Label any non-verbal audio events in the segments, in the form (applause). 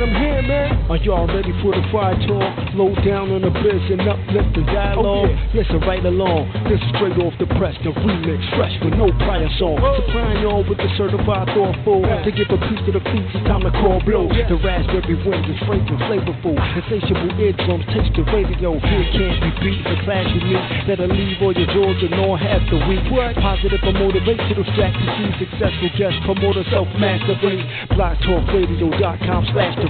man, I'm here, man. Are y'all ready for the fire talk? Low down on the biz and uplift the dialogue. Oh, yeah. Listen right along. This is straight off the press, the remix, fresh with no prior song. Supplying y'all with the certified thoughtful. Yeah. To give a piece to the feet, it's time to call blow. Yeah. The raspberry wind is fragrant, flavorful. Insatiable eardrums taste the radio. Here can't be beat. The class unique that'll leave all your jaws and all half the week. What? Positive or motivational strategy. Successful guest promoter, self mastery. BlogTalkRadio.com slash the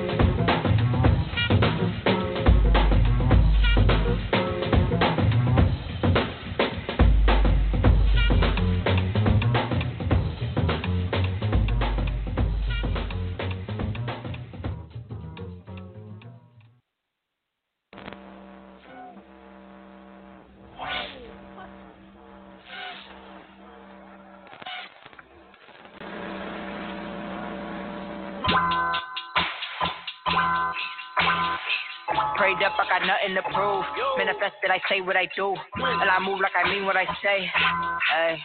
say what I do. And I move like I mean what I say. Hey.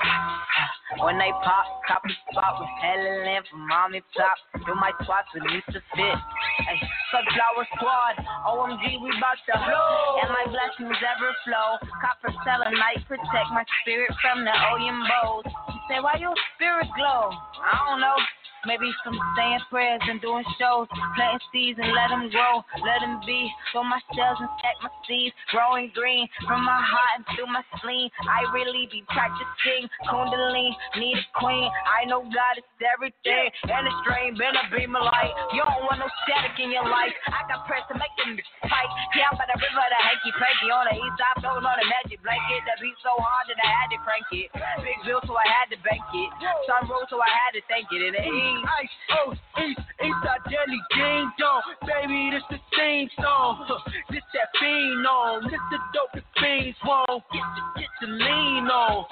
When they pop, copy spot with Helen from mommy pop. Do my twats with Mr. Fit. Hey. Sunflower squad, OMG, we bout to blow. And my blessings ever flow. Copper night protect my spirit from the Oyinbos. You say, why your spirit glow? I don't know. Maybe some saying prayers and doing shows, planting seeds and let them grow, let them be. Sow my shells and stack my seeds, growing green from my heart and through my spleen. I really be practicing Kundalini, need a queen. I know God is everything, and the strain been a beam of light. You don't want no static in your life. I got press to make them fight. Yeah, I'm by the river, the hanky panky on the east side, floating on the magic blanket. That beat so hard that I had to crank it. Big bill, so I had to bank it. Sun rose, so I had to thank it. And the east ice, oh, east, east side jelly, ding dong. Baby, this the same song. This that fiend on. This the dopest fiends want. Get the, get the lean on.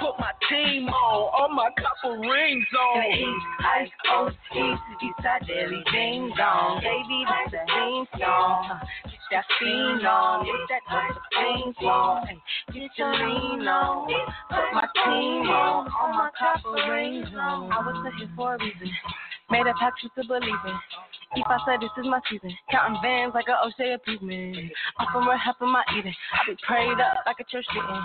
Put my team on. All my copper rings on. East, ice, oh, east, east side jelly, ding dong. Baby, this the theme song. Huh, that fiend on. Get that dope things on. Get your lean on. Put my team on. All my copper rings on. I was here for a reason. Made a pact to believe in. If I say this is my season, counting bands like a O'Shea appeasement. I'm from where half of my eating. I be prayed up like a church meeting.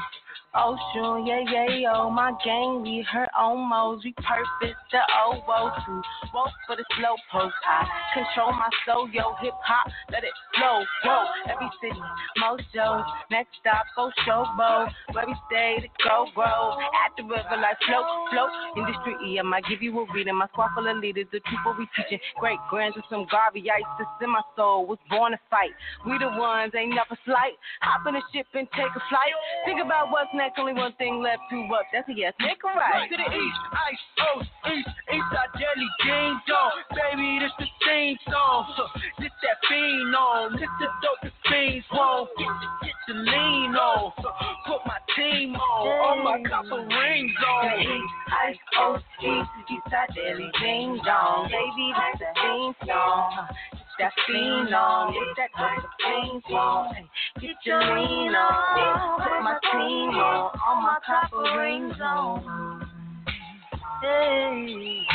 Sure, yeah, yeah, yo. My gang, we her almost. We purpose the to woke for the slow poke. I control my soul, yo. Hip hop, let it flow, whoa. Every city, mojo. Next stop, go showboat. Where we stay to go, bro. At the river, like float, float. Industry E, I give you a reading. My squad full of leaders, the people we teaching. Great grands and some Garvey ice that's in my soul. Was born to fight. We the ones, ain't never slight. Hop in a ship and take a flight. Think about what's next, only one thing left to up. That's a yes, make a right. To the east, ice, coast, east, east side jelly, ding dong. Baby, this the same song. This that fiend on. This the dope the fiends want. Get, get the lean on. Put my team on. All my copper rings on. The east, ice, coast, east, east side jelly, ding dong. Baby, this the theme song that fiend on. Get that dope thing on. Get your lean on. Put my team on. All my copper rings on. Hey.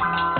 Greetings,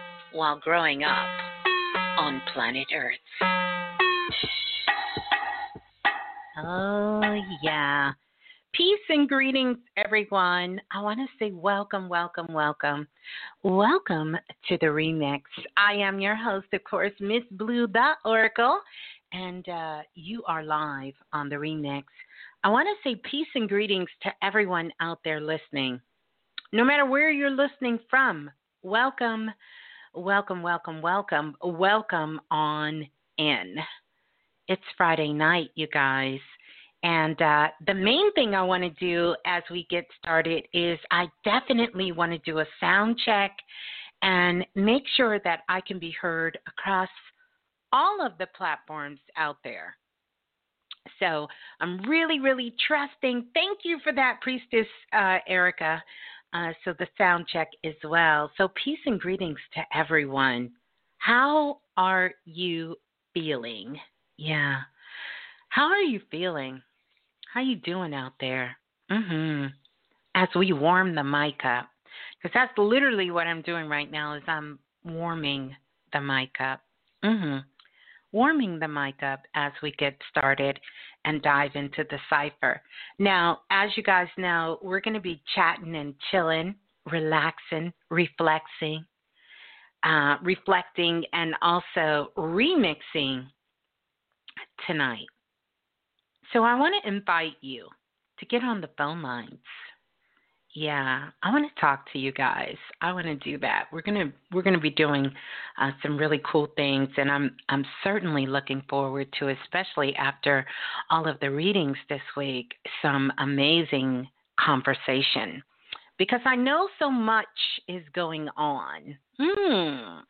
while growing up on planet Earth. Oh, yeah. Peace and greetings, everyone. I want to say welcome, welcome, welcome. Welcome to the remix. I am your host, of course, Miss Blue the Oracle, and uh, you are live on the remix. I want to say peace and greetings to everyone out there listening. No matter where you're listening from, welcome, welcome, welcome, welcome, welcome on in. It's Friday night, you guys. And uh, the main thing I want to do as we get started is I definitely want to do a sound check and make sure that I can be heard across all of the platforms out there. So I'm really, really trusting. Thank you for that, Priestess uh, Erica. Uh, so the sound check as well. So peace and greetings to everyone. How are you feeling? Yeah. How are you feeling? How you doing out there? Mhm. As we warm the mic up, because that's literally what I'm doing right now. Is I'm warming the mic up. Mhm. Warming the mic up as we get started and dive into the cipher. Now, as you guys know, we're going to be chatting and chilling, relaxing, reflexing, uh, reflecting, and also remixing tonight. So I want to invite you to get on the phone lines. Yeah, I want to talk to you guys. I want to do that. We're gonna we're gonna be doing uh, some really cool things, and I'm I'm certainly looking forward to, especially after all of the readings this week, some amazing conversation, because I know so much is going on. Hmm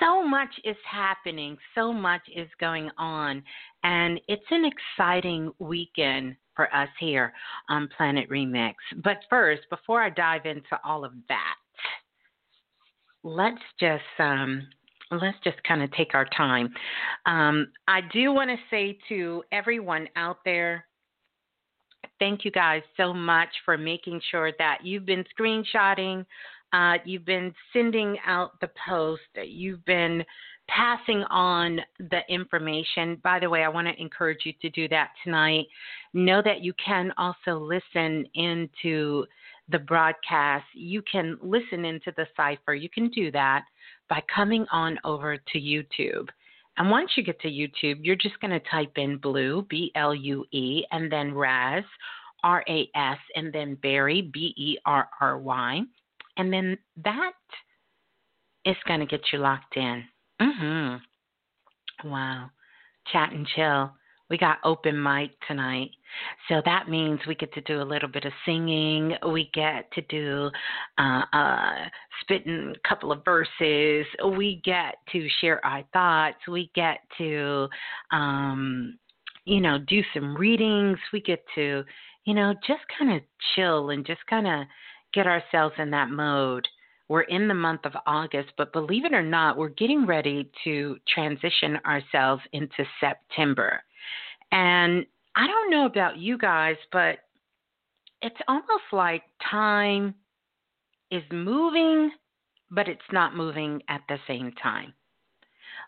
so much is happening, so much is going on, and it's an exciting weekend for us here on Planet Remix. But first, before I dive into all of that, let's just um, let's just kind of take our time. Um, I do want to say to everyone out there, thank you guys so much for making sure that you've been screenshotting uh, you've been sending out the post. You've been passing on the information. By the way, I want to encourage you to do that tonight. Know that you can also listen into the broadcast. You can listen into the cipher. You can do that by coming on over to YouTube. And once you get to YouTube, you're just going to type in Blue, B L U E, and then Ras, R A S, and then Barry, B E R R Y. And then that is going to get you locked in. Mhm. Wow. Chat and chill. We got open mic tonight. So that means we get to do a little bit of singing. We get to do uh, uh, spitting a couple of verses. We get to share our thoughts. We get to, um, you know, do some readings. We get to, you know, just kind of chill and just kind of get ourselves in that mode. We're in the month of August, but believe it or not, we're getting ready to transition ourselves into September. And I don't know about you guys, but it's almost like time is moving, but it's not moving at the same time.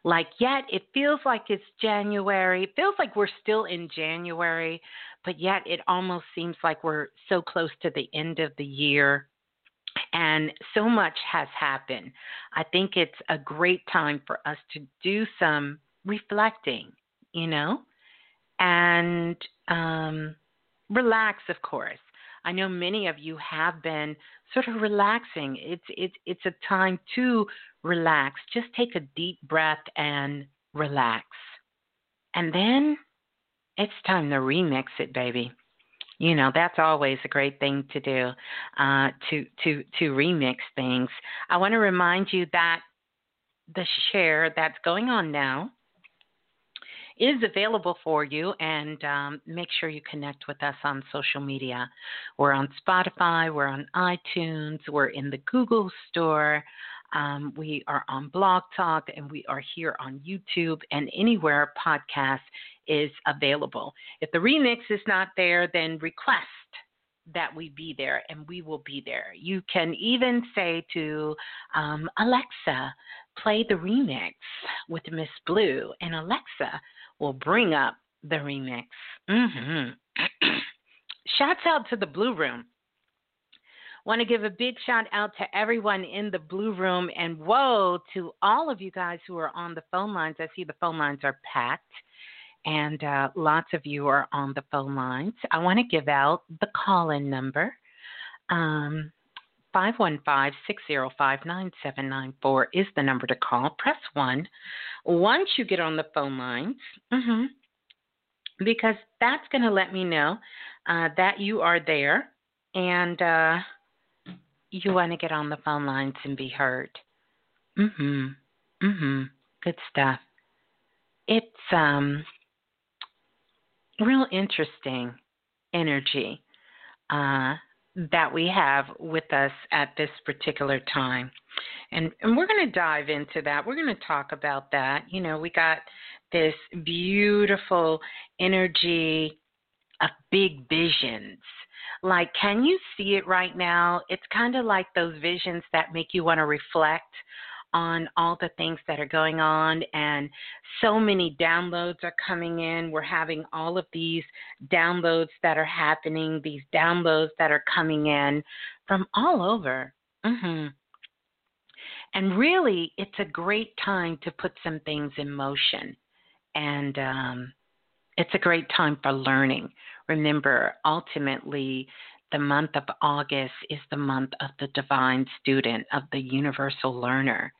Like, yet it feels like it's January. It feels like we're still in January, but yet it almost seems like we're so close to the end of the year. And so much has happened. I think it's a great time for us to do some reflecting, you know, and um, relax, of course. I know many of you have been sort of relaxing. It's it's it's a time to relax. Just take a deep breath and relax. And then it's time to remix it, baby. You know, that's always a great thing to do, uh, to to to remix things. I want to remind you that the share that's going on now is available for you, and um, make sure you connect with us on social media. We're on Spotify, we're on iTunes, we're in the Google Store. Um, we are on Blog Talk and we are here on YouTube and anywhere podcast is available. If the remix is not there, then request that we be there and we will be there. You can even say to um, Alexa, play the remix with Miss Blue, and Alexa will bring up the remix. Mm-hmm. (clears throat) Shouts out to the Blue Room. Want to give a big shout out to everyone in the Blue Room and whoa to all of you guys who are on the phone lines. I see the phone lines are packed and uh, lots of you are on the phone lines. I want to give out the call in number. Um, 515-605-9794 is the number to call. Press 1 once you get on the phone lines mm-hmm, because that's going to let me know uh, that you are there and uh, you want to get on the phone lines and be heard. Mhm. Mhm. Good stuff. It's um real interesting energy uh, that we have with us at this particular time. And, and we're going to dive into that. We're going to talk about that. You know, we got this beautiful energy of big visions like, can you see it right now? It's kind of like those visions that make you want to reflect on all the things that are going on and so many downloads are coming in. We're having all of these downloads that are happening these downloads that are coming in from all over. Hmm and really it's a great time to put some things in motion. And um, it's a great time for learning Remember, ultimately, the month of August is the month of the divine student, of the universal learner.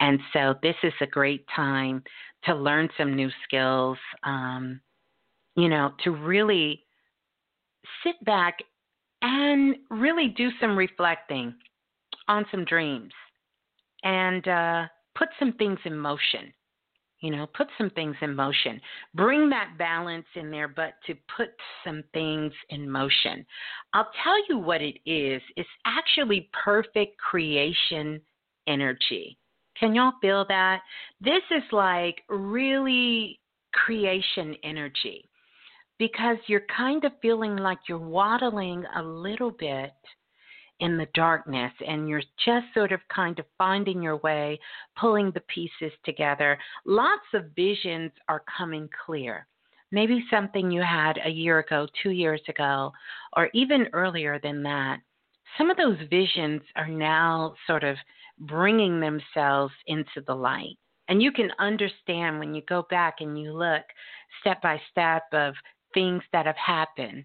And so this is a great time to learn some new skills, um, you know, to really sit back and really do some reflecting on some dreams and uh, put some things in motion you know put some things in motion. Bring that balance in there but to put some things in motion. I'll tell you what it is. It's actually perfect creation energy. Can y'all feel that? This is like really creation energy because you're kind of feeling like you're waddling a little bit in the darkness and you're just sort of kind of finding your way, pulling the pieces together. Lots of visions are coming clear. Maybe something you had a year ago, two years ago, or even earlier than that. Some of those visions are now sort of bringing themselves into the light. And you can understand when you go back and you look step by step of things that have happened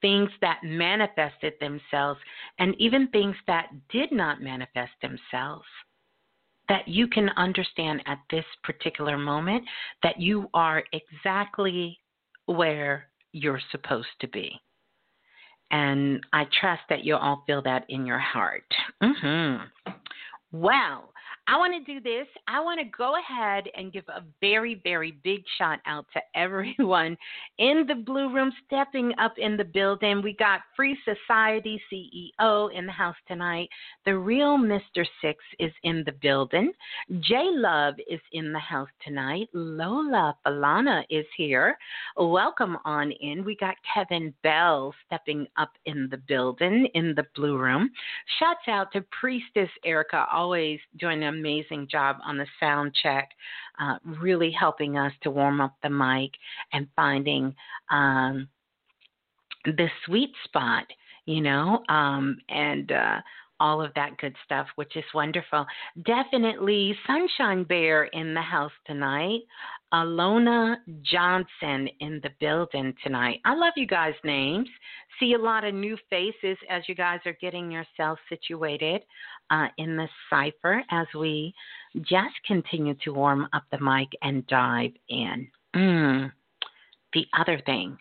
things that manifested themselves, and even things that did not manifest themselves. That you can understand at this particular moment that you are exactly where you're supposed to be. And I trust that you'll all feel that in your heart. Mm-hmm. Well, I want to do this. I want to go ahead and give a very, very big shout out to everyone in the Blue Room stepping up in the building. We got Free Society CEO in the house tonight. The real Mr. Six is in the building. J Love is in the house tonight. Lola Falana is here. Welcome on in. We got Kevin Bell stepping up in the building in the Blue Room. Shouts out to Priestess Erica, always doing a amazing job on the sound check, uh, really helping us to warm up the mic and finding um, the sweet spot, you know, um, and uh, all of that good stuff, which is wonderful. Definitely Sunshine Bear in the house tonight. Alona Johnson in the building tonight. I love you guys' names. See a lot of new faces as you guys are getting yourselves situated uh, in the cipher as we just continue to warm up the mic and dive in. Mm. The other thing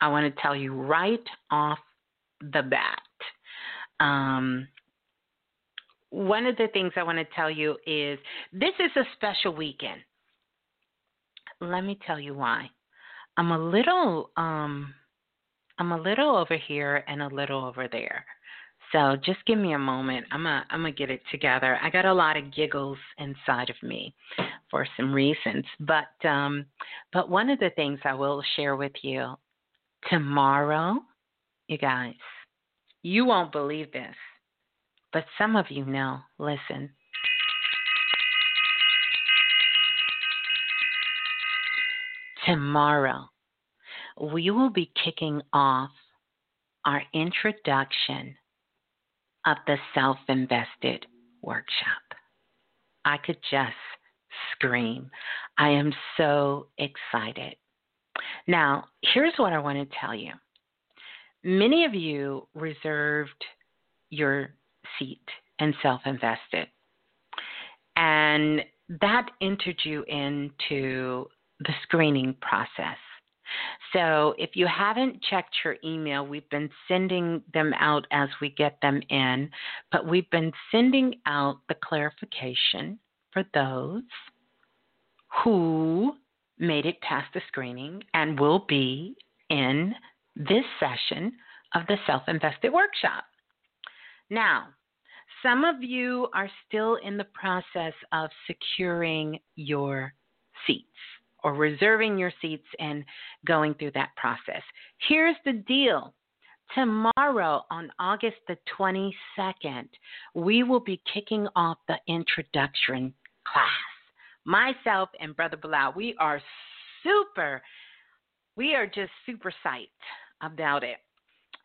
I want to tell you right off the bat. Um, one of the things I want to tell you is this is a special weekend. Let me tell you why. I'm a little um I'm a little over here and a little over there. So just give me a moment. I'm a I'm gonna get it together. I got a lot of giggles inside of me for some reasons. But um but one of the things I will share with you tomorrow, you guys, you won't believe this. But some of you know. Listen. Tomorrow, we will be kicking off our introduction of the Self Invested Workshop. I could just scream. I am so excited. Now, here's what I want to tell you. Many of you reserved your seat and self invested. And that entered you into the screening process. So if you haven't checked your email, we've been sending them out as we get them in, but we've been sending out the clarification for those who made it past the screening and will be in this session of the Self Invested Workshop. Now, some of you are still in the process of securing your seats or reserving your seats and going through that process. Here's the deal. Tomorrow, on August the 22nd, we will be kicking off the introduction class. Myself and Brother Balah, we are super, we are just super psyched about it.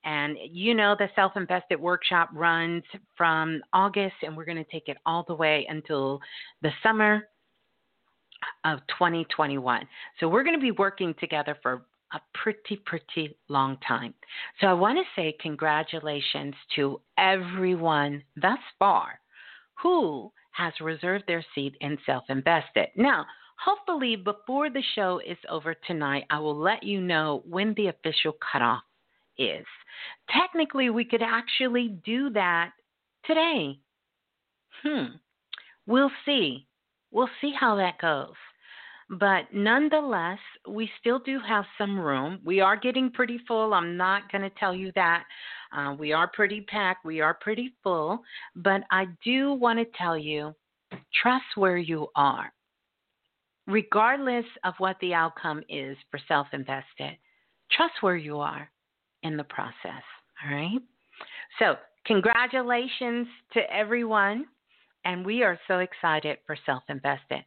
And you know, the self invested workshop runs from August, and we're going to take it all the way until the summer of 2021. So we're going to be working together for a pretty, pretty long time. So I want to say congratulations to everyone thus far who has reserved their seat in self invested. Now, hopefully, before the show is over tonight, I will let you know when the official cutoff is. Technically, we could actually do that today. Hmm. We'll see. We'll see how that goes. But nonetheless, we still do have some room. We are getting pretty full. I'm not going to tell you that. Uh, we are pretty packed. We are pretty full. But I do want to tell you trust where you are. Regardless of what the outcome is for self invested, trust where you are in the process. All right. So, congratulations to everyone. And we are so excited for Self Invested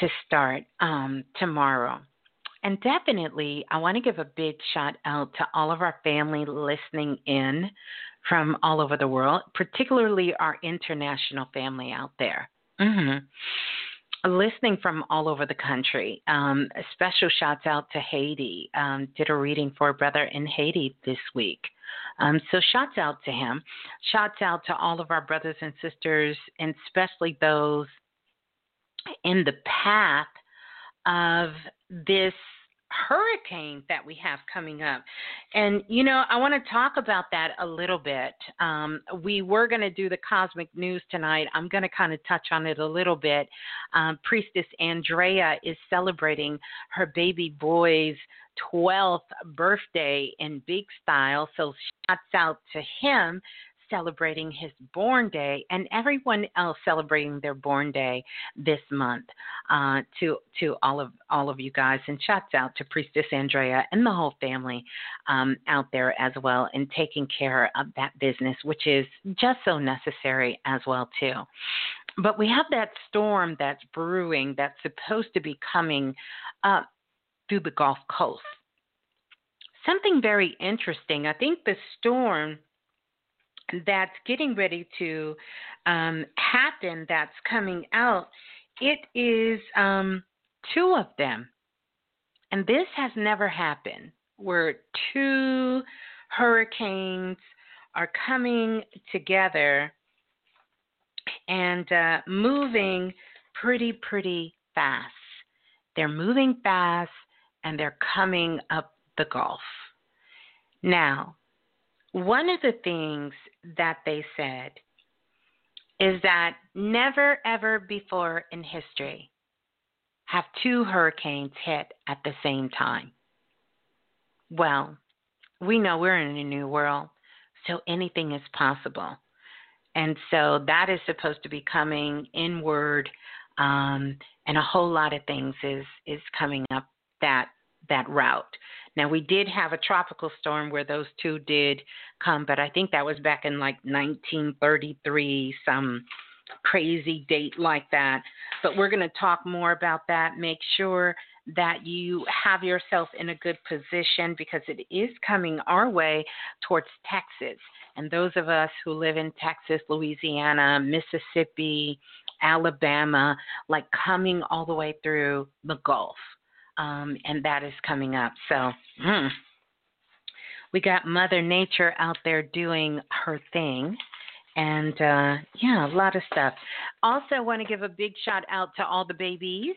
to start um, tomorrow. And definitely, I want to give a big shout out to all of our family listening in from all over the world, particularly our international family out there. Mm-hmm listening from all over the country. Um, special shouts out to Haiti. Um, did a reading for a brother in Haiti this week. Um, so shouts out to him. Shouts out to all of our brothers and sisters, and especially those in the path of this hurricane that we have coming up. And, you know, I want to talk about that a little bit. Um, we were going to do the cosmic news tonight. I'm going to kind of touch on it a little bit. Um, Priestess Andrea is celebrating her baby boy's 12th birthday in big style. So, shouts out to him celebrating his born day and everyone else celebrating their born day this month uh, to to all of all of you guys and shouts out to priestess andrea and the whole family um, out there as well in taking care of that business which is just so necessary as well too But we have that storm that's brewing that's supposed to be coming up through the Gulf Coast. Something very interesting. I think the storm that's getting ready to um, happen, that's coming out, it is um, two of them. And this has never happened where two hurricanes are coming together and uh, moving pretty, pretty fast. They're moving fast and they're coming up the Gulf. Now, one of the things that they said is that never ever before in history have two hurricanes hit at the same time. Well, we know we're in a new world, so anything is possible. And so that is supposed to be coming inward, um, and a whole lot of things is is coming up that that route. Now we did have a tropical storm where those two did come, but I think that was back in like 1933, some crazy date like that. But we're going to talk more about that. Make sure that you have yourself in a good position because it is coming our way towards Texas. And those of us who live in Texas, Louisiana, Mississippi, Alabama, like coming all the way through the Gulf um, and that is coming up. So, mm, we got Mother Nature out there doing her thing. And uh, yeah, a lot of stuff. Also, want to give a big shout out to all the babies,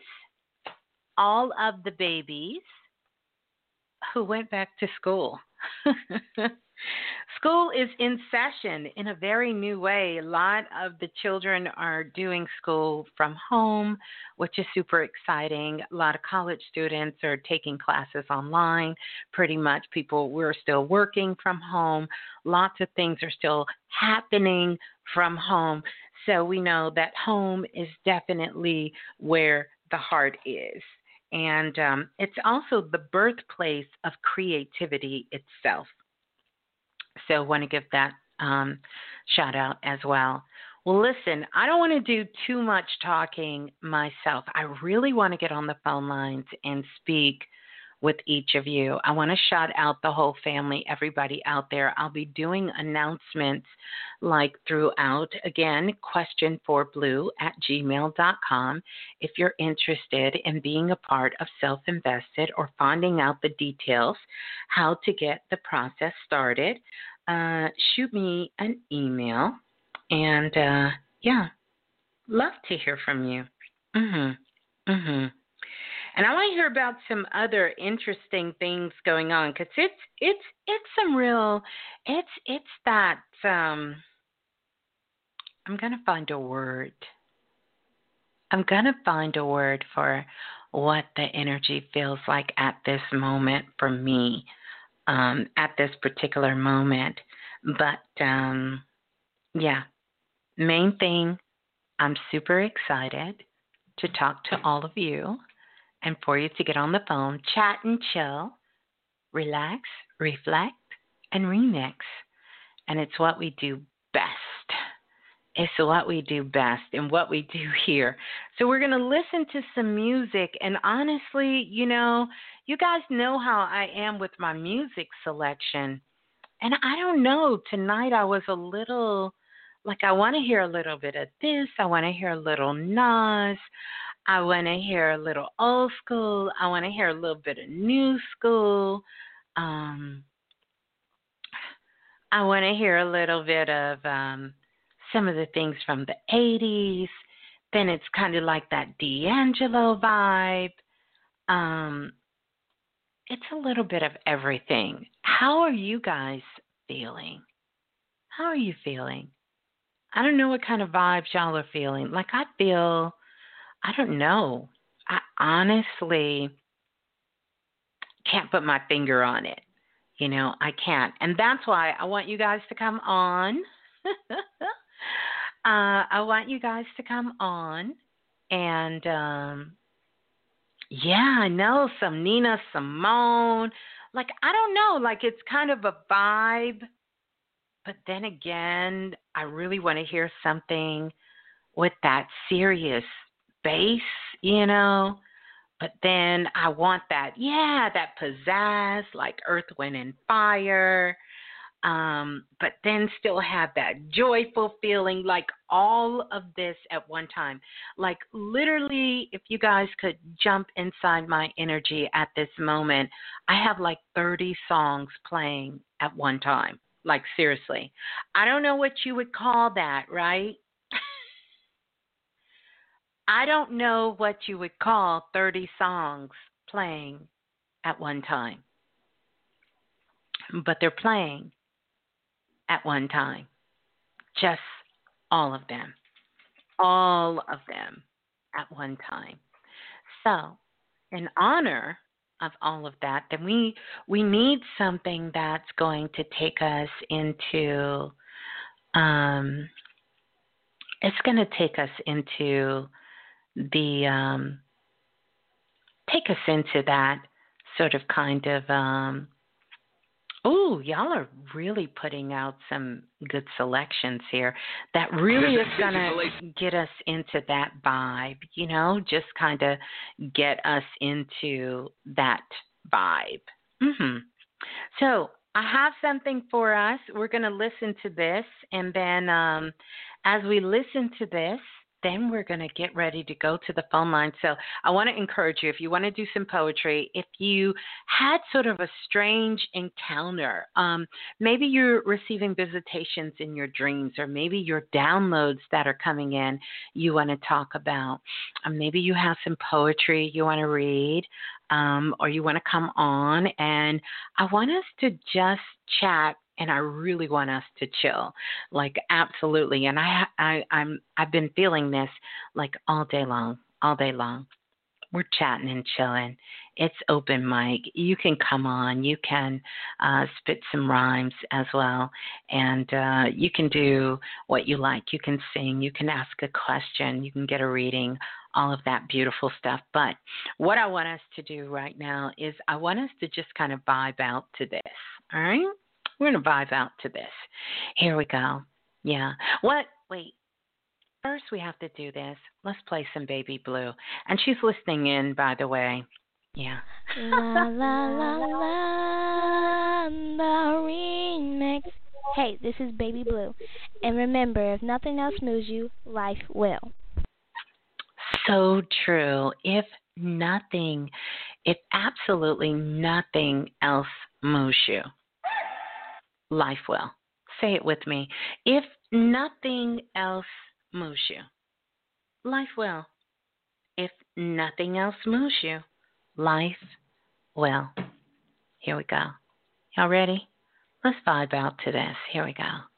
all of the babies who went back to school. (laughs) School is in session in a very new way. A lot of the children are doing school from home, which is super exciting. A lot of college students are taking classes online. Pretty much people, we're still working from home. Lots of things are still happening from home. So we know that home is definitely where the heart is. And um, it's also the birthplace of creativity itself. So, want to give that um, shout out as well. Well, listen, I don't want to do too much talking myself. I really want to get on the phone lines and speak with each of you. I want to shout out the whole family, everybody out there. I'll be doing announcements like throughout. Again, question for blue at gmail.com if you're interested in being a part of Self Invested or finding out the details, how to get the process started. Uh, shoot me an email. And uh, yeah, love to hear from you. Mhm. Mhm. And I want to hear about some other interesting things going on because it's it's it's some real it's it's that um I'm gonna find a word. I'm gonna find a word for what the energy feels like at this moment for me um, at this particular moment. But um, yeah, main thing, I'm super excited to talk to all of you and for you to get on the phone, chat and chill, relax, reflect, and remix. And it's what we do best. It's what we do best and what we do (laughs) here. So we're going to listen to some music. And honestly, you know, you guys know how I am with my music selection. And I don't know, tonight I was a little like I want to hear a little bit of this, I want to hear a little Nas. I want to hear a little old school. I want to hear a little bit of new school. Um, I want to hear a little bit of um, some of the things from the 80s. Then it's kind of like that D'Angelo vibe. Um, it's a little bit of everything. How are you guys feeling? How are you feeling? I don't know what kind of vibes y'all are feeling. Like, I feel I don't know. I honestly can't put my finger on it. You know, I can't. And that's why I want you guys to come on. (laughs) uh, I want you guys to come on. And um, yeah, I know some Nina Simone. Like, I don't know. Like, it's kind of a vibe. But then again, I really want to hear something with that serious bass, you know. But then I want that, yeah, that pizzazz, like Earth, Wind, and Fire. Um, but then still have that joyful feeling, like all of this at one time. Like literally, if you guys could jump inside my energy at this moment, I have like 30 songs playing at one time. Like seriously. I don't know what you would call that, right? I don't know what you would call 30 songs playing at one time. But they're playing at one time. Just all of them. All of them at one time. So, in honor of all of that, then we we need something that's going to take us into um it's going to take us into the um, take us into that sort of kind of um, oh y'all are really putting out some good selections here. That really is going to get us into that vibe you know just kind of get us into that vibe. Mhm so I have something for us. We're going to listen to this, and then um, as we listen to this, then we're going to get ready to go to the phone line. So I want to encourage you if you want to do some poetry, if you had sort of a strange encounter, um, maybe you're receiving visitations in your dreams, or maybe your downloads that are coming in you want to talk about. Um, maybe you have some poetry you want to read. Um, or you want to come on, and I want us to just chat and I really want us to chill, like absolutely. And I, I, I'm, I've been feeling this like all day long, all day long. We're chatting and chilling. It's open mic. You can come on. You can uh, spit some rhymes as well, and uh, you can do what you like. You can sing. You can ask a question. You can get a reading all of that beautiful stuff. But what I want us to do right now is I want us to just kind of vibe out to this. All right? We're going to vibe out to this. Here we go. Yeah. What? Wait. First, we have to do this. Let's play some Baby Blue. And she's listening in, by the way. Yeah. la la la (laughs) la the remix. Hey, this is Baby Blue. And remember, if nothing else moves you, life will. So true. If nothing, if absolutely nothing else moves you, life will. Say it with me. If nothing else moves you, life will. If nothing else moves you, life will. Here we go. Y'all ready? Let's vibe out to this. Here we go.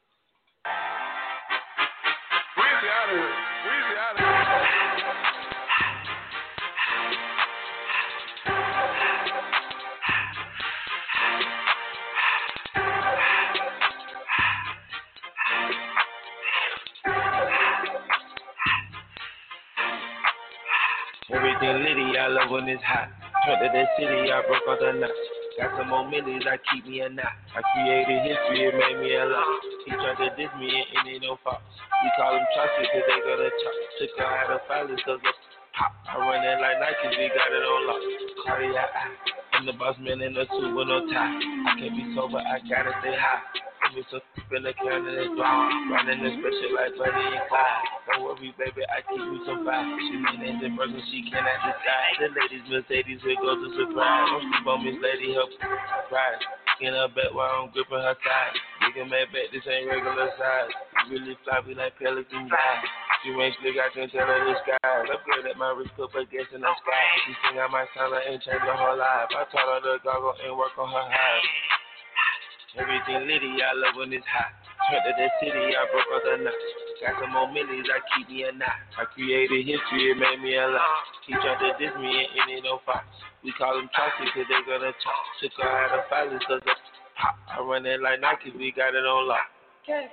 I love when it's hot. Went to the city, I broke all the nuts. Got some more millies, I keep me a knot. I created history, it made me a lot. He tried to diss me, and it ain't no fault. We call them trusted, cause they gonna talk. Took her out of filings, cause it's pop. I run it like Nike, we got it on lock. Cardiac, I'm the boss man in a suit with no tie. I can't be sober, I gotta stay high me some in the can and it's dry. Running this special like Bonnie and Clyde. Don't worry, baby, I keep you some vibe. She mean the person she cannot decide. The ladies, Mercedes, we go to surprise. Don't sleep on Miss Lady, help surprise. In her back while I'm gripping her side. Nigga, man, back, this ain't regular size. Really floppy like Pelican guy. She ain't slick, I can tell her the sky. At my wrist, her gas in the sky. She think I might sound like ain't changed her whole life. I taught her to goggle and work on her highs. Everything litty, I love when it's hot. Went to the city, I broke all the nuts. Got some more millies, I keep me a knot. I created history, it made me a lot. He tried to diss me and it no fox. We call them toxic cause they gonna talk. Took her out of filings cause of pop. I run it like Nike, we got it on lock. Okay,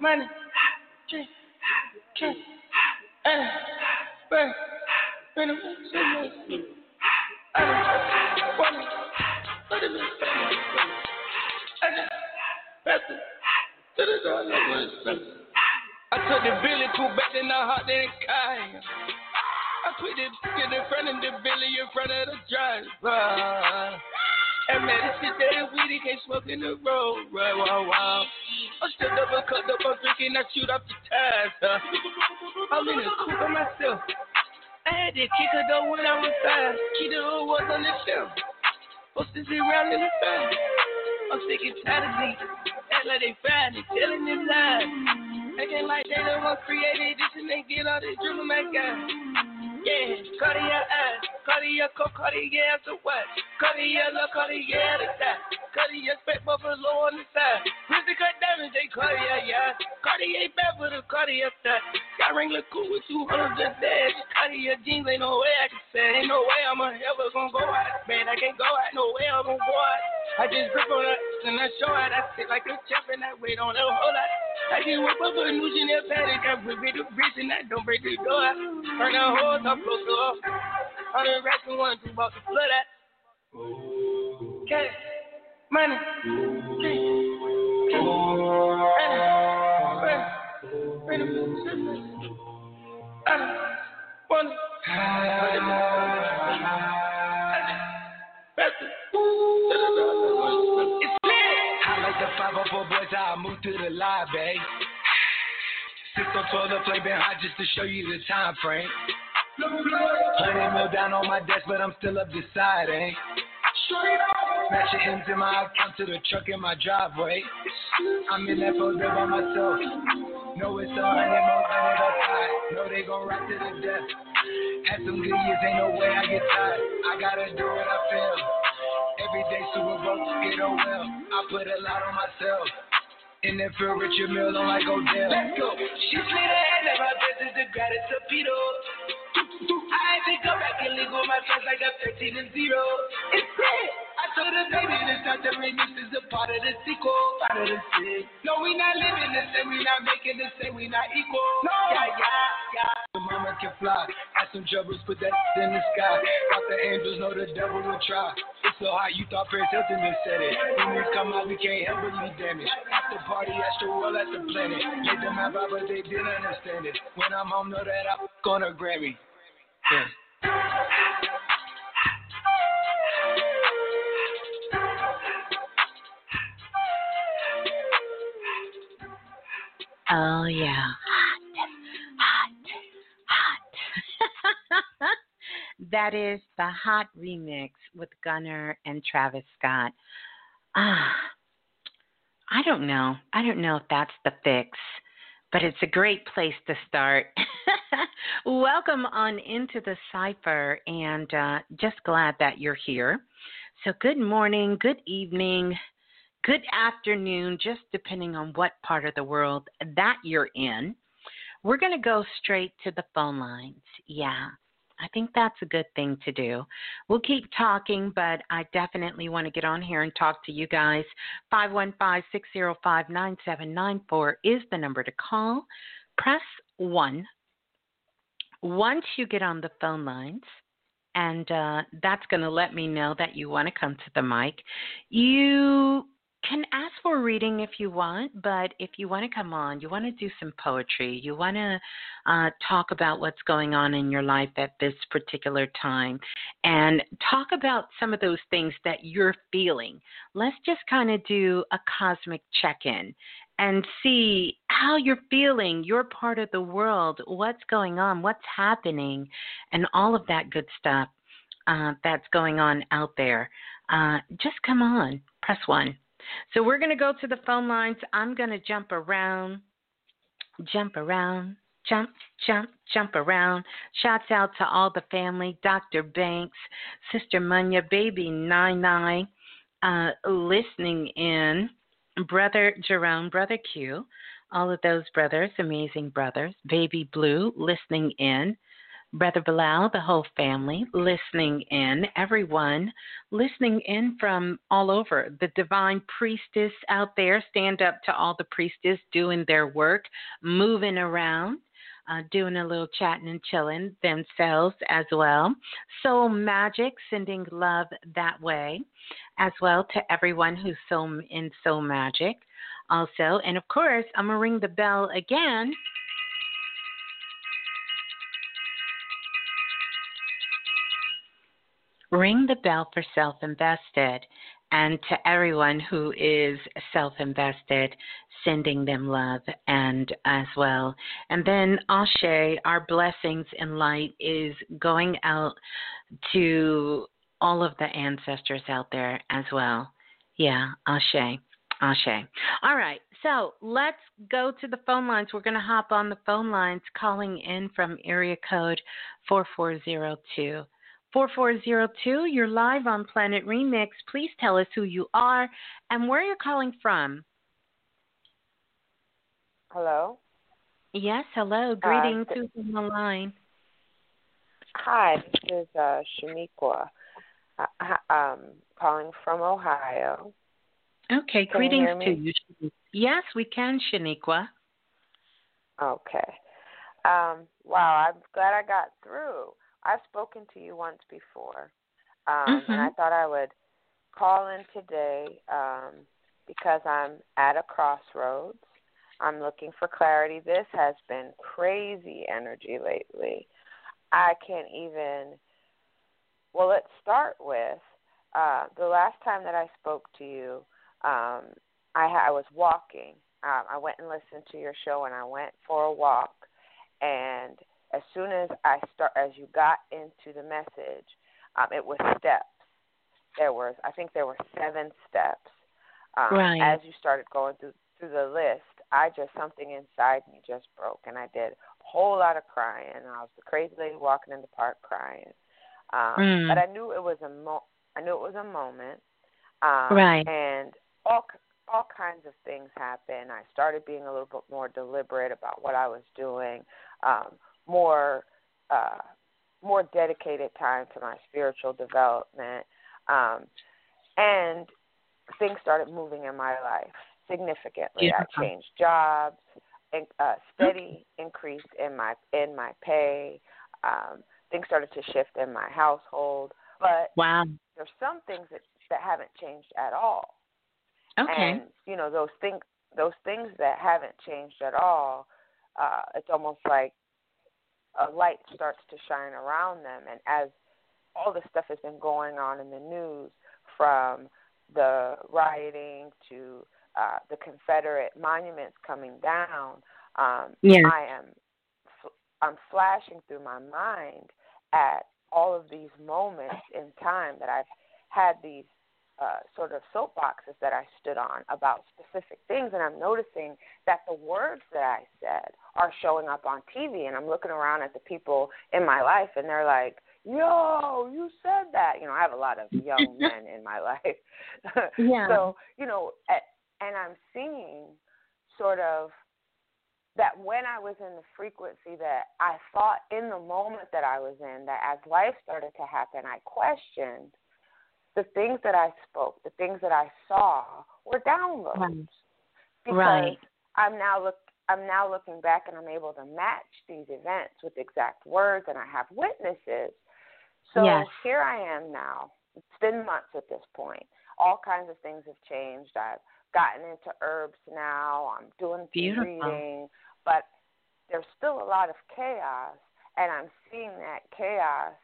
money, drink, drink, and bang, bang, so much. I don't want to, but door, I took the Billy cool back then I hopped in the car. I put the in the front of the Billy in front of the driver. And man, this shit that weed, can't smoke in the road. Right, wow, wow. I stood up and cut up, I'm drinking, I shoot up the tires. Huh? I'm in the coupe by myself. I had to kick her though when I was five. Keep the old ones on the shelf. Posted it around in the fan. I'm sick and tired of these. Act like they fine, they telling them lies. Acting like they the one created this and they get all this dribbling my guy. Yeah, Cartier ass, Cartier coke, Cartier to what? Cartier look, Cartier the that. Cartier spec buffalo on the side. Grizzly cut diamonds, they Cartier, yeah. Cartier bad for the Cartier that. Got Wrangler cool with 200 just dash. Cartier jeans, ain't no way I can say. Ain't no way I'm ever gonna go out. Man, I can't go out, no way I'm gonna go out. I just grip on that and I show out. I sit like a champ and I wait on a whole lot. I just whip up a new Chanel paddock. I whip it the bridge and I don't break the door. Turn the hose up, close up. Hundred racks and one, two about to flood that. Cash, money, Six on 12, the play been hot just to show you the time frame. Hundred mil down on my desk, but I'm still up deciding. Snatching into my account to the truck in my driveway. I'm in that photo by myself. Know it's a hundred more hundred outside. Know they gon' ride to the death. Had some good years, ain't no way I get tired. I gotta do what I feel. Every day super broke, it oh well. I put a lot on myself. And then feel Richard Mille on like oh, Odell. Let's go. She slid her hand in my business to grab it torpedo. I ain't think I'm back and leave with my friends like I'm 13 and 0. It's great. I told her, baby, this not the remix is a part of the sequel. Part of the shit. No, we not living the same, we not making the same, we not equal. No. Yeah, yeah, yeah. The mama can fly. Had some troubles, put that in the sky. Thought the angels know the devil will try. It's so hot, you thought Paris Hilton just said it. When we come out, we can't help but be damaged. After party, astral world at the planet. Made them have out, but they didn't understand it. When I'm home, know that I'm gonna Grammy. Yeah. Oh yeah. Hot. Hot. Hot. That is the hot remix with Gunna and Travis Scott. Ah. I don't know. I don't know if that's the fix, but it's a great place to start. (laughs) Welcome on into the cipher, and uh, just glad that you're here. So, good morning, good evening, good afternoon, just depending on what part of the world that you're in. We're going to go straight to the phone lines. Yeah, I think that's a good thing to do. We'll keep talking, but I definitely want to get on here and talk to you guys. 515 605 9794 is the number to call. Press 1. Once you get on the phone lines, and uh, that's going to let me know that you want to come to the mic, you can ask for reading if you want, but if you want to come on, you want to do some poetry, you want to uh, talk about what's going on in your life at this particular time, and talk about some of those things that you're feeling. Let's just kind of do a cosmic check in and see how you're feeling, your part of the world, what's going on, what's happening, and all of that good stuff uh, that's going on out there. Uh, just come on, press one. So we're going to go to the phone lines. I'm going to jump around, jump around, jump, jump, jump around. Shouts out to all the family, Dr. Banks, Sister Munya, Baby Nine Nine, uh, listening in, Brother Jerome, Brother Q, all of those brothers, amazing brothers, Baby Blue, listening in. Brother Balah, the whole family listening in, everyone listening in from all over. The divine priestess out there, stand up to all the priestess doing their work, moving around. Uh, doing a little chatting and chilling themselves as well. Soul Magic, sending love that way as well to everyone who's so in Soul Magic also. And of course, I'm going to ring the bell again ring the bell for self invested. And to everyone who is self invested, sending them love and as well. And then Ashe, our blessings and light is going out to all of the ancestors out there as well. Yeah, Ashe. Ashe. All right, so let's go to the phone lines. We're going to hop on the phone lines calling in from area code 4402. 4402, you're live on Planet Remix. Please tell us who you are and where you're calling from. Hello? Yes, hello. Greetings. Uh, Who's on the line? Hi, this is uh, Shaniqua. Uh, um, calling from Ohio. Okay, can greetings you to you. Yes, we can, Shaniqua. Okay. Um, wow, I'm glad I got through. I've spoken to you once before, um, mm-hmm. and I thought I would call in today um, because I'm at a crossroads. I'm looking for clarity. This has been crazy energy lately. I can't even. Well, let's start with uh, the last time that I spoke to you um, I, ha- I was walking. Um, I went and listened to your show, and I went for a walk. And as soon as I start, as you got into the message, um, it was steps. There was, I think, there were seven steps. Um, right. As you started going through through the list, I just something inside me just broke, and I did a whole lot of crying. I was the crazy lady walking in the park crying. Um, mm. But I knew it was a mo. I knew it was a moment. Um, right. And all all kinds of things happened. I started being a little bit more deliberate about what I was doing, um, more uh, more dedicated time to my spiritual development, um, and things started moving in my life significantly. Yeah. I changed jobs, and uh, steady increase in my in my pay. Um, things started to shift in my household, but wow, there's some things that that haven't changed at all. Okay. And you know those things those things that haven't changed at all, uh, it's almost like a light starts to shine around them. And as all this stuff has been going on in the news, from the rioting to uh, the Confederate monuments coming down, um, yeah. I am I'm flashing through my mind at all of these moments in time that I've had these uh, sort of soapboxes that I stood on about specific things, and I'm noticing that the words that I said are showing up on TV, and I'm looking around at the people in my life, and they're like, "Yo, you said that." You know, I have a lot of young (laughs) men in my life, (laughs) yeah. so you know, and I'm seeing sort of that when I was in the frequency that I thought in the moment that I was in, that as life started to happen, I questioned the things that I spoke, the things that I saw were downloads. Right. Because right. I'm now look I'm now looking back and I'm able to match these events with exact words and I have witnesses. So yes. here I am now. It's been months at this point. All kinds of things have changed. I've gotten into herbs now. I'm doing Beautiful. reading, but there's still a lot of chaos and I'm seeing that chaos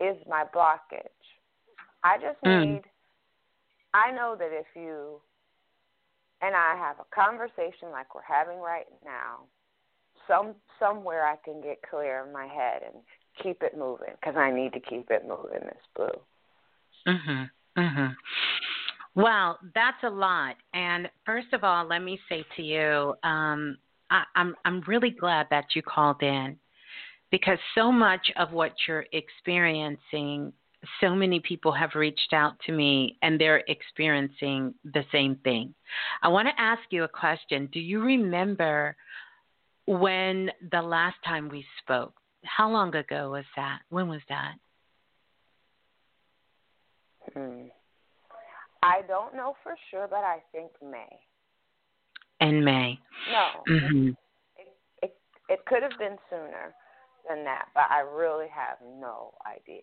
is my blockage. I just mm. need. I know that if you and I have a conversation like we're having right now, some somewhere I can get clear in my head and keep it moving because I need to keep it moving. This blue. Mhm. Mhm. Well, that's a lot. And first of all, let me say to you, um, I, I'm I'm really glad that you called in because so much of what you're experiencing so many people have reached out to me and they're experiencing the same thing. I want to ask you a question. Do you remember when the last time we spoke? How long ago was that? When was that? Hmm. I don't know for sure, but I think May. In May. No. Mm-hmm. It, it it could have been sooner than that, but I really have no idea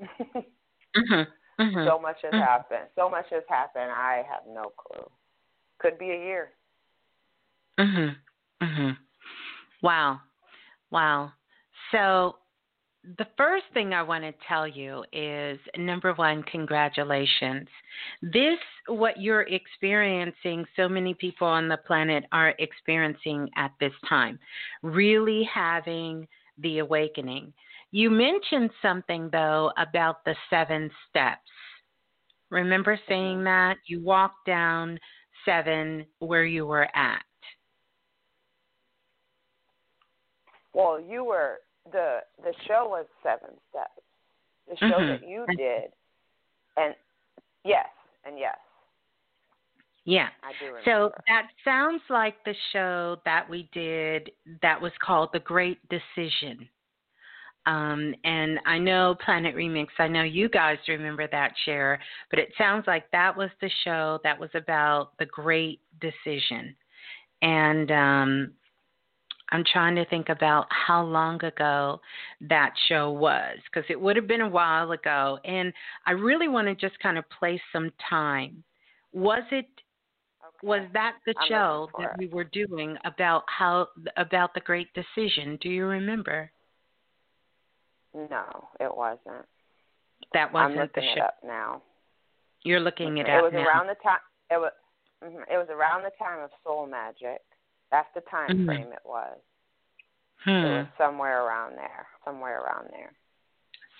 mm-hmm. Mm-hmm. So much has mm-hmm. happened. So much has happened. I have no clue. Could be a year. Mhm. Mhm. Wow. Wow. So the first thing I want to tell you is number one, congratulations. This, what you're experiencing, so many people on the planet are experiencing at this time, really having the awakening. You mentioned something, though, about the seven steps. Remember saying that? You walked down seven where you were at. Well, you were the the show was seven steps. The show mm-hmm. that you did, and yes, and yes. Yeah. I do remember. So that sounds like the show that we did that was called The Great Decision. Um, and I know Planet Remix, I know you guys remember that share, but it sounds like that was the show that was about the great decision. And um, I'm trying to think about how long ago that show was because it would have been a while ago. And I really want to just kind of place some time. Was it okay. was that the I'm show that it. we were doing about how about the great decision? Do you remember? No, it wasn't. That wasn't I'm looking the it show. up now. You're looking it it up was now. around the time. It was. mhm, It was around the time of Soul Magic. That's the time Mhm. frame it was. hmm. It was somewhere around there. Somewhere around there.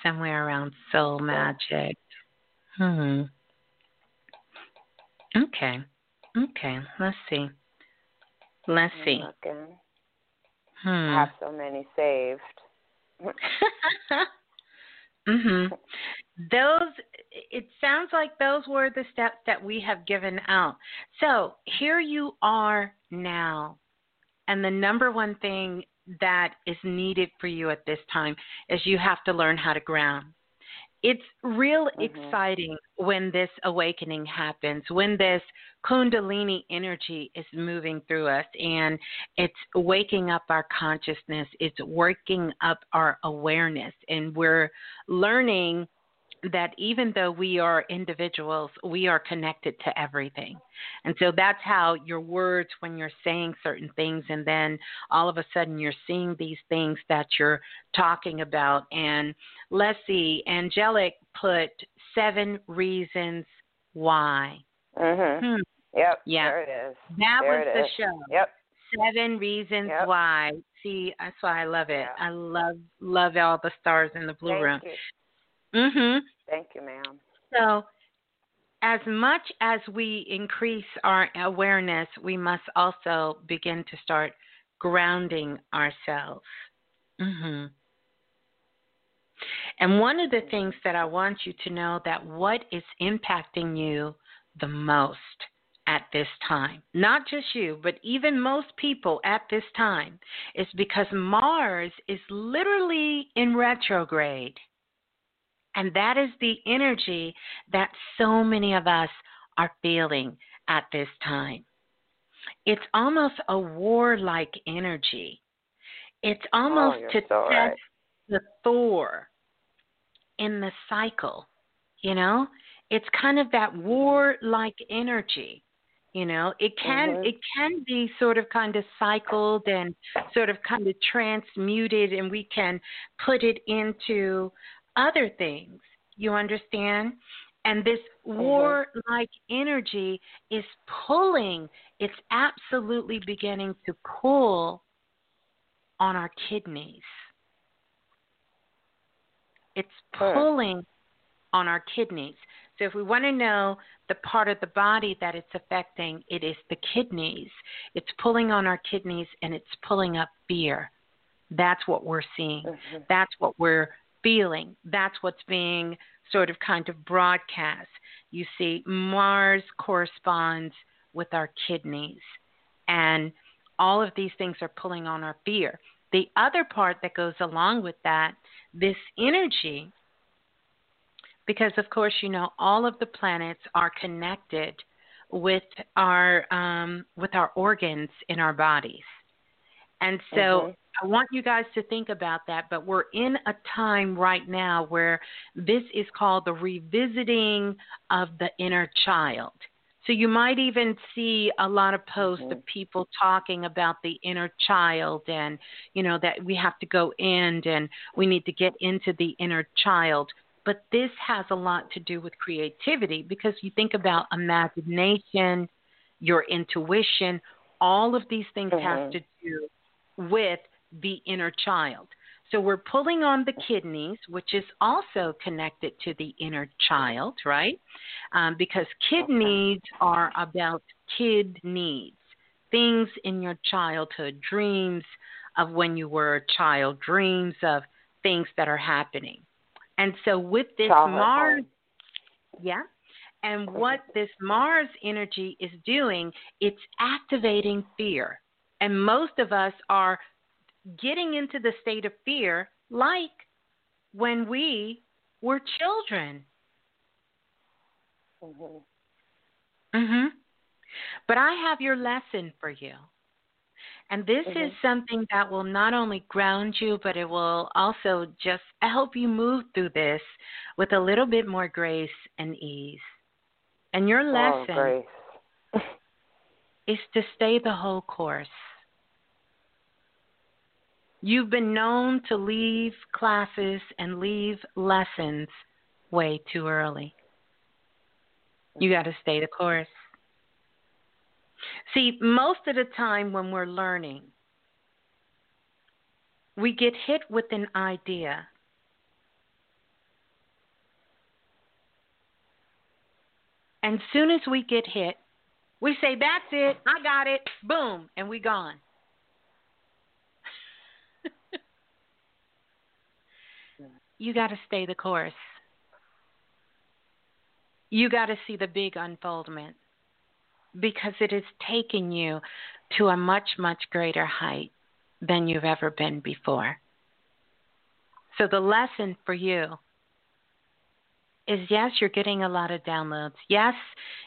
Somewhere around soul magic. Hmm. Okay. Okay. Let's see. Let's I'm see. looking. Hmm. I have so many saved. (laughs) mhm. Those it sounds like those were the steps that we have given out. So, here you are now. And the number one thing that is needed for you at this time is you have to learn how to ground. It's real Mhm. exciting when this awakening happens, when this Kundalini energy is moving through us and it's waking up our consciousness, it's working up our awareness, and we're learning that even though we are individuals, we are connected to everything. And so that's how your words, when you're saying certain things, and then all of a sudden you're seeing these things that you're talking about. And let's see, Angelic put seven reasons why. Mhm. Hmm. Yep. Yeah. There it is. That There was the is. show. Yep. Seven reasons Yep. why. See, that's why I love it. Yeah. I love love all the stars in the blue Thank room. you. Mhm. Thank you, ma'am. So, as much as we increase our awareness, we must also begin to start grounding ourselves. hmm And one of the things that I want you to know that what is impacting you the most at this time, not just you, but even most people at this time, is because Mars is literally in retrograde. And that is the energy that so many of us are feeling at this time. It's almost a warlike energy. It's almost Oh, to so test right. the Thor in the cycle. You know, it's kind of that warlike energy. You know, it can Mhm. it can be sort of kind of cycled and sort of kind of transmuted, and we can put it into other things. You understand? And this warlike energy is pulling, it's absolutely beginning to pull on our kidneys. It's pulling on our kidneys. So if we want to know the part of the body that it's affecting, it is the kidneys. It's pulling on our kidneys and it's pulling up fear. That's what we're seeing. Mhm. That's what we're feeling. That's what's being sort of kind of broadcast. You see, Mars corresponds with our kidneys, and all of these things are pulling on our fear. The other part that goes along with that, this energy, because of course, you know, all of the planets are connected with our um, with our organs in our bodies, and so Mhm. I want you guys to think about that, but we're in a time right now where this is called the revisiting of the inner child. So you might even see a lot of posts mm-hmm. of people talking about the inner child and, you know, that we have to go in and we need to get into the inner child. But this has a lot to do with creativity because you think about imagination, your intuition, all of these things mm-hmm. have to do with the inner child. So we're pulling on the kidneys, which is also connected to the inner child, right? Um, because kidneys are about kid needs, things in your childhood, dreams of when you were a child, dreams of things that are happening. And so with this childhood Mars, yeah, and what this Mars energy is doing, it's activating fear. And most of us are getting into the state of fear like when we were children. Mhm. Mhm. But I have your lesson for you. And this Mhm. is something that will not only ground you, but it will also just help you move through this with a little bit more grace and ease. And your Oh, lesson grace. (laughs) is to stay the whole course. You've been known to leave classes and leave lessons way too early. You got to stay the course. See, most of the time when we're learning, we get hit with an idea. And soon as we get hit, we say, That's it, I got it, boom, and we gone. You got to stay the course. You got to see the big unfoldment because it is taking you to a much, much greater height than you've ever been before. So, the lesson for you is yes, you're getting a lot of downloads. Yes,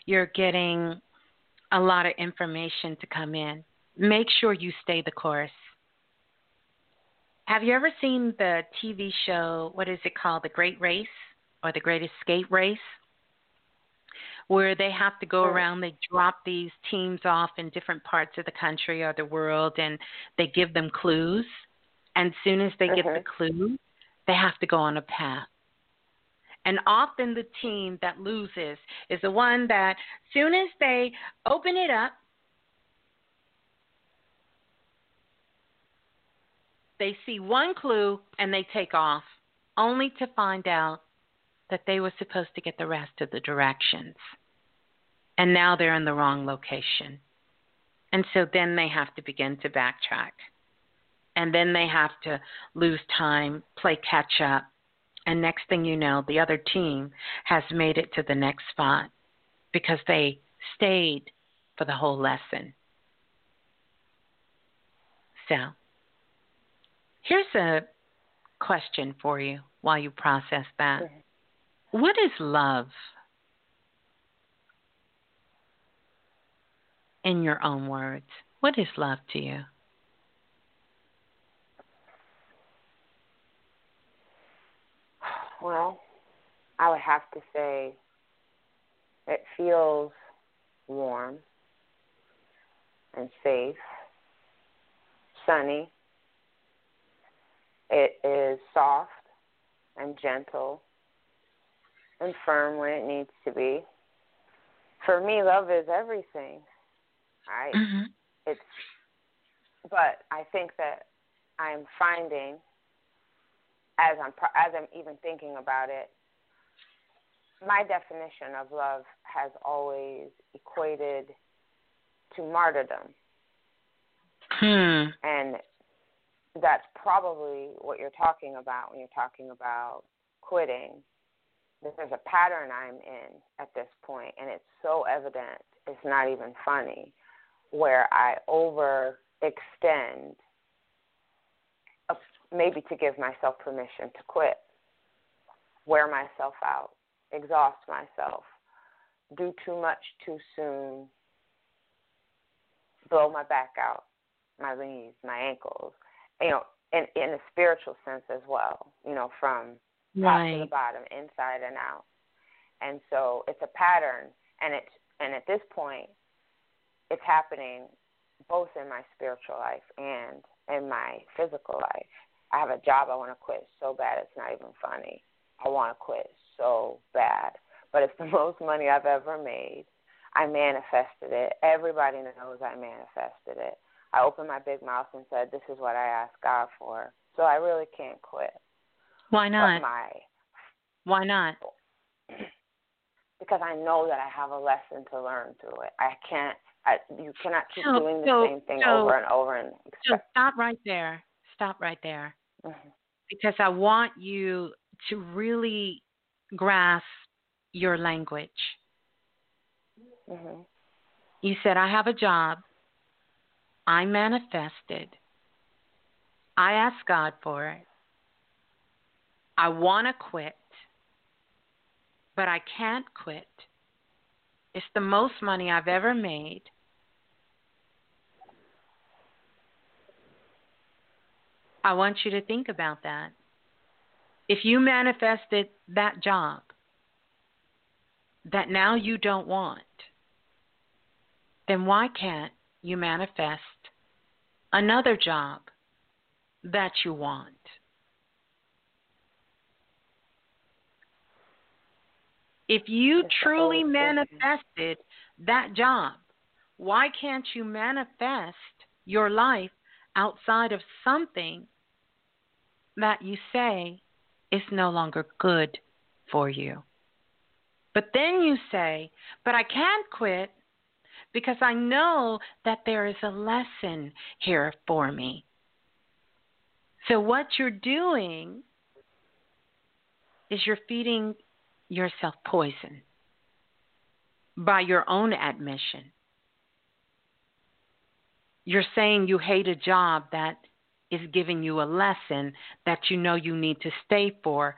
you're getting a lot of information to come in. Make sure you stay the course. Have you ever seen the TV show, what is it called, The Great Race or The Great Escape Race? Where they have to go oh. around, they drop these teams off in different parts of the country or the world, and they give them clues. And as soon as they get the uh-huh. clue, they have to go on a path. And often the team that loses is the one that, soon as they open it up, they see one clue and they take off, only to find out that they were supposed to get the rest of the directions. And now they're in the wrong location. And so then they have to begin to backtrack. And then they have to lose time, play catch up. And next thing you know, the other team has made it to the next spot because they stayed for the whole lesson. So, here's a question for you while you process that. What is love? In your own words, what is love to you? Well, I would have to say it feels warm and safe, sunny. It is soft and gentle and firm when it needs to be. For me, love is everything. I Mm-hmm. it's but I think that I'm finding as I'm as I'm even thinking about it, my definition of love has always equated to martyrdom, Hmm. and that's probably what you're talking about when you're talking about quitting. There's a pattern I'm in at this point, and it's so evident it's not even funny, where I overextend uh, maybe to give myself permission to quit, wear myself out, exhaust myself, do too much too soon, blow my back out, my knees, my ankles, you know, in in a spiritual sense as well, you know, from top to the bottom, inside and out. And so it's a pattern, and it's And at this point, it's happening both in my spiritual life and in my physical life. I have a job I want to quit so bad it's not even funny. I want to quit so bad, but it's (laughs) the most money I've ever made. I manifested it. Everybody knows I manifested it. I opened my big mouth and said, "This is what I asked God for." So I really can't quit. Why not? My, Why not? (clears throat) Because I know that I have a lesson to learn through it. I can't. I, you cannot keep so, doing the so, same thing so, over and over and expect. So stop right there. Stop right there. Mm-hmm. Because I want you to really grasp your language. Mm-hmm. You said, I have a job. I manifested. I asked God for it. I want to quit, but I can't quit. It's the most money I've ever made. I want you to think about that. If you manifested that job that now you don't want, then why can't you manifest another job that you want? If you truly manifested that job, why can't you manifest your life outside of something that you say is no longer good for you? But then you say, but I can't quit because I know that there is a lesson here for me. So, what you're doing is you're feeding yourself poison by your own admission. You're saying you hate a job that is giving you a lesson that you know you need to stay for,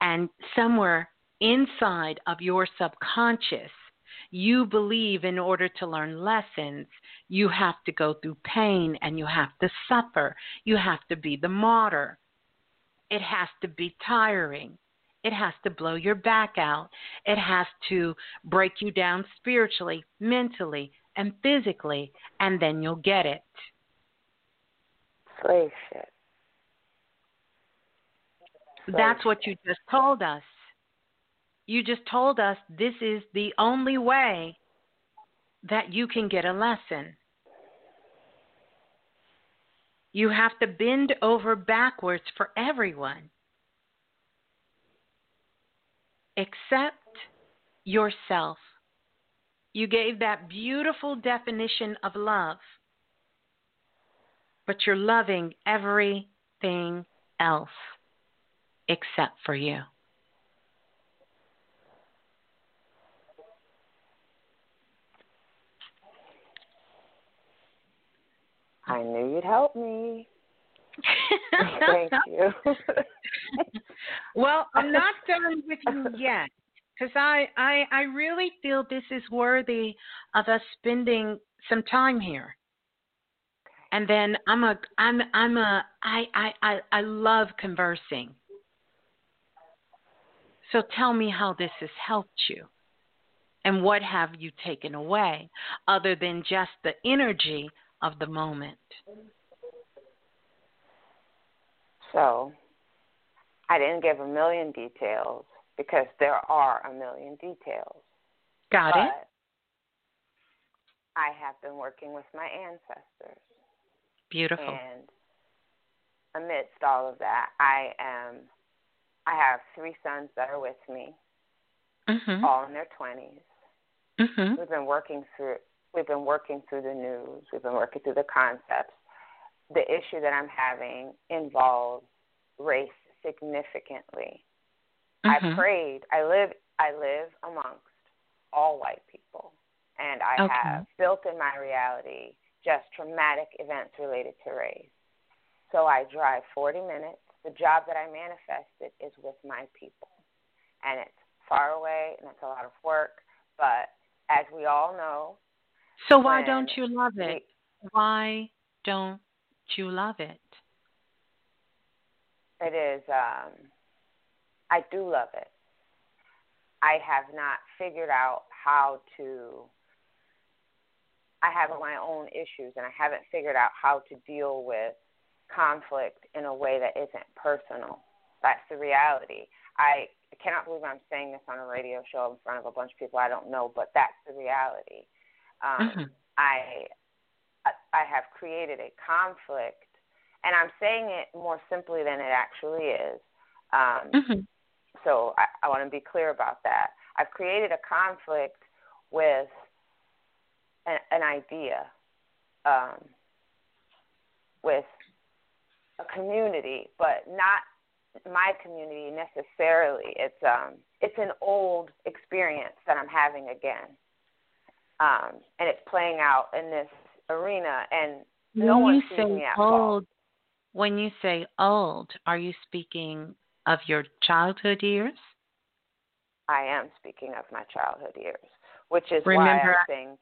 and somewhere inside of your subconscious, you believe in order to learn lessons, you have to go through pain and you have to suffer. You have to be the martyr. It has to be tiring. It has to blow your back out. It has to break you down spiritually, mentally, and physically, and then you'll get it. Slave shit. That's what you just told us. You just told us this is the only way that you can get a lesson. You have to bend over backwards for everyone except yourself. You gave that beautiful definition of love, but you're loving everything else except for you. I knew you'd help me. (laughs) Thank you. (laughs) well, I'm (laughs) not done with you yet because I, I I really feel this is worthy of us spending some time here. And then I'm a I'm I'm a I I I, I love conversing. So tell me how this has helped you. And what have you taken away other than just the energy of the moment? So I didn't give a million details because there are a million details. Got but it. I have been working with my ancestors. Beautiful. And amidst all of that, I am I have three sons that are with me, mm-hmm. all in their 20s. Mm-hmm. We've been working through we've been working through the news. We've been working through the concepts the issue that I'm having involves race significantly. Mm-hmm. I prayed. I live. I live amongst all white people, and I okay. have built in my reality just traumatic events related to race. So I drive 40 minutes. The job that I manifested is with my people, and it's far away and it's a lot of work. But as we all know, so why don't you love it? Why don't you love it? It is. Um, I do love it. I have not figured out how to I have my own issues and I haven't figured out how to deal with conflict in a way that isn't personal. That's the reality. I cannot believe I'm saying this on a radio show in front of a bunch of people I don't know, but that's the reality. Um, mm-hmm. I I have created a conflict, and I'm saying it more simply than it actually is. Um, mm-hmm. So I, I want to be clear about that. I've created a conflict with an, an idea, um, with a community, but not my community necessarily. It's um it's an old experience that I'm having again. Um and it's playing out in this arena and when no one sees me at old, When you say old, are you speaking of your childhood years? I am speaking of my childhood years, which is Remember, why I'm saying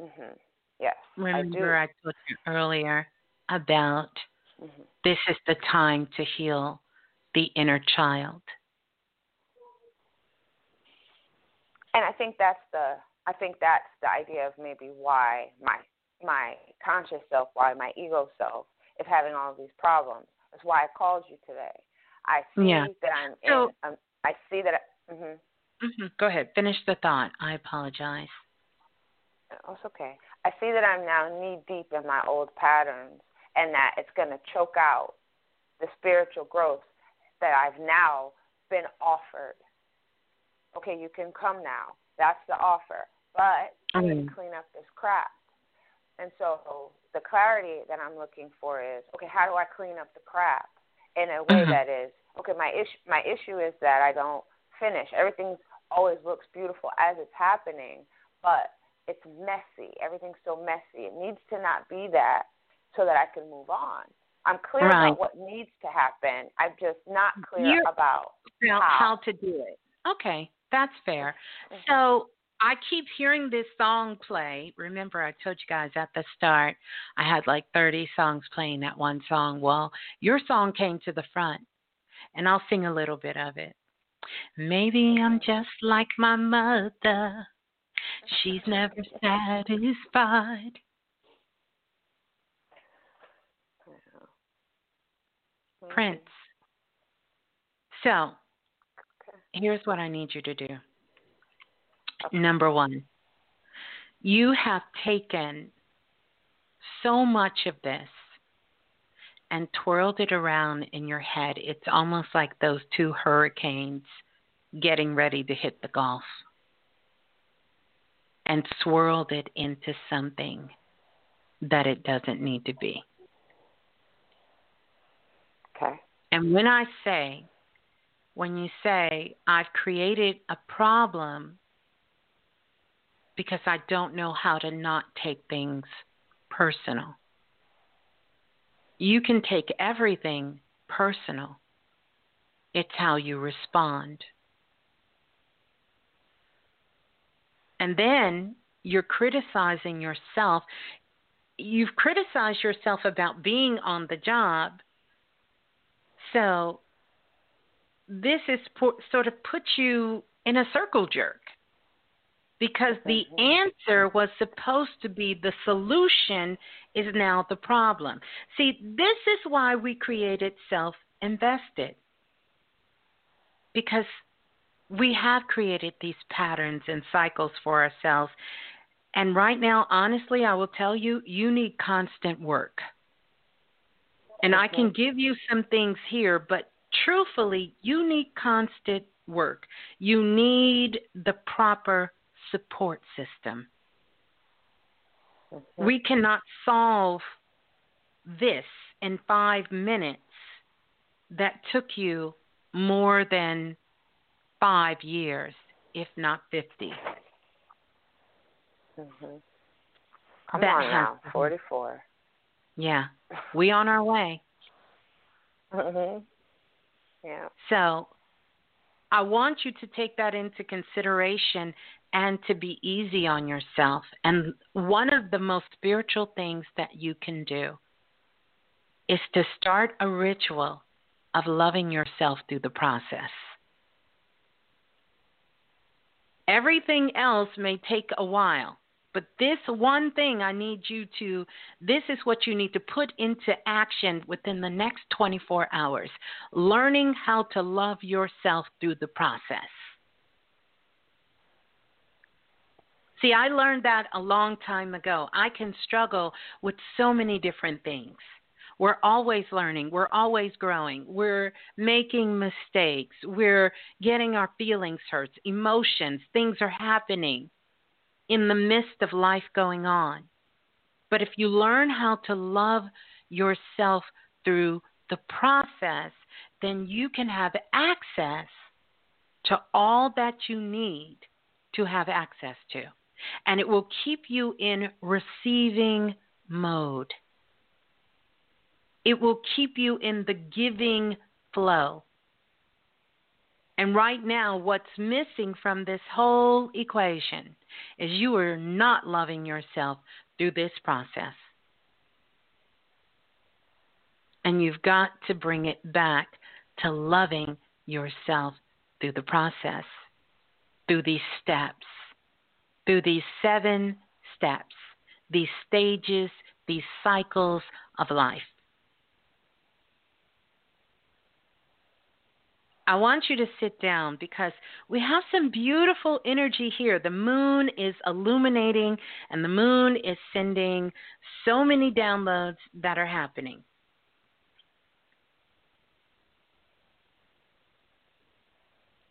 mhm. Yes. Remember I, I told you earlier about Mm-hmm. This is the time to heal the inner child. And I think that's the I think that's the idea of maybe why my my conscious self, why my ego self is having all of these problems. That's why I called you today. I see yeah. that I'm so, in. Um, I see that. I, mm-hmm. Mm-hmm. Go ahead. Finish the thought. I apologize. It's okay. I see that I'm now knee deep in my old patterns and that it's going to choke out the spiritual growth that I've now been offered. Okay, you can come now. That's the offer. But I need to mm. clean up this crap. And so the clarity that I'm looking for is okay, how do I clean up the crap in a way mm-hmm. that is okay, my issue my issue is that I don't finish. Everything always looks beautiful as it's happening, but it's messy. Everything's so messy. It needs to not be that so that I can move on. I'm clear right. about what needs to happen. I'm just not clear You're, about how. how to do it. Okay, that's fair. Mm-hmm. So I keep hearing this song play. Remember, I told you guys at the start I had like 30 songs playing that one song. Well, your song came to the front, and I'll sing a little bit of it. Maybe I'm just like my mother. She's never satisfied. Prince. So, here's what I need you to do. Number one, you have taken so much of this and twirled it around in your head. It's almost like those two hurricanes getting ready to hit the Gulf and swirled it into something that it doesn't need to be. Okay. And when I say, when you say, I've created a problem because I don't know how to not take things personal, you can take everything personal. It's how you respond. And then you're criticizing yourself. You've criticized yourself about being on the job so this is sort of put you in a circle jerk because the answer was supposed to be the solution is now the problem. See, this is why we created self invested because we have created these patterns and cycles for ourselves. And right now, honestly, I will tell you, you need constant work. And I can give you some things here, but truthfully, you need constant work. You need the proper support system. Mm-hmm. We cannot solve this in five minutes that took you more than five years, if not 50. Mm-hmm. Come that on now, 44. Yeah, (laughs) we on our way. Mhm. Yeah. So, I want you to take that into consideration and to be easy on yourself. And one of the most spiritual things that you can do is to start a ritual of loving yourself through the process. Everything else may take a while, But this one thing I need you to, this is what you need to put into action within the next 24 hours learning how to love yourself through the process. See, I learned that a long time ago. I can struggle with so many different things. We're always learning. We're always growing. We're making mistakes. We're getting our feelings hurt, emotions, things are happening in the midst of life going on. But if you learn how to love yourself through the process, then you can have access to all that you need to have access to. And it will keep you in receiving mode. It will keep you in the giving flow. And right now, what's missing from this whole equation is you are not loving yourself through this process. And you've got to bring it back to loving yourself through the process, through these steps, through these seven steps, these stages, these cycles of life. I want you to sit down because we have some beautiful energy here. The moon is illuminating and the moon is sending so many downloads that are happening.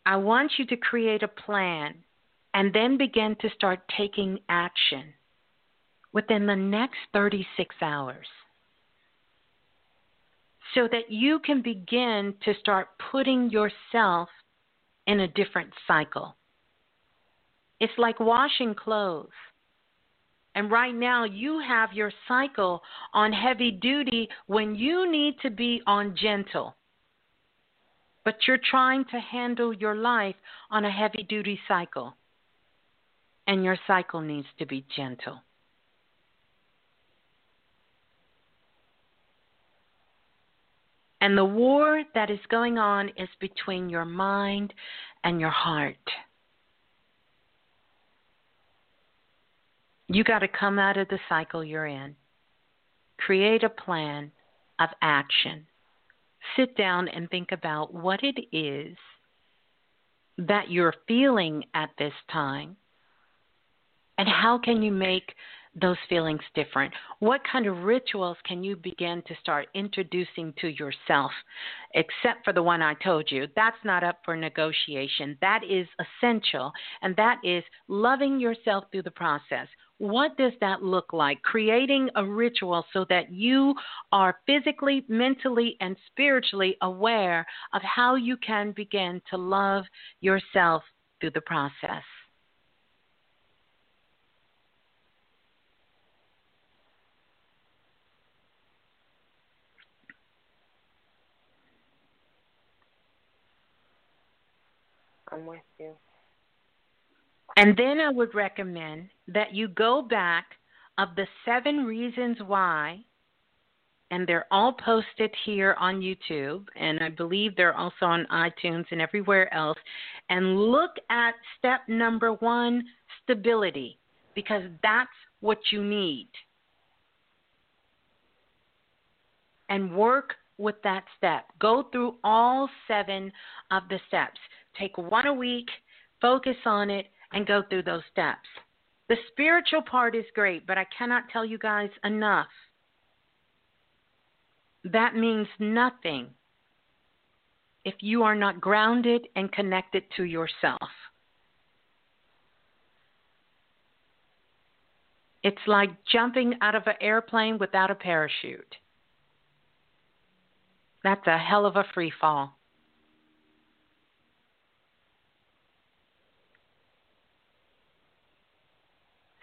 I want you to create a plan and then begin to start taking action within the next 36 hours so that you can begin to start putting yourself in a different cycle. It's like washing clothes. And right now, you have your cycle on heavy duty when you need to be on gentle. But you're trying to handle your life on a heavy duty cycle. And your cycle needs to be gentle. And the war that is going on is between your mind and your heart. You got to come out of the cycle you're in. Create a plan of action. Sit down and think about what it is that you're feeling at this time and how can you make those feelings different? What kind of rituals can you begin to start introducing to yourself, except for the one I told you? That's not up for negotiation. That is essential, and that is loving yourself through the process. What does that look like? Creating a ritual so that you are physically, mentally, and spiritually aware of how you can begin to love yourself through the process. I'm with you. And then I would recommend that you go back of the seven reasons why, and they're all posted here on YouTube, and I believe they're also on iTunes and everywhere else, and look at step number one stability, because that's what you need. And work with that step. Go through all seven of the steps. Take one a week, focus on it, and go through those steps. The spiritual part is great, but I cannot tell you guys enough. That means nothing if you are not grounded and connected to yourself. It's like jumping out of an airplane without a parachute. That's a hell of a free fall.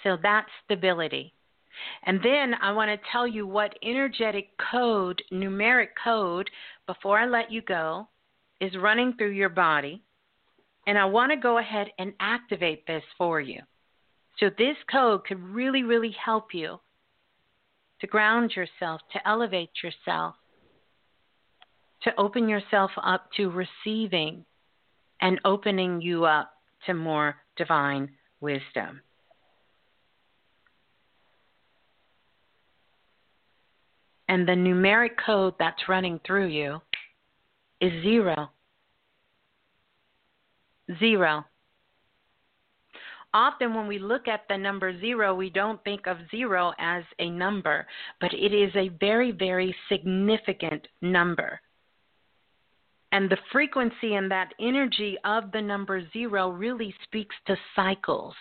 So that's stability. And then I want to tell you what energetic code, numeric code, before I let you go, is running through your body. And I want to go ahead and activate this for you. So this code could really, really help you to ground yourself, to elevate yourself, to open yourself up to receiving and opening you up to more divine wisdom. And the numeric code that's running through you is zero. Zero. Often, when we look at the number zero, we don't think of zero as a number, but it is a very, very significant number. And the frequency and that energy of the number zero really speaks to cycles.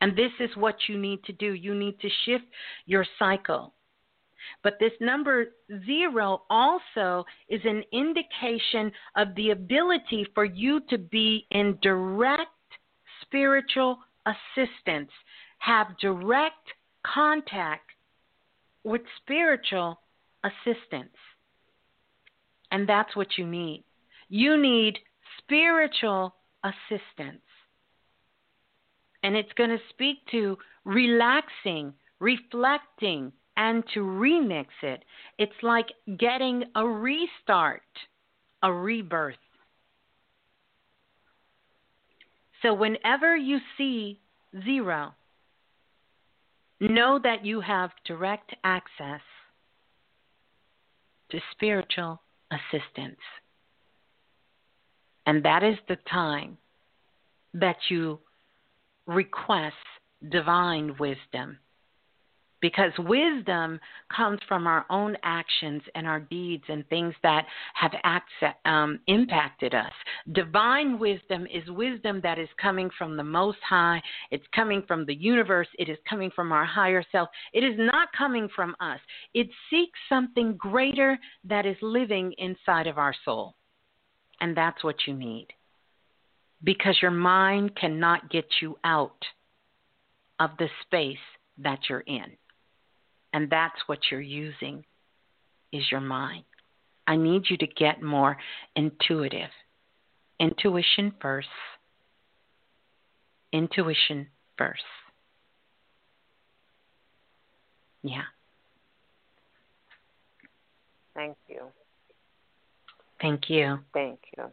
And this is what you need to do. You need to shift your cycle. But this number zero also is an indication of the ability for you to be in direct spiritual assistance, have direct contact with spiritual assistance. And that's what you need. You need spiritual assistance. And it's going to speak to relaxing, reflecting, and to remix it. It's like getting a restart, a rebirth. So whenever you see zero, know that you have direct access to spiritual assistance. And that is the time that you request divine wisdom because wisdom comes from our own actions and our deeds and things that have um, impacted us. Divine wisdom is wisdom that is coming from the Most High, it's coming from the universe, it is coming from our higher self. It is not coming from us, it seeks something greater that is living inside of our soul. And that's what you need. Because your mind cannot get you out of the space that you're in. And that's what you're using is your mind. I need you to get more intuitive. Intuition first. Intuition first. Yeah. Thank you. Thank you. Thank you.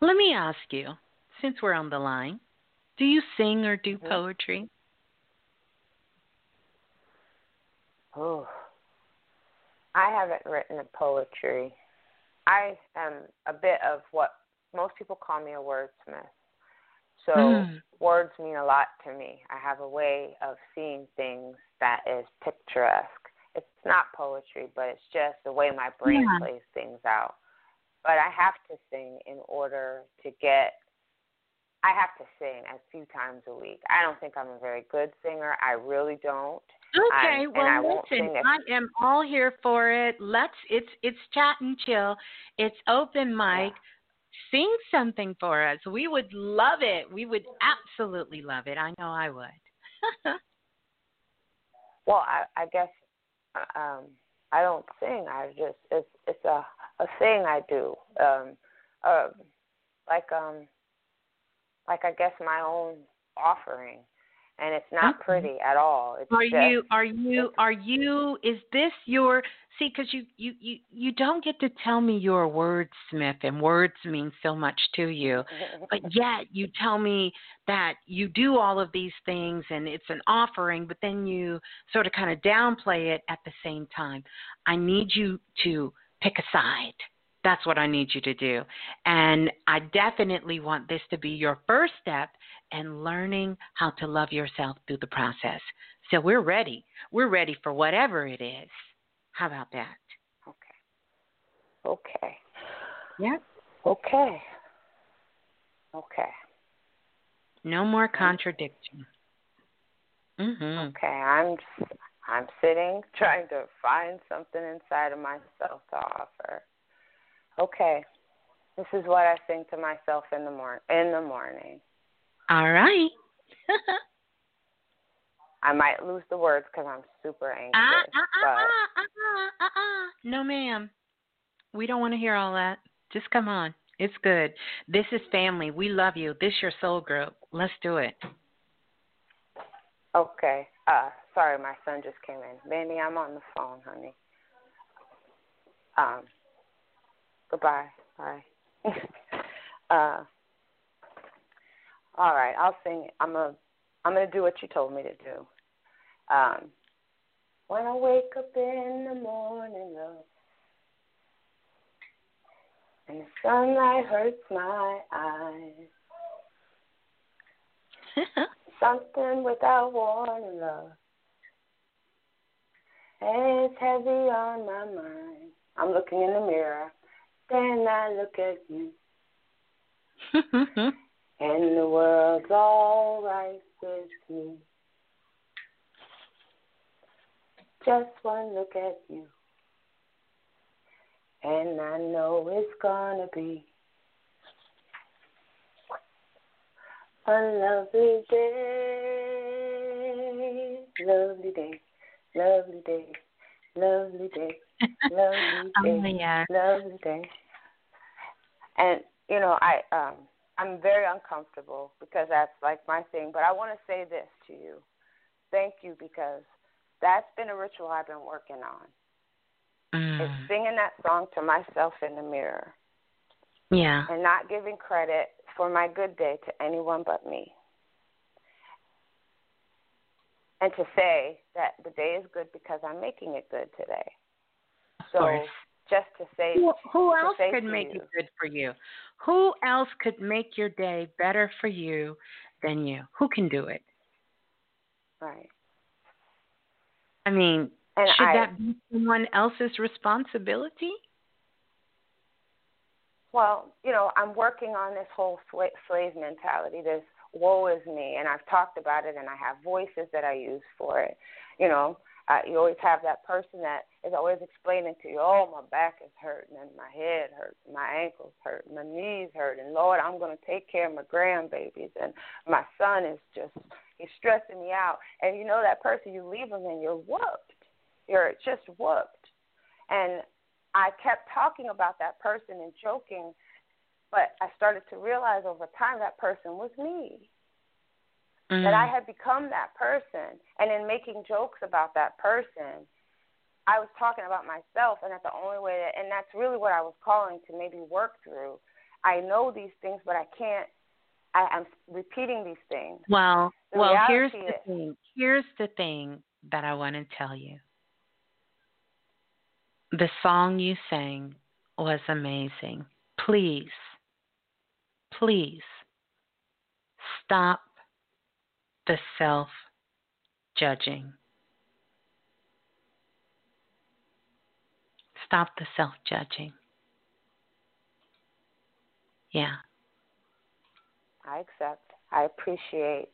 Let me ask you, since we're on the line, do you sing or do Mm-hmm. poetry? Oh, I haven't written a poetry. I am a bit of what most people call me a wordsmith. So Mm. words mean a lot to me. I have a way of seeing things that is picturesque. It's not poetry, but it's just the way my brain Yeah. plays things out. But I have to sing in order to get I have to sing a few times a week. I don't think I'm a very good singer. I really don't. Okay, I well won't listen. I am all here for it. Let's it's it's chat and chill. It's open mic. Sing something for us. We would love it. We would absolutely love it. I know I would. (laughs) Well, I, I guess uh, um, I don't sing. I just it's it's a a thing I do. Um, uh, like um, like I guess my own offering, and it's not Okay. pretty at all. It's Are just, you are you are you is this your see because you, you you you don't get to tell me you're a wordsmith and words mean so much to you but (laughs) yet you tell me that you do all of these things and it's an offering but then you sort of kind of downplay it at the same time i need you to pick a side that's what i need you to do and i definitely want this to be your first step in learning how to love yourself through the process so we're ready we're ready for whatever it is how about that okay. Okay. yeah Okay. Okay. no more contradiction mhm Okay. I'm I'm sitting trying to find something inside of myself to offer. Okay. This is what I think to myself in the mor- In the morning, all right (laughs) I might lose the words because I'm super anxious. Ah, ah, but ah, ah, ah, ah. No, ma'am. We don't want to hear all that. Just come on. It's good. This is family. We love you. This your soul group. Let's do it. okay. Uh, sorry, my son just came in. Mandy, I'm on the phone, honey. Um. Goodbye. Bye. (laughs) uh. All right. I'll sing. I'm a. I'm gonna do what you told me to do. Um. When I wake up in the morning, love, and the sunlight hurts my eyes. (laughs) Something without warning, love. And it's heavy on my mind. I'm looking in the mirror, then I look at you. (laughs) and the world's all right with me. Just one look at you, and I know it's gonna be a lovely day, lovely day, lovely day, lovely day, lovely (laughs) day, oh, yeah. lovely day. And you know, I um I'm very uncomfortable because that's like my thing, but I want to say this to you. Thank you because that's been a ritual I've been working on. Mm. Is singing that song to myself in the mirror. Yeah. And not giving credit for my good day to anyone but me. And to say that the day is good because I'm making it good today. So course. just to say Who, who to else say could make you, it good for you? Who else could make your day better for you than you? Who can do it? Right. I mean, And should I, that be someone else's responsibility? Well, you know, I'm working on this whole sla- slave mentality, this woe is me, and I've talked about it, and I have voices that I use for it. You know, uh, you always have that person that is always explaining to you, oh, my back is hurting, and my head hurts, my ankles hurt, my knees hurt, and Lord, I'm going to take care of my grandbabies, and my son is just, he's stressing me out. And you know that person, you leave them, and you're whooped. You're just whooped. And I kept talking about that person and joking, but I started to realize over time that person was me. Mm. That I had become that person. And in making jokes about that person, I was talking about myself, and that's the only way that, and that's really what I was calling to maybe work through. I know these things, but I can't. I, I'm repeating these things. Well, The well, here's the is- thing. Here's the thing that I want to tell you. The song you sang was amazing. Please, please stop the self judging. Stop the self judging. Yeah, I accept. I appreciate.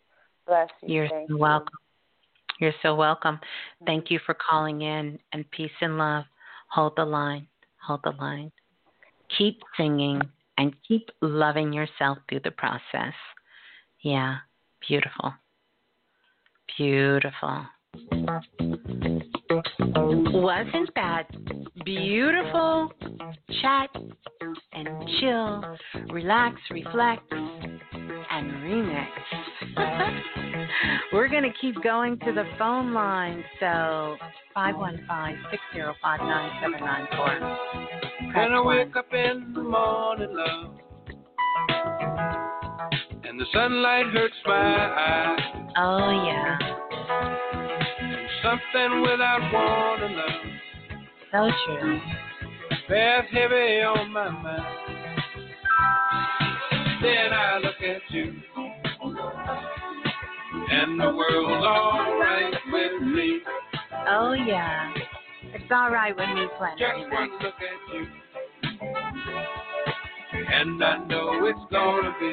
Bless you. you're Thank so you. welcome. You're so welcome. Mm-hmm. Thank you for calling in and peace and love. Hold the line. Hold the line. Keep singing and keep loving yourself through the process. Yeah, beautiful. Beautiful. Wasn't that beautiful? Chat and chill, relax, reflect, and remix. (laughs) We're going to keep going to the phone line. So 515-605-9794. When I wake up in the morning, love, and the sunlight hurts my eyes, Oh, yeah. something without warning, love, So true. bears heavy on my mind. Then I look at you, and the world's alright with me. Oh, yeah. It's all right with me, Planet Just one look at you, and I know it's gonna be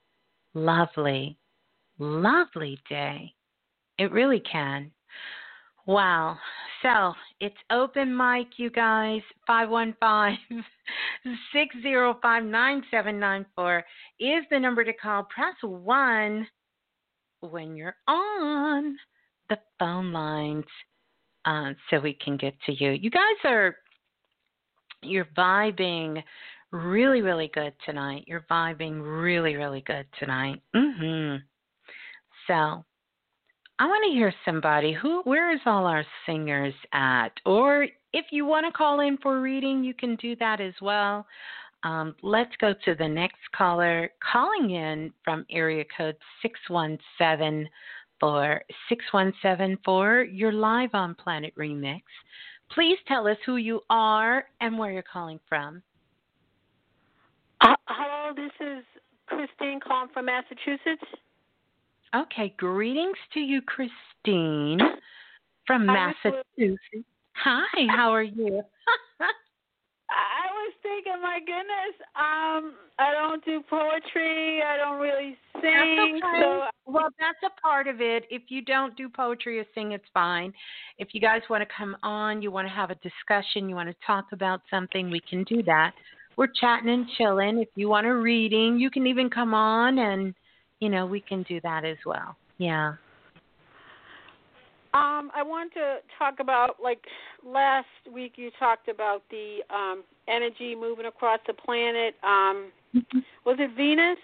lovely, lovely day. It really can. Wow. So it's open mic, you guys. 515 605 9794 is the number to call. Press 1 when you're on the phone lines. uh, so we can get to you. You guys are you're vibing really, really good tonight. You're vibing really, really good tonight. Mhm. So I want to hear somebody who where is all our singers at? Or if you want to call in for reading, you can do that as well. Um, let's go to the next caller calling in from area code 617 for 6174. You're live on Planet Remix. Please tell us who you are and where you're calling from. Uh, hello, this is Christine calling from Massachusetts. Okay, greetings to you, Christine from Massachusetts. Hi, how are you? (laughs) I was thinking, my goodness, um, I don't do poetry. I don't really sing. That's okay. So well, that's a part of it. If you don't do poetry or sing, it's fine. If you guys want to come on, you want to have a discussion, you want to talk about something, we can do that. We're chatting and chilling. If you want a reading, you can even come on and, you know, we can do that as well. Yeah. Um, I want to talk about like last week you talked about the um energy moving across the planet. Um was it Venus?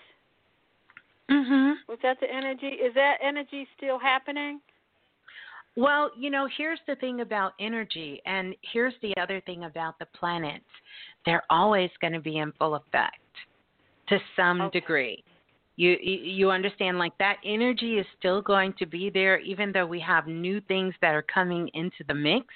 Mhm. Was that the energy? Is that energy still happening? Well, you know, here's the thing about energy, and here's the other thing about the planets. They're always going to be in full effect to some Okay. degree. You you understand like that energy is still going to be there even though we have new things that are coming into the mix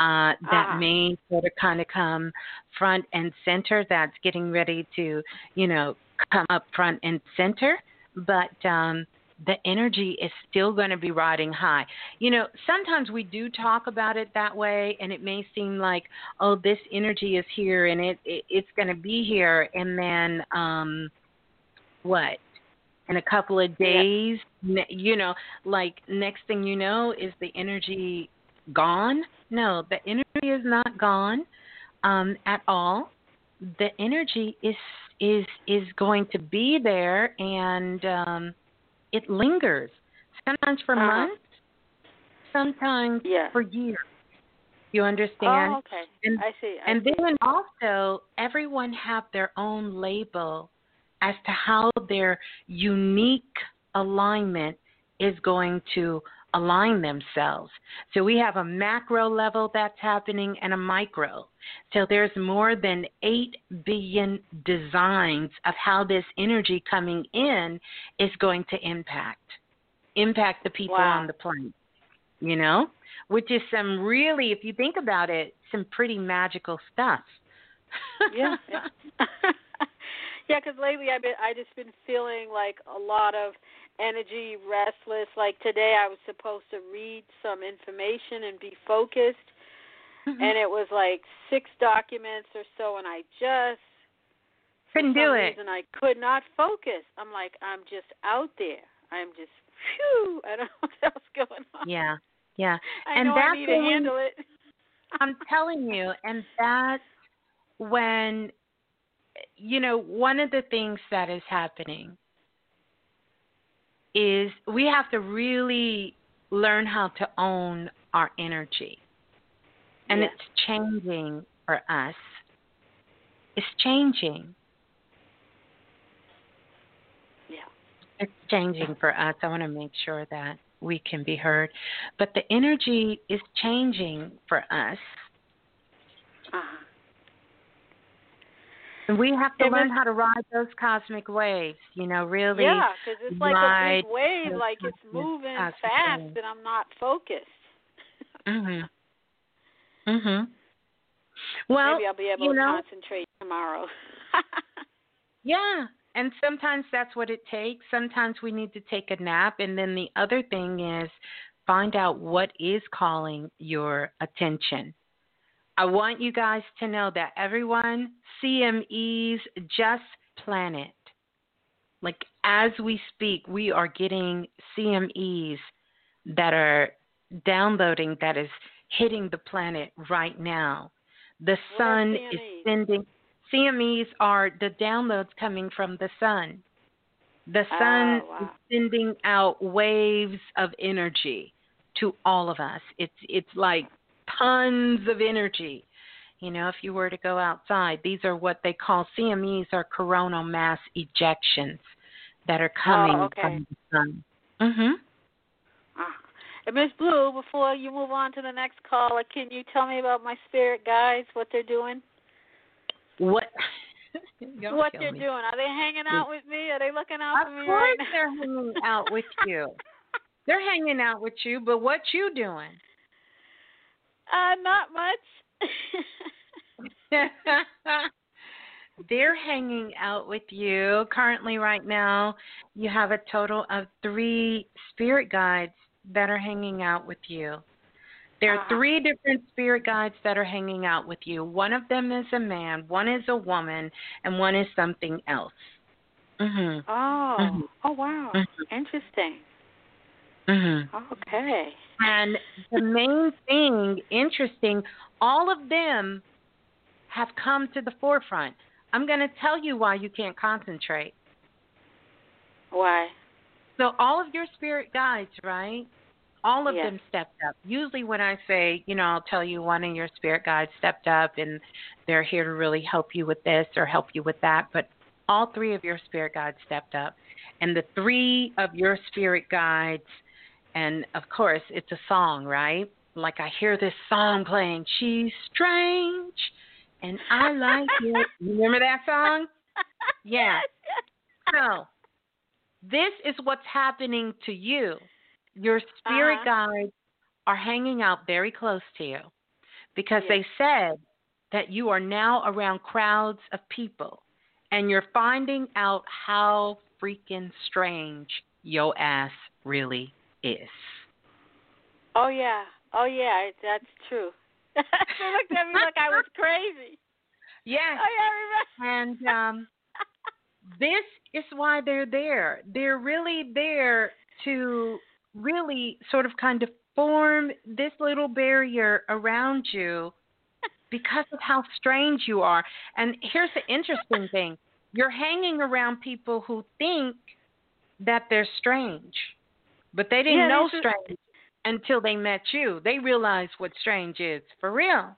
uh that Uh-huh. may sort of kind of come front and center that's getting ready to, you know, come up front and center, but um the energy is still going to be riding high. You know, sometimes we do talk about it that way, and it may seem like, oh, this energy is here and it, it it's going to be here, and then um, what? In a couple of days, ne- you know, like next thing you know, is the energy gone? No, the energy is not gone um, at all. The energy is is is going to be there, and um, it lingers. Sometimes for Uh-huh. months, sometimes Yeah. for years. You understand? Oh, okay. And- I see. I and see. then also, everyone have their own label as to how their unique alignment is going to align themselves. So we have a macro level that's happening and a micro. So there's more than 8 billion designs of how this energy coming in is going to impact impact the people Wow. on the planet. You know? Which is some really if you think about it, some pretty magical stuff. yeah. (laughs) yeah. yeah, because lately I've been I just been feeling like a lot of energy, restless. Like today, I was supposed to read some information and be focused, Mm-hmm. and it was like six documents or so, and I just Couldn't do it. reason I could not focus. I'm like I'm just out there. I'm just phew. I don't (laughs) know what else going on. Yeah. Yeah. I and know that's I need to when handle it. I'm telling you, and that's when, you know, one of the things that is happening is we have to really learn how to own our energy. And Yeah. it's changing for us. It's changing. Yeah. It's changing for us. I want to make sure that we can be heard. But the energy is changing for us. Uh-huh. And we have to learn how to ride those cosmic waves, you know, really. Yeah, because it's like a big wave, like it's moving fast, waves. and I'm not focused. Mhm. (laughs) Mhm. Well, Maybe I'll be able you to concentrate tomorrow. (laughs) Yeah, and sometimes that's what it takes. Sometimes we need to take a nap, and then the other thing is find out what is calling your attention. I want you guys to know that everyone, CME's Just Planet, like as we speak, we are getting CMEs that are downloading, that is hitting the planet right now. The sun is sending CMEs are the downloads coming from the sun. The sun Oh, wow. is sending out waves of energy to all of us. It's it's like tons of energy. You know, if you were to go outside, these are what they call CMEs are coronal mass ejections that are coming oh, okay. from the sun. Mhm. And Miss Blue, before you move on to the next caller, can you tell me about my spirit guides, what they're doing? What (laughs) what they're me. doing? Are they hanging out with me? Are they looking out of for me Of course right they're hanging out with you. (laughs) they're hanging out with you, but what you doing? Uh, not much. (laughs) they're hanging out with you currently right now. You have a total of three spirit guides that are hanging out with you. There are Uh-huh. three different spirit guides that are hanging out with you. One of them is a man, one is a woman, and one is something else. Mhm. Oh, Mhm. oh wow, Mhm. interesting. Mhm. Okay. And the main thing, interesting, all of them have come to the forefront. I'm going to tell you why you can't concentrate. Why? So, all of your spirit guides, right? All of Yes. them stepped up. Usually, when I say, you know, I'll tell you one of your spirit guides stepped up and they're here to really help you with this or help you with that. But all three of your spirit guides stepped up. And the three of your spirit guides, and of course, it's a song, right? Like I hear this song playing, She's Strange, and I like it. You remember that song? Yeah. So, this is what's happening to you. Your spirit Uh-huh. guides are hanging out very close to you because Yes. they said that you are now around crowds of people and you're finding out how freaking strange your ass really is. Oh yeah. Oh yeah. That's true. (laughs) they looked at me like I was crazy. Yes. Oh yeah. And um, this is why they're there. They're really there to really sort of kind of form this little barrier around you (laughs) because of how strange you are. And here's the interesting thing you're hanging around people who think that they're strange, but they didn't Yeah, know strange until they met you. They realized what strange is for real.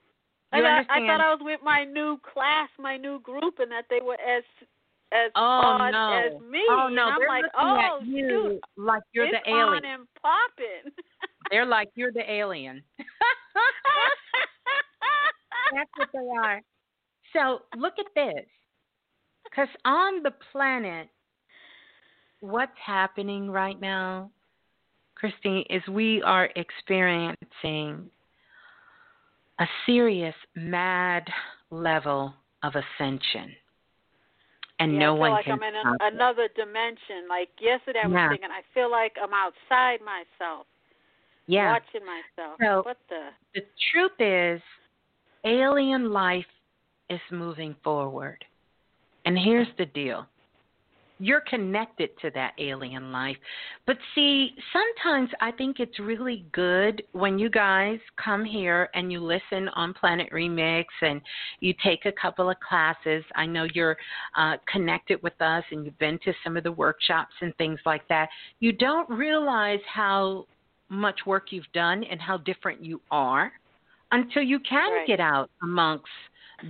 I You thought, I understand? thought I was with my new class, my new group, and that they were as as Oh odd no! as me. Oh and no! I'm They're like, oh at you shoot, like you're the alien. and popping. (laughs) They're like you're the alien. (laughs) That's what they are. So look at this, because on the planet, what's happening right now, Christine, is we are experiencing a serious mad level of ascension. And yeah, no I feel one like can I'm in another dimension. Like yesterday, I was Yeah. thinking, I feel like I'm outside myself, Yeah. watching myself. So- what the? the truth is, alien life is moving forward. And here's the deal you're connected to that alien life. But see, sometimes I think it's really good when you guys come here and you listen on Planet Remix and you take a couple of classes. I know you're uh, connected with us and you've been to some of the workshops and things like that. You don't realize how much work you've done and how different you are until you can Right. get out amongst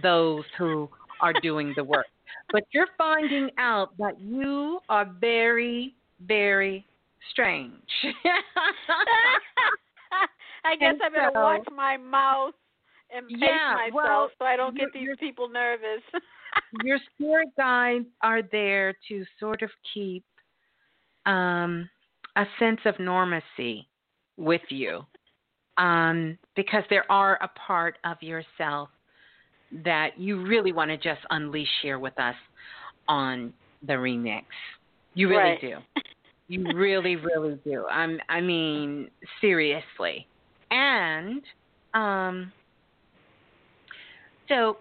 those who are doing the work. But you're finding out that you are very, very strange. (laughs) I guess And I better so- watch my mouth and pace Yeah, myself well, so I don't get these people nervous. (laughs) Your spirit guides are there to sort of keep um, a sense of normacy with you um, because there are a part of yourself that you really want to just unleash here with us on the remix. You really Right. do. (laughs) You really, really do. I'm, I mean, seriously. And um, so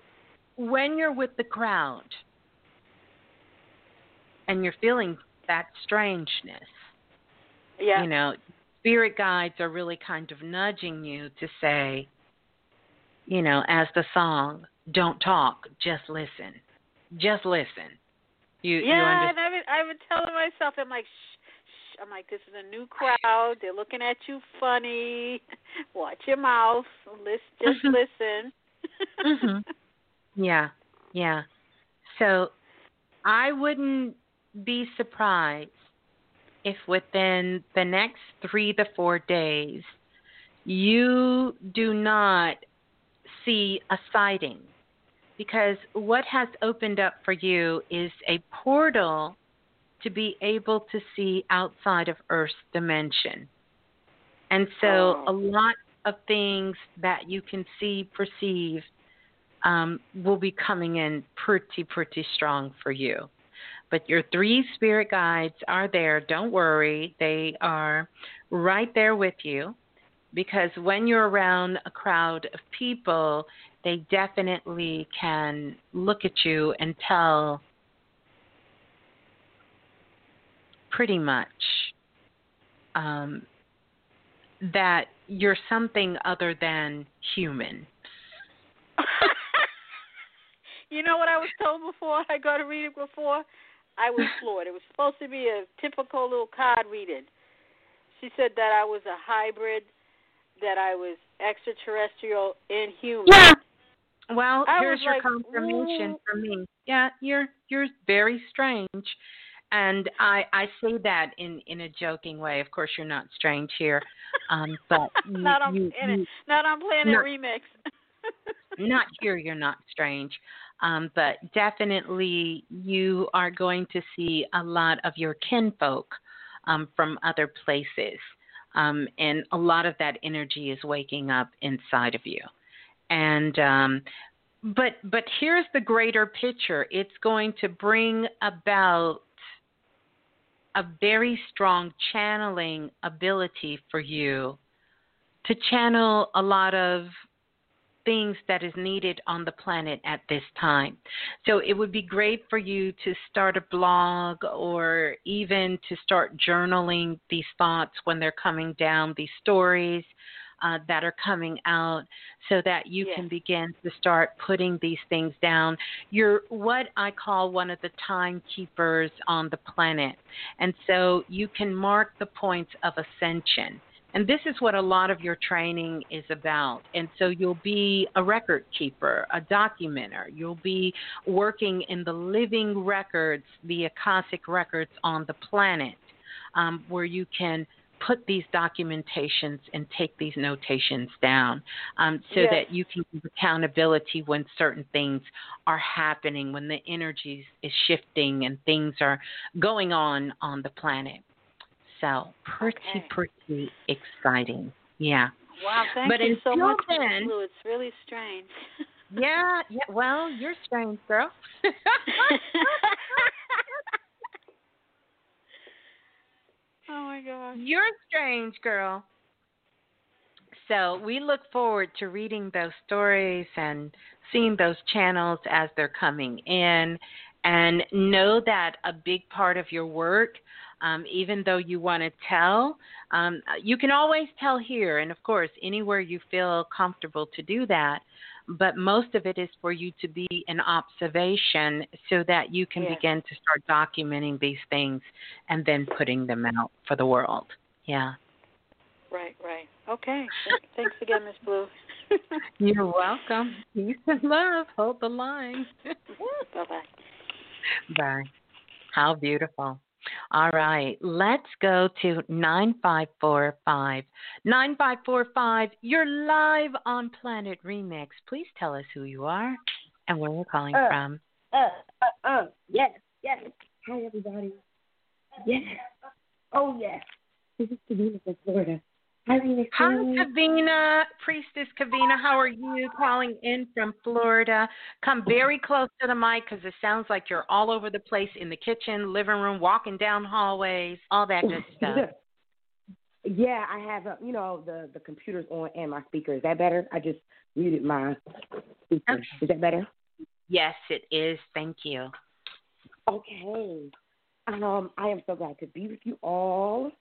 when you're with the crowd and you're feeling that strangeness, yeah. you know, spirit guides are really kind of nudging you to say, you know, as the song, don't talk, just listen. Just listen. You you yeah, understand? and I would, I've been telling myself, I'm like, shh, shh, I'm like, this is a new crowd. They're looking at you funny. (laughs) Watch your mouth. Listen, just Mhm. listen. mhm. Yeah, yeah. So I wouldn't be surprised if within the next three to four days you do not see a sighting. Because what has opened up for you is a portal to be able to see outside of Earth's dimension. And so Oh. a lot of things that you can see, perceive, um, will be coming in pretty, pretty strong for you. But your three spirit guides are there. Don't worry. They are right there with you because when you're around a crowd of people, they definitely can look at you and tell pretty much um, that you're something other than human. (laughs) you know what I was told before I got a reading before? I was floored. It was supposed to be a typical little card reading. She said that I was a hybrid, that I was extraterrestrial and human. Yeah. Well, I here's your like, confirmation "Ooh." from me. Yeah, you're you're very strange. And I I say that in in a joking way. Of course, you're not strange here, um, (laughs) but you, not on you, in you- Not on Planet not- Remix. (laughs) not here. You're not strange, um, but definitely you are going to see a lot of your kinfolk um, from other places, um, and a lot of that energy is waking up inside of you. And um, but but here's the greater picture. It's going to bring about a very strong channeling ability for you to channel a lot of things that is needed on the planet at this time. So it would be great for you to start a blog or even to start journaling these thoughts when they're coming down, these stories uh, that are coming out, so that you can begin to start putting these things down. You're what I call one of the timekeepers on the planet. And so you can mark the points of ascension. And this is what a lot of your training is about. And so you'll be a record keeper, a documenter. You'll be working in the living records, the Akashic records on the planet, um, where you can put these documentations and take these notations down um, so Yes. that you can give accountability when certain things are happening, when the energy is shifting and things are going on on the planet. So pretty, Okay. pretty exciting. Yeah. Wow, thank But you so much, then- Blue. It's really strange. Yeah, yeah. Well, you're strange, girl. (laughs) (laughs) oh my gosh. You're strange, girl. So we look forward to reading those stories and seeing those channels as they're coming in. And know that a big part of your work, um, even though you want to tell, um, you can always tell here, and of course, anywhere you feel comfortable to do that. But most of it is for you to be an observation so that you can begin to start documenting these things and then putting them out for the world. Yeah. Right, right. Okay. Thanks again, Miss Blue. (laughs) You're welcome. Peace and love. Hold the line. bye bye. Bye. How beautiful. All right, let's go to 9545. 9545, you're live on Planet Remix. Please tell us who you are and where you're calling Uh, from. Uh, uh, uh, yes, yes. Hi, everybody. Yes. Oh, yes. This is Savina from Florida. Hi, Kavina, Priestess Kavina. How are you? Calling in from Florida. Come very close to the mic because it sounds like you're all over the place in the kitchen, living room, walking down hallways, all that good (laughs) stuff. yeah, I have, uh, you know, the, the computer's on and my speaker. Is that better? I just muted my speaker. Okay. Is that better? Yes, it is. Thank you. Okay. Um, I am so glad to be with you all.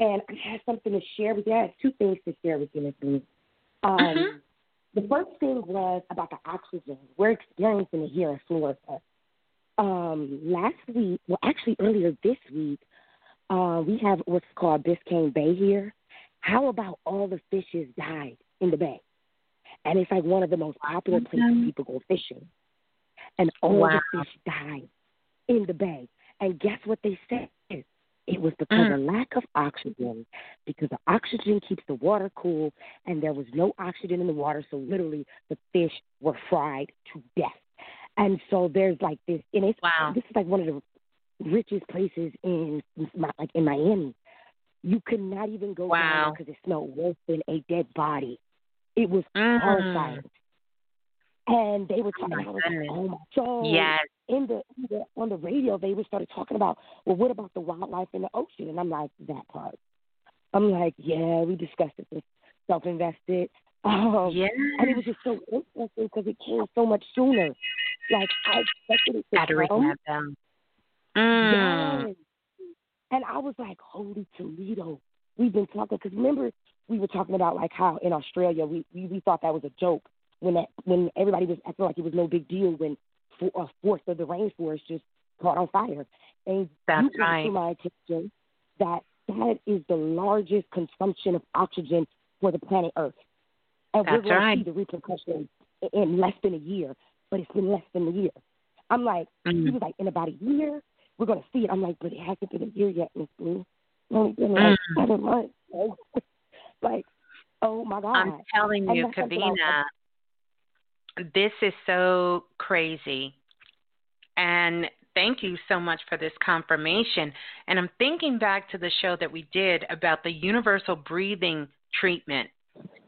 And I have something to share with you. I have two things to share with you, Miss Lee. Um, Mhm. The first thing was about the oxygen. We're experiencing it here in Florida. Um, last week, well, actually earlier this week, uh, we have what's called Biscayne Bay here. How about all the fishes died in the bay? And it's like one of the most popular places Mm-hmm. people go fishing. And all Wow. the fish died in the bay. And guess what they said? It was because Mm. of lack of oxygen, because the oxygen keeps the water cool, and there was no oxygen in the water, so literally the fish were fried to death. And so there's like this, and it's Wow. this is like one of the richest places in like in Miami. You could not even go Wow. down because it smelled worse than a dead body. It was Mm. horrifying. And they were Oh, talking. my like, goodness. oh my. So Yes. In the, in the on the radio, they were started talking about, well, what about the wildlife in the ocean? And I'm like, that part. I'm like, yeah, we discussed it. It's self-invested. (laughs) Um, Yeah. and it was just so interesting because it came so much sooner. Like I expected it to Gotta ring come. that bell. Mm. Yes. And I was like, holy Toledo. We've been talking because remember we were talking about like how in Australia we, we we thought that was a joke when that when everybody was acting like it was no big deal when for, a fourth of the rainforest just caught on fire. And That's you right. to my attention that that is the largest consumption of oxygen for the planet Earth. And we're going right. to see the repercussions in- less than a year, but it's been less than a year. I'm like, he Mm. was like, in about a year, we're going to see it. I'm like, but it hasn't been a year yet, Miss Blue. It's only been like Mm. seven months. (laughs) like, oh my God. I'm telling And you, that's Kavina, this is so crazy. And thank you so much for this confirmation. And I'm thinking back to the show that we did about the universal breathing treatment.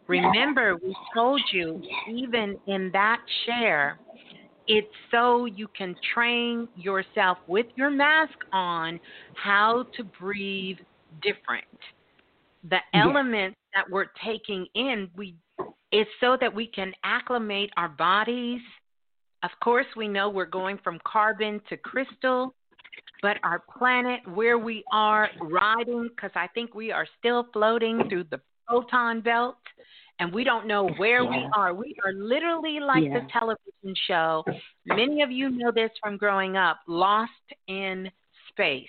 Remember, we told you, even in that share, it's so you can train yourself with your mask on how to breathe different. The Yes. elements that we're taking in, we it's so that we can acclimate our bodies. Of course, we know we're going from carbon to crystal, but our planet, where we are riding, because I think we are still floating through the photon belt, and we don't know where we are. We are literally like the television show. Many of you know this from growing up Lost in Space.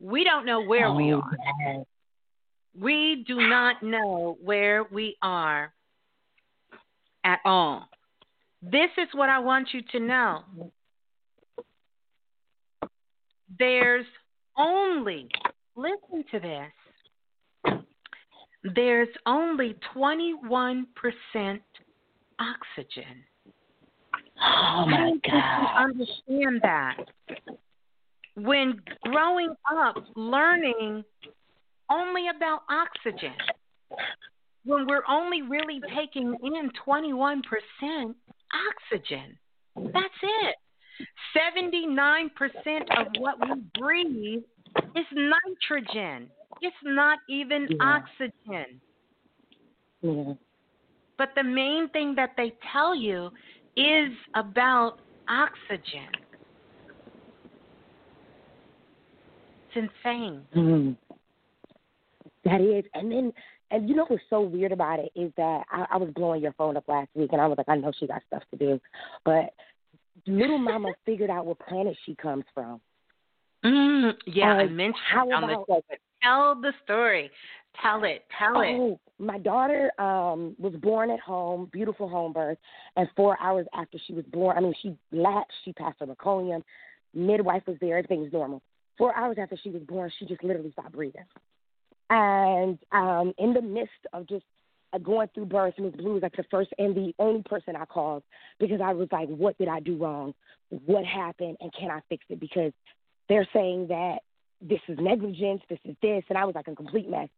We don't know where we Oh, are. yes. We do not know where we are at all. This is what I want you to know. There's only, listen to this, there's only 21% oxygen. Oh, my God. understand that. When growing up, learning only about oxygen, when we're only really taking in 21% oxygen, that's it. 79% of what we breathe is nitrogen. It's not even Yeah. oxygen. Yeah. But the main thing that they tell you is about oxygen. It's insane. Mm. That is, and then, and you know what's so weird about it is that I, I was blowing your phone up last week, and I was like, I know she got stuff to do, but little mama (laughs) figured out what planet she comes from. Mm, yeah, I mentioned how it on the show, but tell the story. Tell it. Tell it. Oh, my daughter um was born at home, beautiful home birth, and four hours after she was born, I mean, she latched, she passed her meconium, midwife was there, everything was normal. Four hours after she was born, she just literally stopped breathing. And um in the midst of just uh, going through birth, Miss Blue was like the first and the only person I called because I was like, what did I do wrong? What happened? And can I fix it? Because they're saying that this is negligence, this is this, and I was like a complete mess.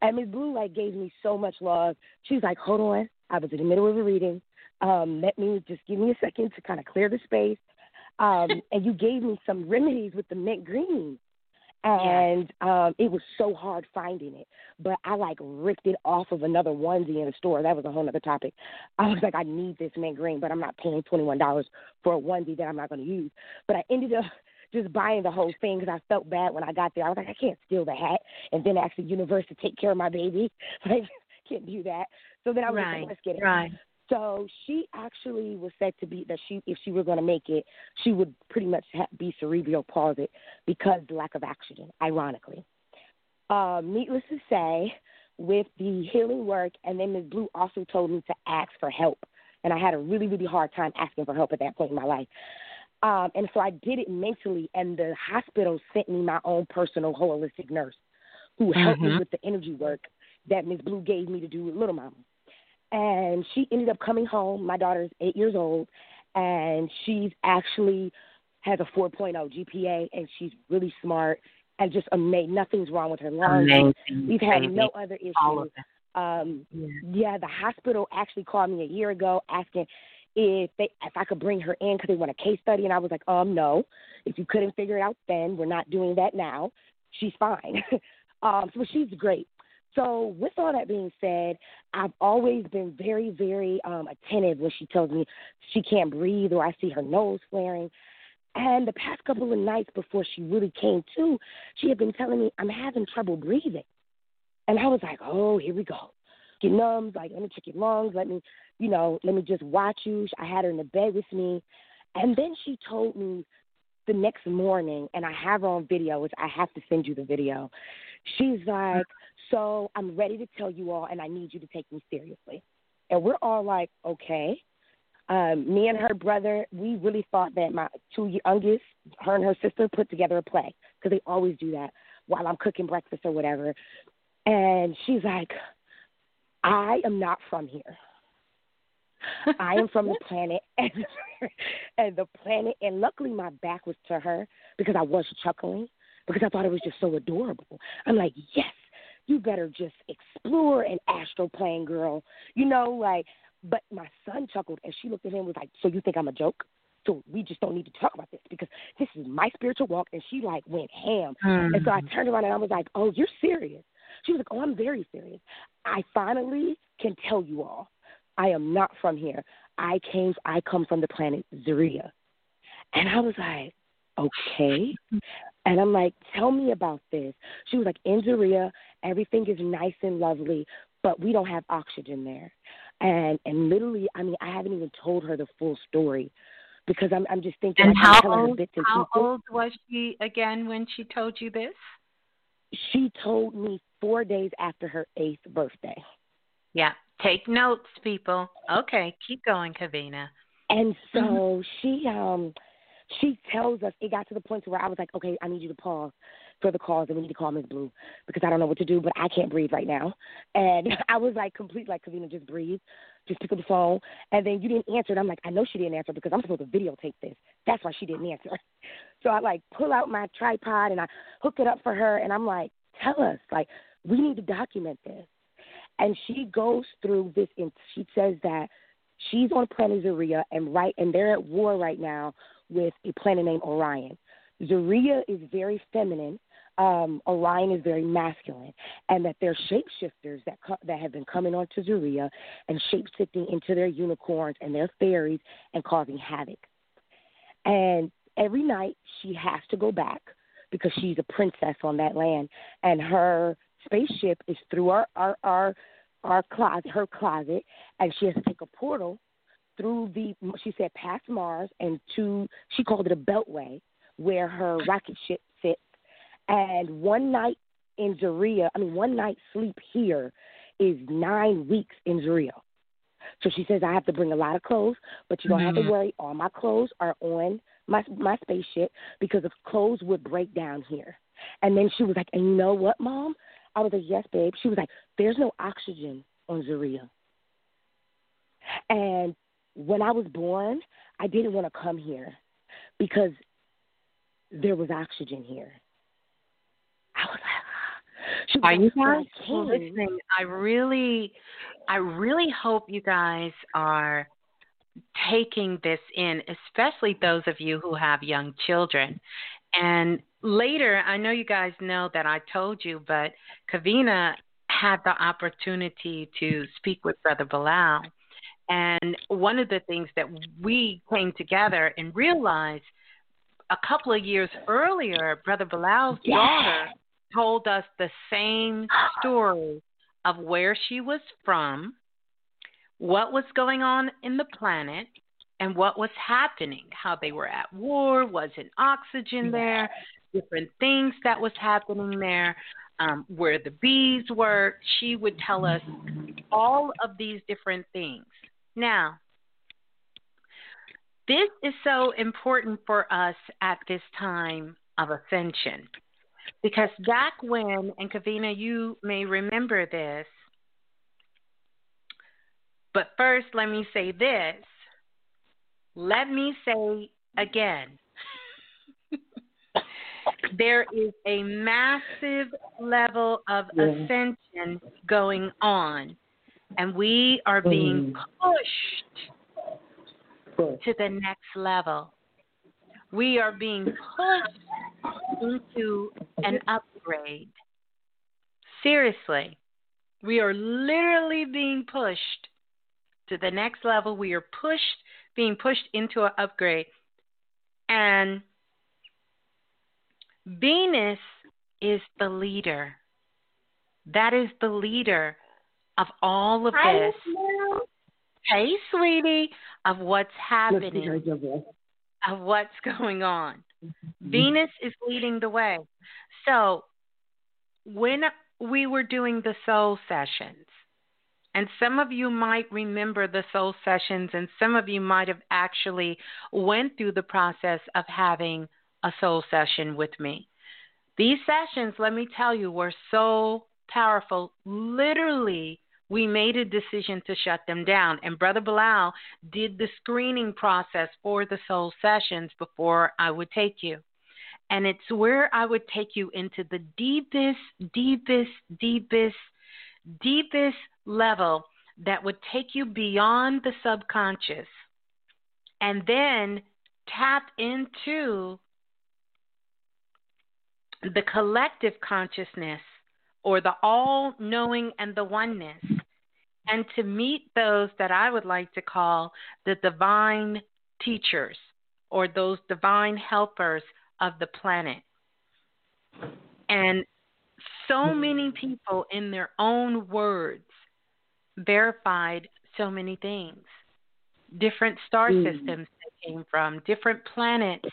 And Miss Blue like gave me so much love. She was like, "Hold on, I was in the middle of a reading. Um, let me just give me a second to kind of clear the space." Um, and you gave me some remedies with the mint green, and um, it was so hard finding it. But I like ripped it off of another onesie in the store. That was a whole other topic. (laughs) I was like, I need this mint green, but I'm not paying twenty one dollars for a onesie that I'm not going to use. But I ended up (laughs) just buying the whole thing because I felt bad when I got there. I was like, I can't steal the hat and then ask the universe to take care of my baby. (laughs) Like, can't do that. So then I was right. like, let's get it. Right. So she actually was said to be that she, if she were going to make it, she would pretty much ha- be cerebral palsy because the lack of oxygen. Ironically, Um, needless to say, with the healing work, and then Ms. Blue also told me to ask for help. And I had a really, really hard time asking for help at that point in my life. Um, and so I did it mentally, and the hospital sent me my own personal holistic nurse who helped Mhm. me with the energy work that Ms. Blue gave me to do with Little Mama. And she ended up coming home. My daughter's eight years old, and she's actually has a 4.0 GPA, and she's really smart and just amazing. Nothing's wrong with her lungs. Amazing, We've had no other issues. All of it. Um, yeah, the hospital actually called me a year ago asking if they if I could bring her in because they want a case study, and I was like, um, no. If you couldn't figure it out then, we're not doing that now. She's fine. (laughs) um, so she's great. So with all that being said, I've always been very, very um, attentive when she tells me she can't breathe or I see her nose flaring. And the past couple of nights before she really came to, she had been telling me I'm having trouble breathing. And I was like, oh, here we go. Get numb, like, let me check your lungs, let me, you know, let me just watch you. I had her in the bed with me. And then she told me the next morning, and I have her on video, which I have to send you the video. She's like, so I'm ready to tell you all, and I need you to take me seriously. And we're all like, okay. Um, me and her brother, we really thought that my two youngest, her and her sister, put together a play because they always do that while I'm cooking breakfast or whatever. And she's like, I am not from here. I am from the (laughs) planet, (laughs) and, and the planet, and luckily my back was to her because I was chuckling because I thought it was just so adorable. I'm like, yes, you better just explore an astral plane, girl. You know, like. But my son chuckled, and she looked at him and was like, "So you think I'm a joke?" So we just don't need to talk about this because this is my spiritual walk. And she like went ham. And so I mm. turned around and I was like, oh, you're serious. She was like, oh, I'm very serious. I finally can tell you all, I am not from here. I came, I come from the planet Zaria. And I was like, okay. And I'm like, tell me about this. She was like, in Zaria, everything is nice and lovely, but we don't have oxygen there. And and literally, I mean, I haven't even told her the full story because I'm I'm just thinking And like, how I'm telling her old, and how pieces. old was she again when she told you this? She told me four days after her eighth birthday. Yeah. Take notes, people. Okay, keep going, Kavina. And so Mm-hmm. she um she tells us it got to the point to where I was like, Okay, I need you to pause for the calls and we need to call Miss Blue because I don't know what to do, but I can't breathe right now. And (laughs) I was like complete like Kavina, just breathe. Just pick up the phone and then you didn't answer and I'm like, I know she didn't answer because I'm supposed to videotape this. That's why she didn't answer. (laughs) So I like pull out my tripod and I hook it up for her and I'm like, Tell us, like, we need to document this. And she goes through this and she says that she's on planet Zaria and right and they're at war right now with a planet named Orion. Zaria is very feminine. Um, Orion is very masculine, and that they're shapeshifters that co- that have been coming onto Zaria and shapeshifting into their unicorns and their fairies and causing havoc. And every night she has to go back because she's a princess on that land, and her spaceship is through our our our, our closet, her closet, and she has to take a portal through the she said past Mars and to she called it a beltway where her rocket ship sits. And one night in Zaria, I mean one night sleep here is nine weeks in Zaria. So she says I have to bring a lot of clothes, but you don't have to Mhm. worry. All my clothes are on my my spaceship because if clothes would break down here. And then she was like, and you know what, mom? I was like, yes, babe. She was like, there's no oxygen on Zaria. And when I was born, I didn't want to come here because there was oxygen here. I was like, Are you guys came." listening? I really, I really hope you guys are taking this in, especially those of you who have young children. And later, I know you guys know that I told you, but Kavina had the opportunity to speak with Brother Balah. And one of the things that we came together and realized a couple of years earlier, Brother Balah's daughter told us the same story of where she was from, what was going on in the planet, and what was happening, how they were at war, wasn't oxygen there, different things that was happening there. um, where the bees were. She would tell us all of these different things. Now, this is so important for us at this time of ascension because back when, and Kavina, you may remember this, but first let me say this. Let me say again (laughs) there is a massive level of yeah. ascension going on, and we are being mm. pushed to the next level. We are being pushed into an upgrade. Seriously, we are literally being pushed to the next level. We are pushed, being pushed into an upgrade. And Venus is the leader. That is the leader of all of this. Hey, sweetie, of what's happening, of what's going on. Mm-hmm. Venus is leading the way. So, when we were doing the soul sessions, and some of you might remember the soul sessions, and some of you might have actually went through the process of having a soul session with me. These sessions, let me tell you, were so powerful. Literally, we made a decision to shut them down. And Brother Balah did the screening process for the soul sessions before I would take you. And it's where I would take you into the deepest, deepest, deepest, deepest level that would take you beyond the subconscious and then tap into the collective consciousness or the all knowing and the oneness, and to meet those that I would like to call the divine teachers or those divine helpers of the planet. And so many people, in their own words, verified so many things. Different star mm. systems they came from, different planets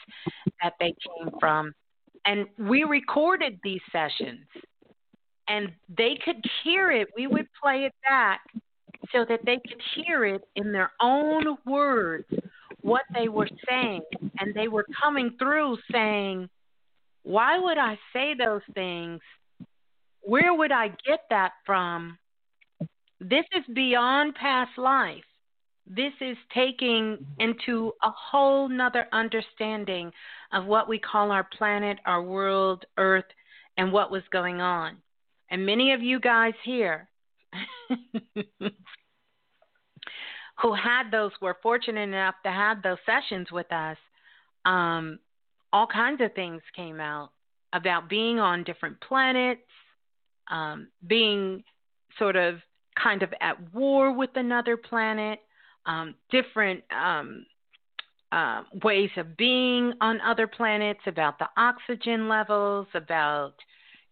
that they came from, and we recorded these sessions and they could hear it. We would play it back so that they could hear it in their own words what they were saying. And they were coming through saying, Why would I say those things? Where would I get that from? This is beyond past life. This is taking into a whole nother understanding of what we call our planet, our world, Earth, and what was going on. And many of you guys here (laughs) who had those were fortunate enough to have those sessions with us, um, all kinds of things came out about being on different planets, um, being sort of kind of at war with another planet, um, different um, uh, ways of being on other planets, about the oxygen levels, about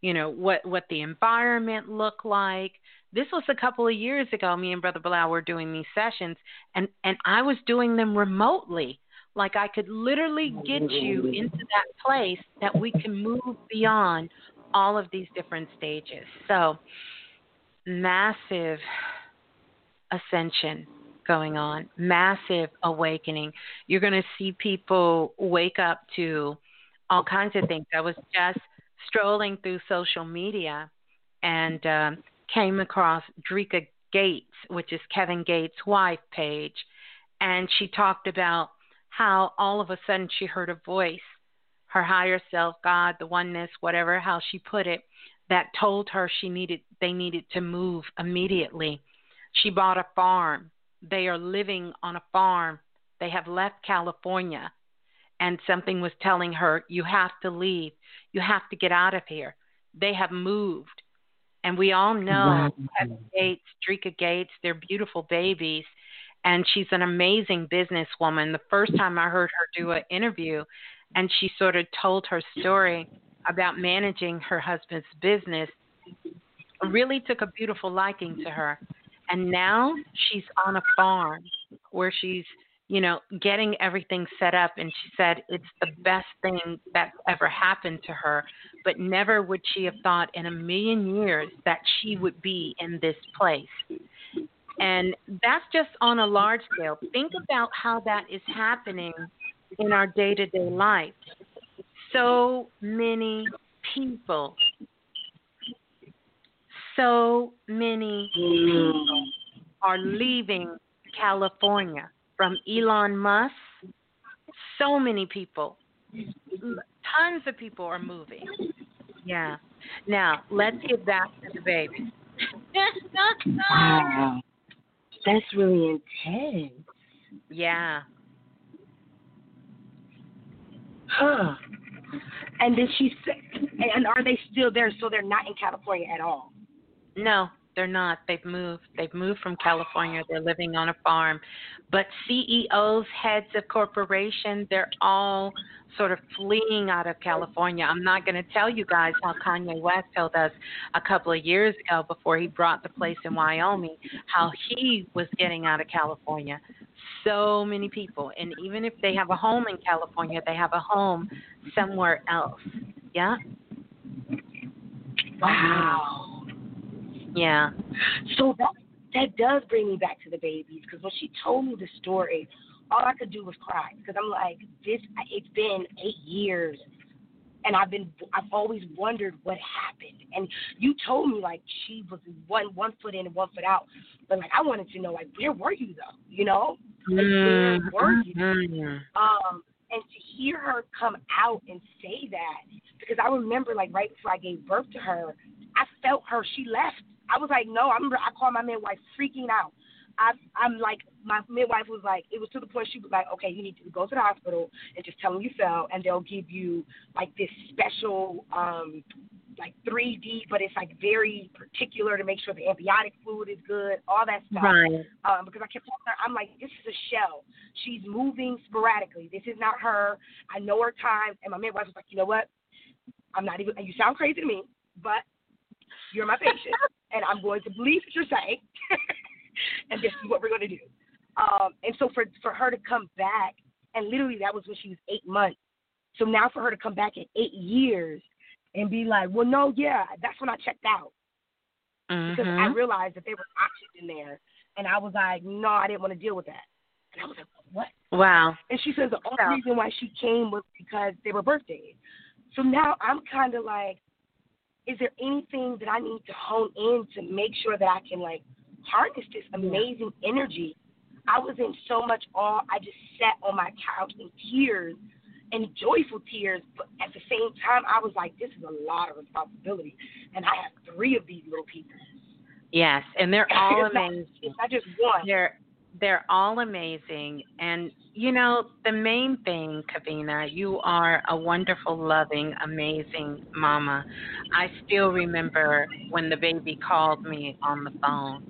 you know what what the environment looked like. This was a couple of years ago. Me and Brother Balah were doing these sessions, and and I was doing them remotely. Like I could literally get you into that place that we can move beyond all of these different stages. So massive ascension going on, massive awakening. You're going to see people wake up to all kinds of things. I was just strolling through social media and um, came across Dreka Gates, which is Kevin Gates' wife page, and she talked about how all of a sudden she heard a voice, her higher self, God, the oneness, whatever how she put it, that told her she needed they needed to move immediately. She bought a farm they are living on a farm. They have left California. And something was telling her, you have to leave. You have to get out of here. They have moved. And we all know wow. Gates, Dreka Gates, they're beautiful babies. And she's an amazing businesswoman. The first time I heard her do an interview, and she sort of told her story about managing her husband's business, really took a beautiful liking to her and now she's on a farm where she's you know, getting everything set up. And she said it's the best thing that's ever happened to her. But never would she have thought in a million years that she would be in this place. And that's just on a large scale. Think about how that is happening in our day to day life. So many people, so many people are leaving California from Elon Musk. So many people, tons of people are moving. Yeah. Now, let's get back to the baby. wow. That's really intense. Yeah. Huh. And then she say, and are they still there? So they're not in California at all? No, they're not. They've moved. They've moved from California. They're living on a farm. But CEOs, heads of corporations, they're all sort of fleeing out of California. I'm not going to tell you guys how Kanye West told us a couple of years ago before he brought the place in Wyoming how he was getting out of California. So many people. And even if they have a home in California, they have a home somewhere else. Yeah? Wow. Yeah. So that that does bring me back to the babies because when she told me the story, all I could do was cry because I'm like, this. It's been eight years, and I've been. I've always wondered what happened. And you told me like she was one one foot in and one foot out, but like I wanted to know like where were you though? You know, like, where were you? Mm-hmm. Um, and to hear her come out and say that because I remember like right before I gave birth to her, I felt her. She left. I was like, no. I remember I called my midwife freaking out. I, I'm like, my midwife was like, it was to the point she was like, okay, you need to go to the hospital and just tell them you fell, and they'll give you like this special, um, like 3D, but it's like very particular to make sure the amniotic fluid is good, all that stuff. Right. Um, because I kept telling her, I'm like, this is a shell. She's moving sporadically. This is not her. I know her time. And my midwife was like, you know what? I'm not even. You sound crazy to me, but you're my patient, (laughs) and I'm going to believe what you're saying, (laughs) and this is what we're going to do. Um, and so for for her to come back, and literally that was when she was eight months. So now for her to come back in eight years and be like, well, no, yeah, that's when I checked out because I Mhm. realized that there were options in there, and I was like, no, I didn't want to deal with that. And I was like, what? Wow. And she says the only reason why she came was because they were birthdays. So now I'm kind of like, is there anything that I need to hone in to make sure that I can like harness this amazing energy? I was in so much awe. I just sat on my couch in tears and joyful tears, but at the same time, I was like, this is a lot of responsibility, and I have three of these little people. Yes, and they're (laughs) all not- amazing. It's not just one. They're they're all amazing, and you know the main thing, Kavina, you are a wonderful, loving, amazing mama. I still remember when the baby called me on the phone,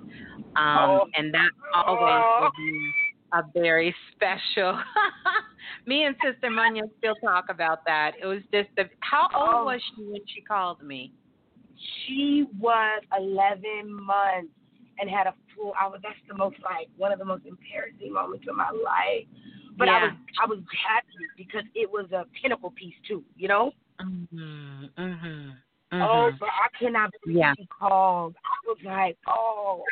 um, Oh. and that always will be a very special. (laughs) me and Sister Munya still talk about that. It was just the. How old Oh. was she when she called me? She was 11 months and had a I was. That's the most like one of the most embarrassing moments of my life. But I was I was happy because it was a pinnacle piece too. You know. Mhm. Mhm. Oh, mhm. but I cannot believe Yeah. she called. I was like, oh.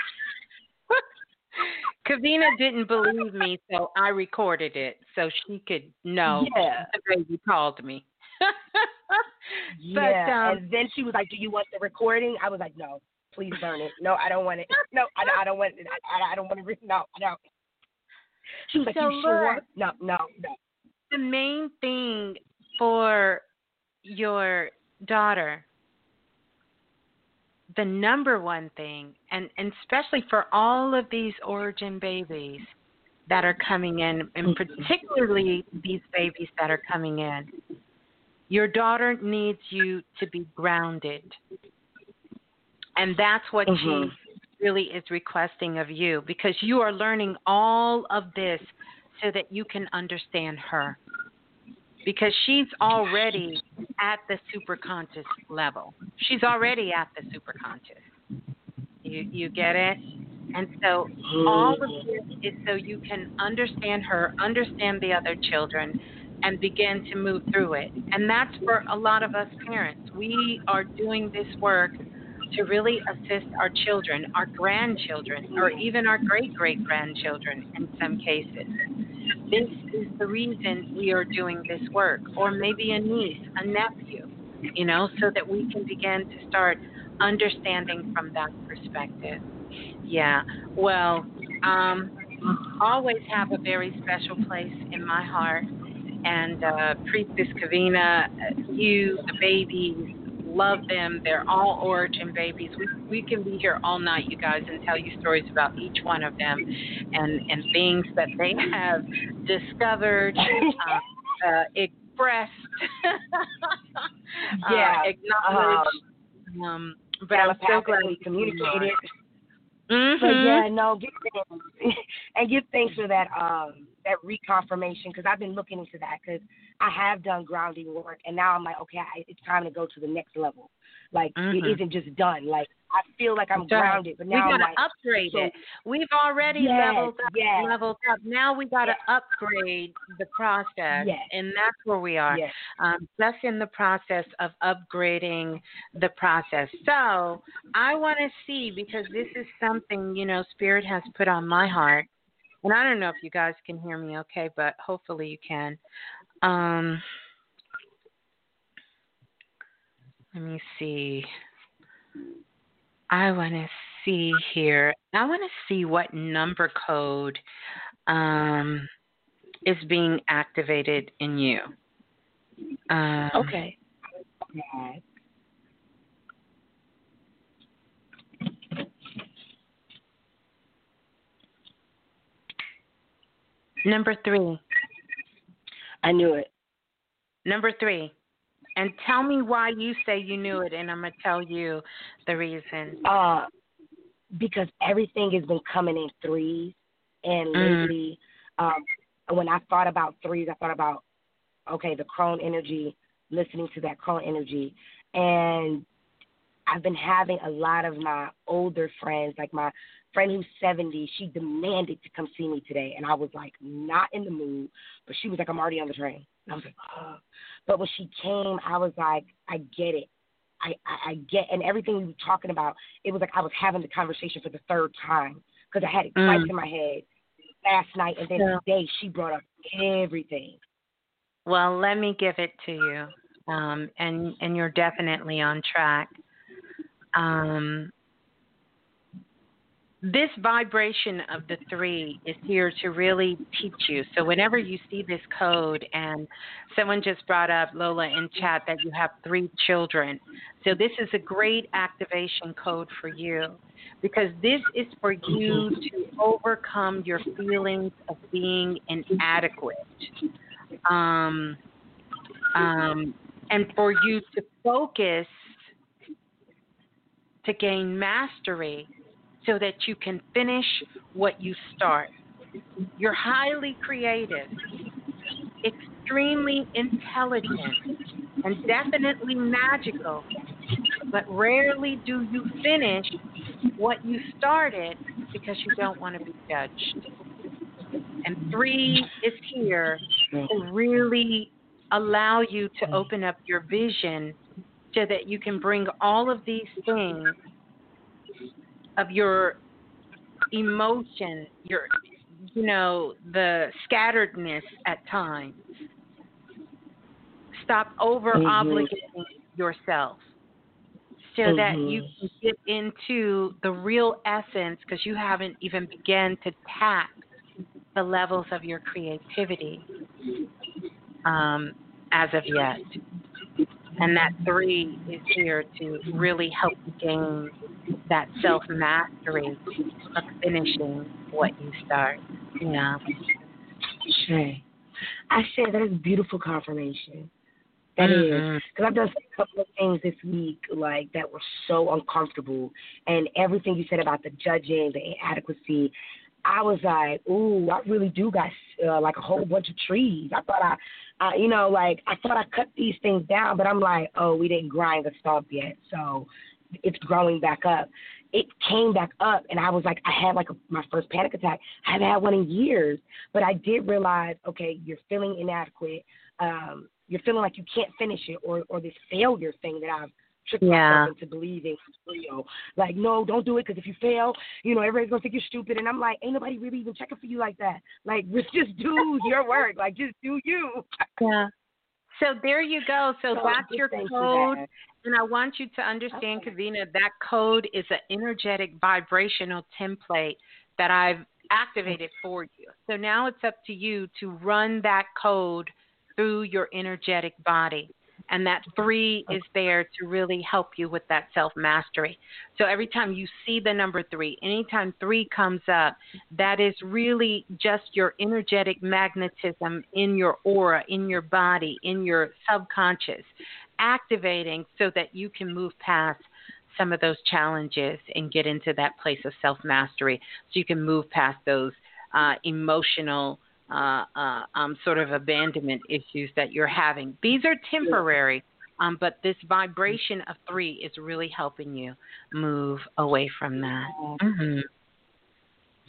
(laughs) Kavina didn't believe me, so I recorded it so she could know Yeah. the baby called me. (laughs) yeah. um, and then she was like, "Do you want the recording?" I was like, "No, please burn it. No, I don't want it. No, I, I don't want it. I, I don't want to. Re- no, I don't." She was like, So "You sure?" look. No, no, no. the main thing for your daughter, the number one thing, and, and especially for all of these origin babies that are coming in, and particularly these babies that are coming in, your daughter needs you to be grounded. And that's what Mhm. she really is requesting of you because you are learning all of this so that you can understand her. Because she's already at the superconscious level. She's already at the superconscious. You you get it? And so all of this is so you can understand her, understand the other children, and begin to move through it. And that's for a lot of us parents. We are doing this work to really assist our children, our grandchildren, or even our great great grandchildren in some cases. This is the reason we are doing this work, or maybe a niece, a nephew, you know, so that we can begin to start understanding from that perspective. Yeah, well, um, always have a very special place in my heart. And uh, Priestess Kavina, you, the babies, love them. They're all origin babies. We we can be here all night, you guys, and tell you stories about each one of them, and and things that they have discovered, uh, (laughs) uh, expressed, (laughs) yeah, uh, acknowledged. Um, but I'm so glad we communicated. Mm-hmm. But yeah, no, give thanks (laughs) and give thanks for that um that reconfirmation because I've been looking into that because I have done grounding work and now I'm like, okay, I, it's time to go to the next level. Like mm-hmm. it isn't just done. Like I feel like I'm grounded, but now we gotta like, upgrade so, it. We've already yes, leveled up, yes. leveled up. Now we gotta yes. upgrade the process, and that's where we are. Yes. Um, just in the process of upgrading the process. So I want to see because this is something you know Spirit has put on my heart, and I don't know if you guys can hear me okay, but hopefully you can. Um, let me see. I want to see here. I want to see what number code um, is being activated in you. Um, okay. Number three. I knew it. Number three. And tell me why you say you knew it, and I'm gonna tell you the reason. Uh, because everything has been coming in threes, and Mm. lately, um, when I thought about threes, I thought about okay, the crone energy, listening to that crone energy, and I've been having a lot of my older friends, like my friend who's 70, she demanded to come see me today. And I was like, not in the mood. But she was like, I'm already on the train. And I was like, oh. But when she came, I was like, I get it. I, I, I get, and everything we were talking about, it was like I was having the conversation for the third time because I had it Mm. in my head last night. And then Yeah. today she brought up everything. Well, let me give it to you, um, and and you're definitely on track. Um, this vibration of the three is here to really teach you. So whenever you see this code, and someone just brought up Lola in chat that you have three children, so this is a great activation code for you because this is for you to overcome your feelings of being inadequate um, um, and for you to focus to gain mastery so that you can finish what you start. You're highly creative, extremely intelligent, and definitely magical, but rarely do you finish what you started because you don't want to be judged. And three is here to really allow you to open up your vision so that you can bring all of these things of your emotion, your you know, the scatteredness at times. Stop over obligating yourself so that you can get into the real essence because you haven't even begun to tap the levels of your creativity um, as of yet. And that three is here to really help you gain that self mastery of finishing what you start. Yeah. Shay. I say that is beautiful confirmation. That is Mhm. because I've done a couple of things this week like that were so uncomfortable, and everything you said about the judging, the inadequacy, I was like, ooh, I really do got uh, like a whole bunch of trees. I thought I, I, you know, like I thought I cut these things down, but I'm like, oh, we didn't grind the stump yet, so it's growing back up. It came back up, and I was like, I had like a, my first panic attack. I haven't had one in years, but I did realize, okay, you're feeling inadequate. Um, you're feeling like you can't finish it, or or this failure thing that I've tricked Yeah. myself into believing. Like, no, don't do it because if you fail, you know, everybody's gonna think you're stupid. And I'm like, ain't nobody really even checking for you like that. Like, (laughs) just do your work. Like, just do you. Yeah. So there you go. So So that's your thank you, code. And I want you to understand, Kavina, that code is an energetic vibrational template that I've activated for you. So now it's up to you to run that code through your energetic body. And that three is there to really help you with that self mastery. So every time you see the number three, anytime three comes up, that is really just your energetic magnetism in your aura, in your body, in your subconscious, activating so that you can move past some of those challenges and get into that place of self mastery so you can move past those uh, emotional uh, uh, um, sort of abandonment issues that you're having. These are temporary, um, but this vibration of three is really helping you move away from that. hmm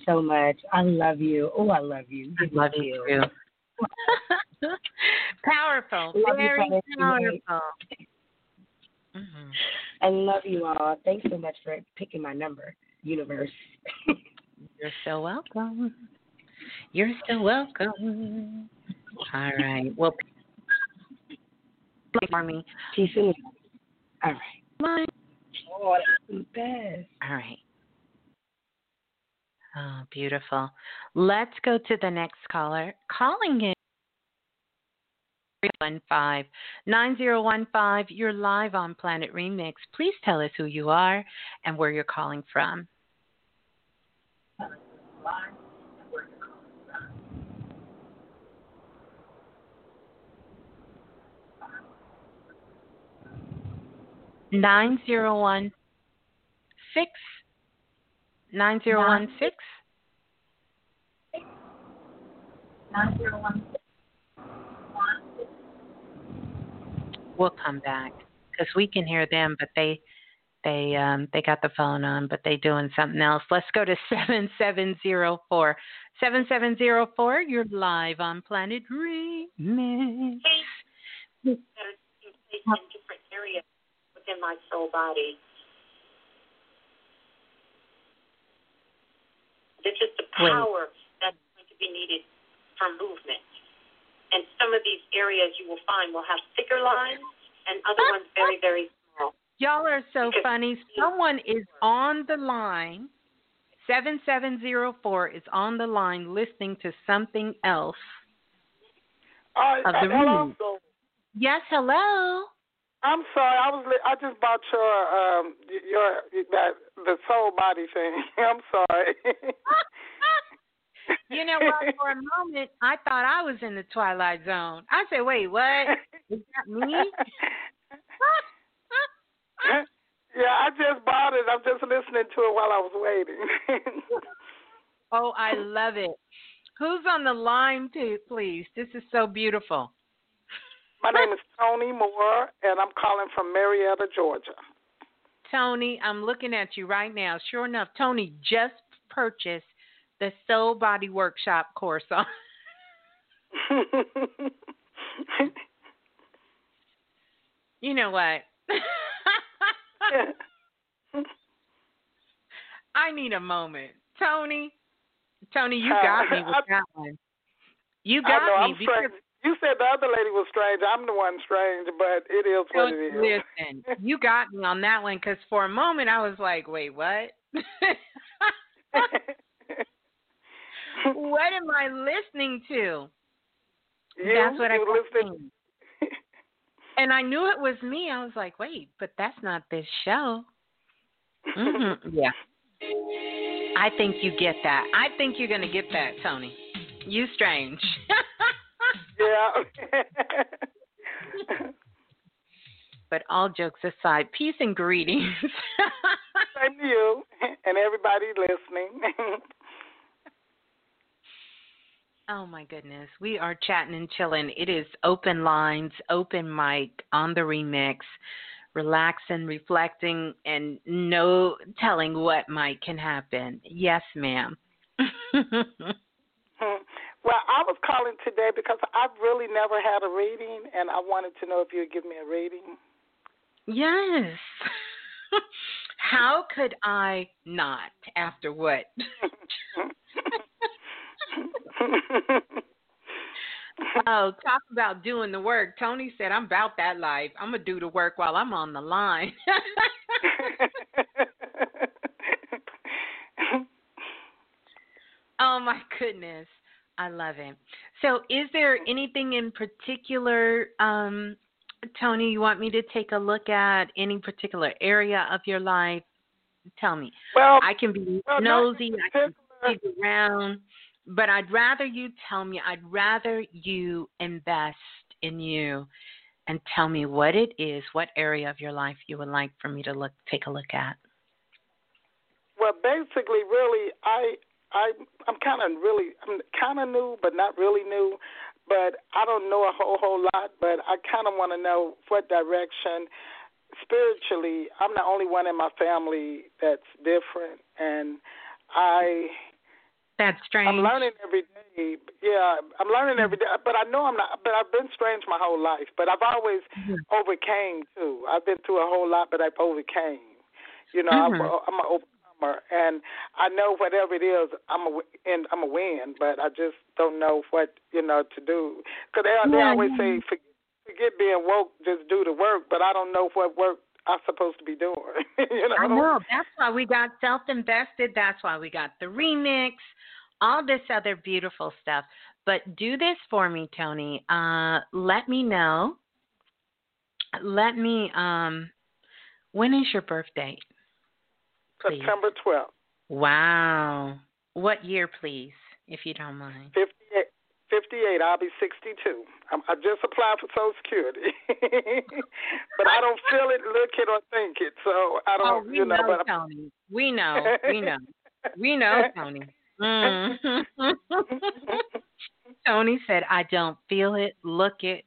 So much. I love you. Oh, I love you. I love you (laughs) powerful, Love very powerful. hmm I love you all. Thanks so much for picking my number, universe. You're so welcome. You're so welcome. All right. Well, for me. Peace and love. All right. Bye. Oh, that's the best. All right. Oh, beautiful. Let's go to the next caller. Calling in 315 9015. You're live on Planet Remix. Please tell us who you are and where you're calling from. Nine zero one six nine zero one six. We'll come back because we can hear them, but they they um they got the phone on, but they doing something else. Let's go to (laughs) seven seven zero four. Seven seven zero four. You're live on Planet Remix. that are taking place in different areas within my soul body. This is the Wait. power that's going to be needed for movement. And some of these areas you will find will have thicker lines and other ones very, very small. Y'all are so Because- funny. Someone is on the line. 7704 is on the line listening to something else Uh, of the hello? room. Yes, hello. I'm sorry. I was li- I just bought your um your that the soul body thing. (laughs) I'm sorry. (laughs) You know what? For a moment, I thought I was in the Twilight Zone. I said, wait, what? Is that me? (laughs) yeah, I just bought it. I'm just listening to it while I was waiting. Oh, I love it. Who's on the line, too, please? This is so beautiful. My name is Tony Moore, and I'm calling from Marietta, Georgia. Tony, I'm looking at you right now. Sure enough, Tony just purchased the Soul Body Workshop course on. (laughs) You know what? (laughs) I need a moment. Tony, Tony, you got uh, me with that one. You got know, me I'm because. You said the other lady was strange. I'm the one strange, but it is what it is. listen, you got me on that one because for a moment I was like, wait, what? what am I listening to? You, That's what I kept listening? And I knew it was me. I was like, wait, but that's not this show. hmm (laughs) Yeah. I think you get that. I think you're going to get that, Tony. You strange. (laughs) Yeah. (laughs) but all jokes aside, peace and greetings. (laughs) Same to you and everybody listening. (laughs) Oh my goodness. We are chatting and chilling. It is open lines, open mic on the remix. relaxing, reflecting, and no telling what might can happen. Yes, ma'am. Well, I was calling today because I've really never had a reading, and I wanted to know if you'd give me a reading. Yes. (laughs) How could I not after what? (laughs) oh, talk about doing the work. Tony said, I'm about that life. I'm going to do the work while I'm on the line. (laughs) oh, my goodness. I love it. So, is there anything in particular, um, Tony, you want me to take a look at? Any particular area of your life? Tell me. Well, I can be well, nosy. I can dig around but I'd rather you tell me, I'd rather you invest in you and tell me what it is, what area of your life you would like for me to look take a look at. Well, basically, really, I I I'm kind of really I'm kind of new, but not really new. But I don't know a whole whole lot. But I kind of want to know what direction spiritually. I'm the only one in my family that's different, and I that's strange. I'm learning every day. Yeah, I'm learning every day. But I know I'm not. But I've been strange my whole life. But I've always mm-hmm. overcame too. I've been through a whole lot, but I've overcame. You know, mm-hmm. I'm, I'm an overcomer, and I know whatever it is, I'm a and I'm a win. But I just don't know what you know to do. Because they, they yeah, always yeah. say forget, forget being woke, just do the work. But I don't know what work I'm supposed to be doing. (laughs) you know? I know. That's why we got self invested. That's why we got the remix all this other beautiful stuff. But do this for me, Tony. Uh, let me know. Let me. Um, when is your birthday? Please? September 12th. Wow. What year, please, if you don't mind? 58. 58. I'll be 62. I'm, I just applied for Social Security, (laughs) but I don't (laughs) feel it, look it, or think it. So I don't. Oh, we you know, know Tony. We know. We (laughs) know. we know, Tony. Mm. Tony said, "I don't feel it, look it,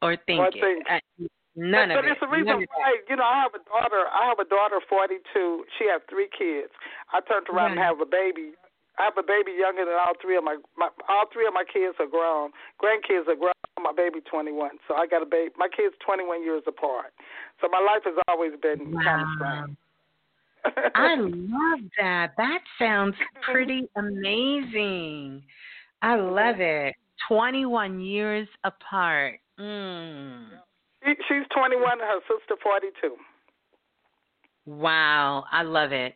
or think or it." Think. None but, of but it. it's the reason why, you know, I have a daughter. I have a daughter, forty-two. She has three kids. I turned around and have a baby. I have a baby younger than all three of my, my all three of my kids are grown. Grandkids are grown. My baby twenty one. So I got a baby. My kids twenty one years apart. So my life has always been wow. kind of strange. I (laughs) love that. That sounds pretty amazing. I love it. 21 years apart. Mm. She's 21 and her sister 42. Wow, I love it.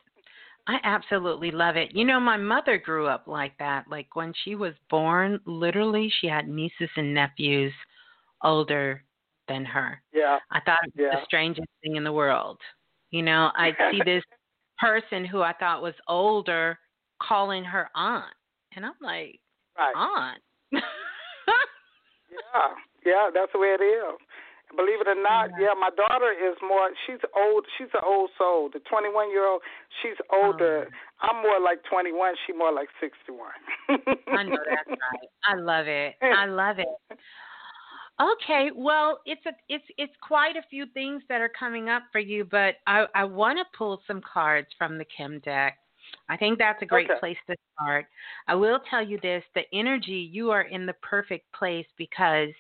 I absolutely love it. You know, my mother grew up like that. Like when she was born, literally, she had nieces and nephews older than her. Yeah. I thought it was yeah. the strangest thing in the world. You know, I'd (laughs) see this person who I thought was older calling her aunt. And I'm like, right. aunt? (laughs) yeah, yeah, that's the way it is. Believe it or not, yeah. my daughter is more. She's old. She's an old soul. The 21 year old, she's older. Oh. I'm more like 21. She more like 61. I know that's right. I love it. I (laughs) love it. Okay, well, it's a it's it's quite a few things that are coming up for you, but I I want to pull some cards from the Kim deck. I think that's a great okay. place to start. I will tell you this, the energy you are in the perfect place because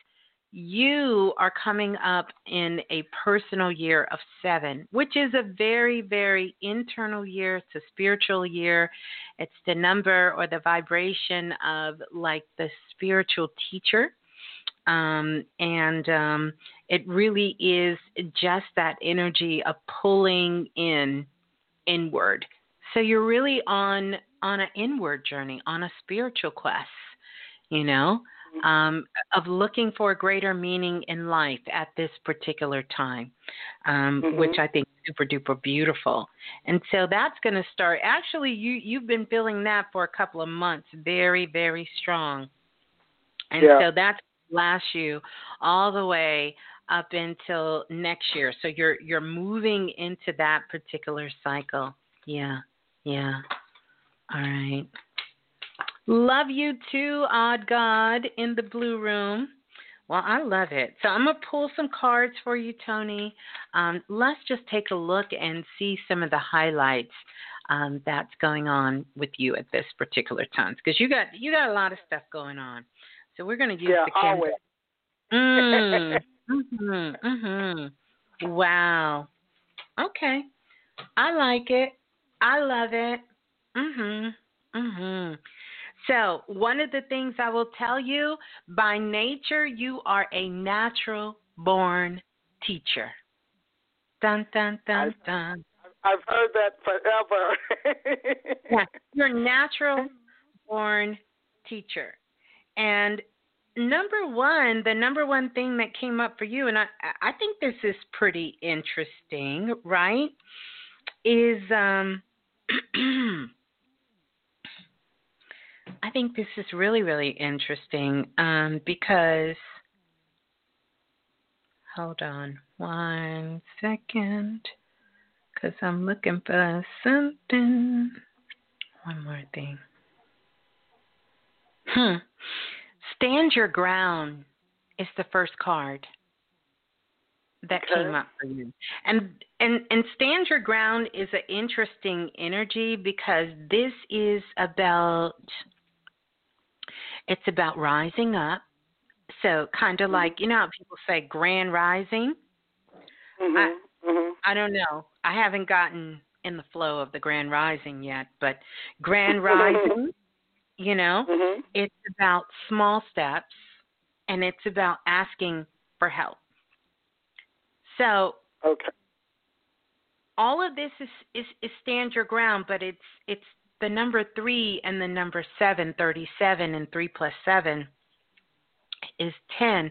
you are coming up in a personal year of 7, which is a very very internal year, it's a spiritual year. It's the number or the vibration of like the spiritual teacher um, and um, it really is just that energy of pulling in inward. So you're really on on an inward journey, on a spiritual quest, you know, um, of looking for greater meaning in life at this particular time, um, mm-hmm. which I think is super duper beautiful. And so that's going to start. Actually, you you've been feeling that for a couple of months, very very strong. And yeah. so that's last you all the way up until next year. So you're you're moving into that particular cycle. Yeah. Yeah. All right. Love you too, Odd God in the blue room. Well, I love it. So I'm going to pull some cards for you, Tony. Um, let's just take a look and see some of the highlights um, that's going on with you at this particular time because you got you got a lot of stuff going on. So we're going to use yeah, the camera. Always. Mm, mm-hmm, mm-hmm. Wow. Okay. I like it. I love it. Mhm. Mhm. So, one of the things I will tell you by nature, you are a natural born teacher. Dun, dun, dun, dun. I've heard that forever. (laughs) yeah, you're a natural born teacher. And number one, the number one thing that came up for you, and I, I think this is pretty interesting, right? Is um, (clears throat) I think this is really, really interesting um, because. Hold on one second, because I'm looking for something. One more thing. Hmm. Stand your ground is the first card that okay. came up for you. And and and stand your ground is an interesting energy because this is about it's about rising up. So kind of like you know how people say grand rising. Mm-hmm. I, mm-hmm. I don't know. I haven't gotten in the flow of the grand rising yet, but grand rising, you know, mm-hmm. it's about small steps and it's about asking for help. So okay. all of this is, is, is stand your ground, but it's it's the number three and the number seven, thirty-seven, and three plus seven is 10.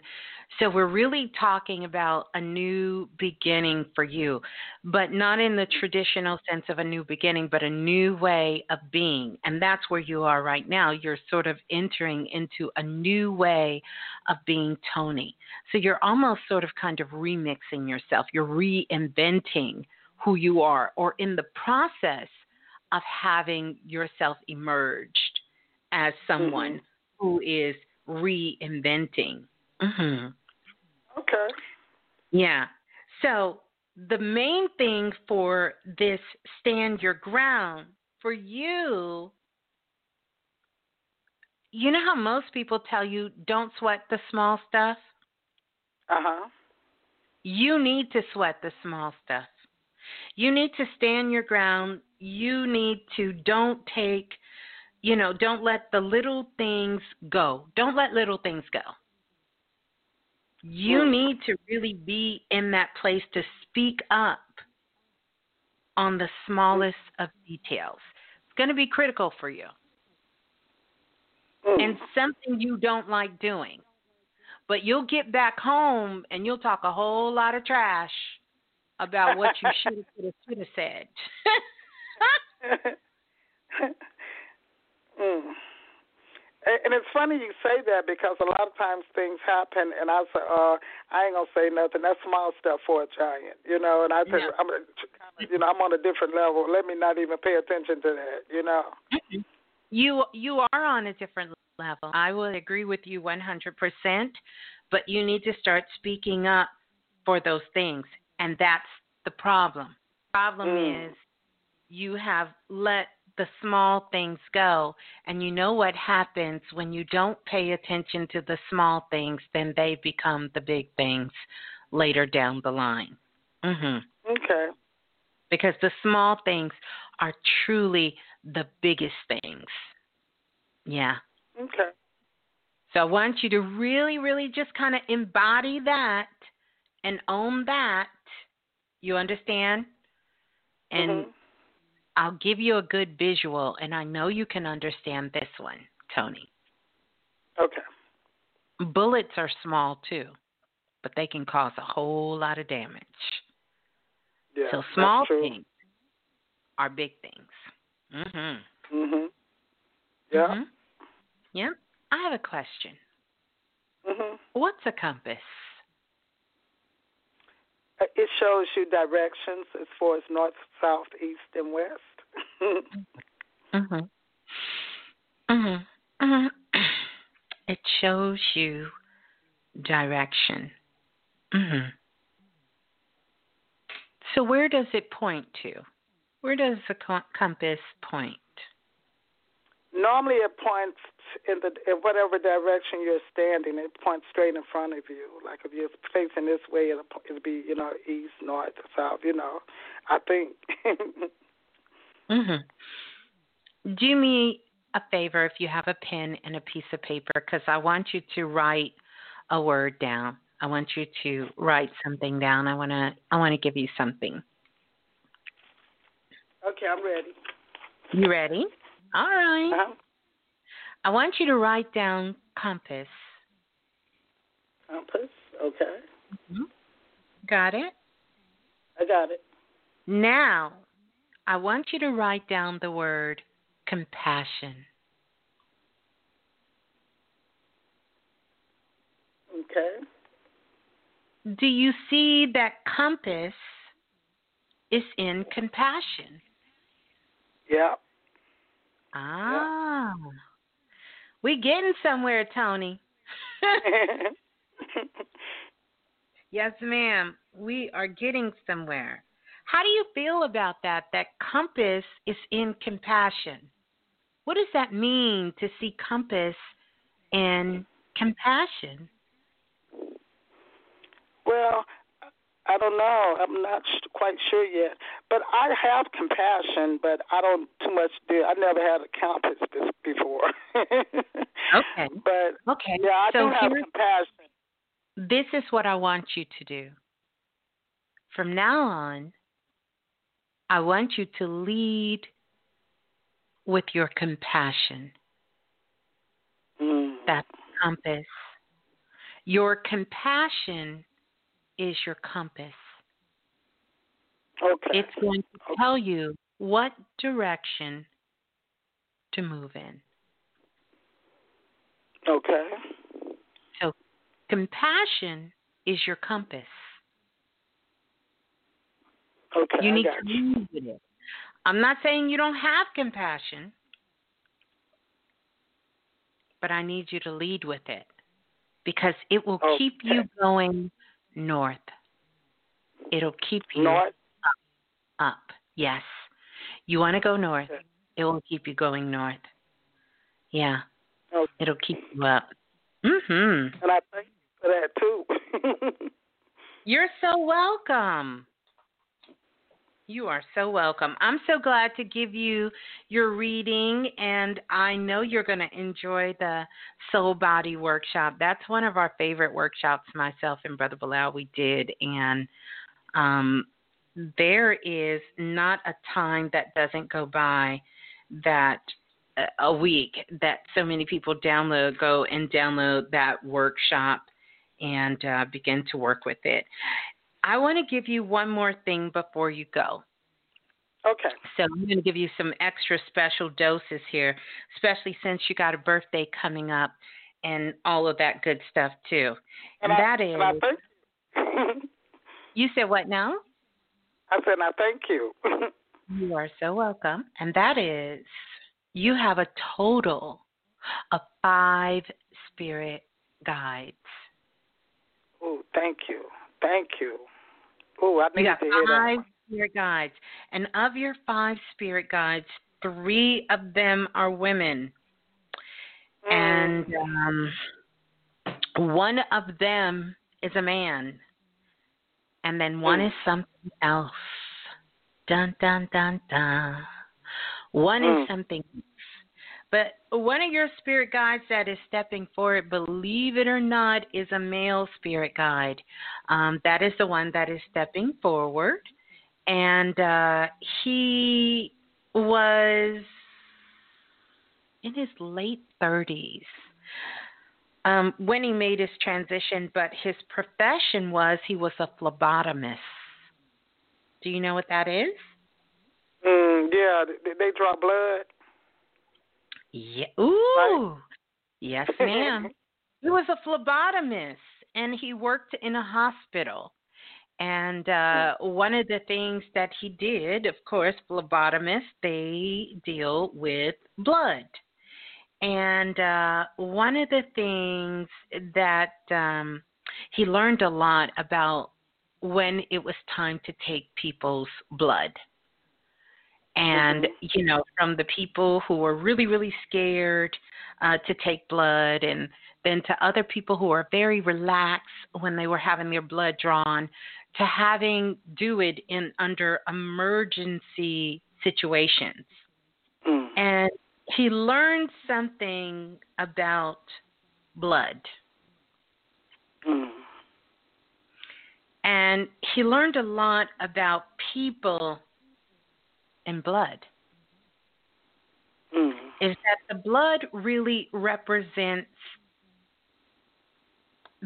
So we're really talking about a new beginning for you, but not in the traditional sense of a new beginning, but a new way of being. And that's where you are right now. You're sort of entering into a new way of being Tony. So you're almost sort of kind of remixing yourself, you're reinventing who you are, or in the process of having yourself emerged as someone mm-hmm. who is reinventing. Mm-hmm. Okay. Yeah. So the main thing for this stand your ground for you, you know how most people tell you don't sweat the small stuff? Uh huh. You need to sweat the small stuff. You need to stand your ground. You need to don't take you know, don't let the little things go. Don't let little things go. You need to really be in that place to speak up on the smallest of details. It's going to be critical for you. Mm. And something you don't like doing. But you'll get back home and you'll talk a whole lot of trash about what you should have, should have said. (laughs) Mm. And it's funny you say that because a lot of times things happen, and I say, uh, I ain't gonna say nothing. That's small stuff for a giant, you know. And I think yeah. I'm, you know, I'm on a different level. Let me not even pay attention to that, you know. You you are on a different level. I will agree with you 100%, but you need to start speaking up for those things, and that's the problem. Problem Mm. is you have let the small things go. And you know what happens when you don't pay attention to the small things, then they become the big things later down the line. Mhm. Okay. Because the small things are truly the biggest things. Yeah. Okay. So I want you to really, really just kind of embody that and own that. You understand? And mm-hmm. I'll give you a good visual, and I know you can understand this one, Tony. Okay. Bullets are small too, but they can cause a whole lot of damage. Yeah, so small things are big things. Mhm. Mhm. Yeah. Mhm. Yep. I have a question. Mhm. What's a compass? Uh, It shows you directions as far as north, south, east, and west. Mhm. Mhm. Mhm. It shows you direction. Mm-hmm. So, where does it point to? Where does the compass point? Normally, it points in the in whatever direction you're standing. It points straight in front of you. Like if you're facing this way, it'll, it'll be you know east, north, south. You know, I think. (laughs) mhm. Do me a favor if you have a pen and a piece of paper, because I want you to write a word down. I want you to write something down. I want to I want to give you something. Okay, I'm ready. You ready? All right. Uh-huh. I want you to write down compass. Compass, okay. Mm-hmm. Got it? I got it. Now, I want you to write down the word compassion. Okay. Do you see that compass is in compassion? Yeah. Ah. Yeah. We getting somewhere, Tony. (laughs) yes, ma'am. We are getting somewhere. How do you feel about that? That compass is in compassion. What does that mean to see compass in compassion? Well, I don't know. I'm not quite sure yet. But I have compassion, but I don't too much do. I never had a compass before. (laughs) okay. But okay. Yeah, I so do have compassion. This is what I want you to do. From now on, I want you to lead with your compassion. Mm. That's compass. Your compassion is your compass. Okay. It's going to okay. tell you what direction to move in. Okay. So, compassion is your compass. Okay. You need to move with it. I'm not saying you don't have compassion, but I need you to lead with it because it will okay. keep you going north. It'll keep you north. Up. up. Yes. You want to go north. Okay. It will keep you going north. Yeah. Okay. It'll keep you up. Mhm. And I thank you for that too. (laughs) You're so welcome. You are so welcome. I'm so glad to give you your reading, and I know you're going to enjoy the Soul Body Workshop. That's one of our favorite workshops, myself and Brother Balah, we did. And um, there is not a time that doesn't go by that uh, a week that so many people download, go and download that workshop and uh, begin to work with it. I want to give you one more thing before you go. Okay. So I'm going to give you some extra special doses here, especially since you got a birthday coming up and all of that good stuff too. And, and I, is. And I thank you said what now? I said I thank you. you are so welcome. And that is you have a total of five spirit guides. Oh, thank you. Thank you. Oh, I need to hear five that. spirit guides. And of your five spirit guides, three of them are women. Mm. And um, one of them is a man. And then one mm. is something else. Dun, dun, dun, dun. One mm. is something but one of your spirit guides that is stepping forward, believe it or not, is a male spirit guide. Um, that is the one that is stepping forward. And uh, he was in his late 30s um, when he made his transition, but his profession was he was a phlebotomist. Do you know what that is? Mm, yeah, they, they draw blood. Yeah. Ooh. Yes, (laughs) ma'am. he was a phlebotomist and he worked in a hospital. And uh, one of the things that he did, of course, phlebotomists, they deal with blood. And uh, one of the things that um, he learned a lot about when it was time to take people's blood. And, mm-hmm. you know, from the people who were really, really scared uh, to take blood, and then to other people who were very relaxed when they were having their blood drawn, to having do it in under emergency situations. Mm. And he learned something about blood. Mm. And he learned a lot about people and blood. Mm. Is that the blood really represents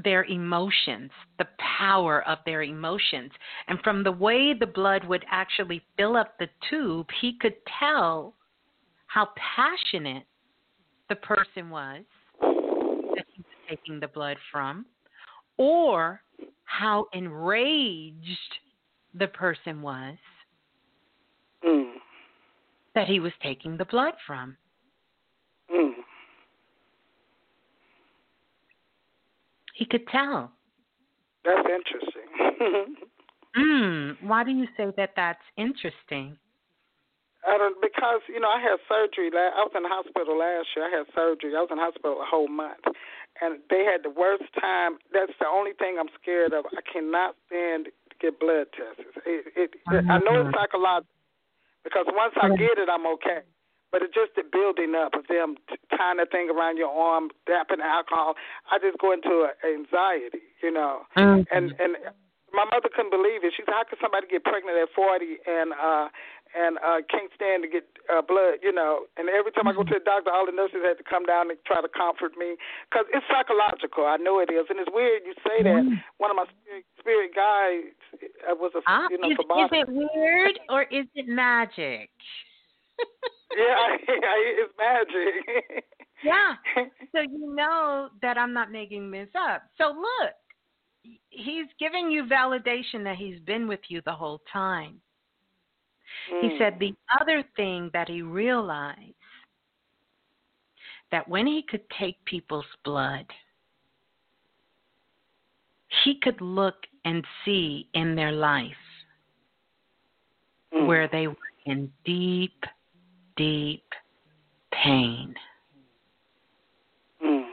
their emotions, the power of their emotions. And from the way the blood would actually fill up the tube, he could tell how passionate the person was that he was taking the blood from, or how enraged the person was. That he was taking the blood from. Mm. He could tell. That's interesting. (laughs) mm, why do you say that that's interesting? I don't because you know I had surgery. I was in the hospital last year. I had surgery. I was in the hospital a whole month, and they had the worst time. That's the only thing I'm scared of. I cannot stand to get blood tests. It, it, it, I know it's psychological because once I get it, I'm okay. But it's just the building up of them tying that thing around your arm, dapping alcohol. I just go into a, anxiety, you know. Mm-hmm. And and my mother couldn't believe it. She said, "How could somebody get pregnant at 40 and uh and uh can't stand to get uh, blood, you know. And every time I go to the doctor, all the nurses had to come down and try to comfort me because it's psychological. I know it is, and it's weird you say that. Mm. One of my spirit, spirit guides uh, was a ah, you know is, is it weird or is it magic? (laughs) (laughs) yeah, it's magic. (laughs) yeah. So you know that I'm not making this up. So look, he's giving you validation that he's been with you the whole time. Mm. He said the other thing that he realized that when he could take people's blood, he could look and see in their life mm. where they were in deep, deep pain. Mm.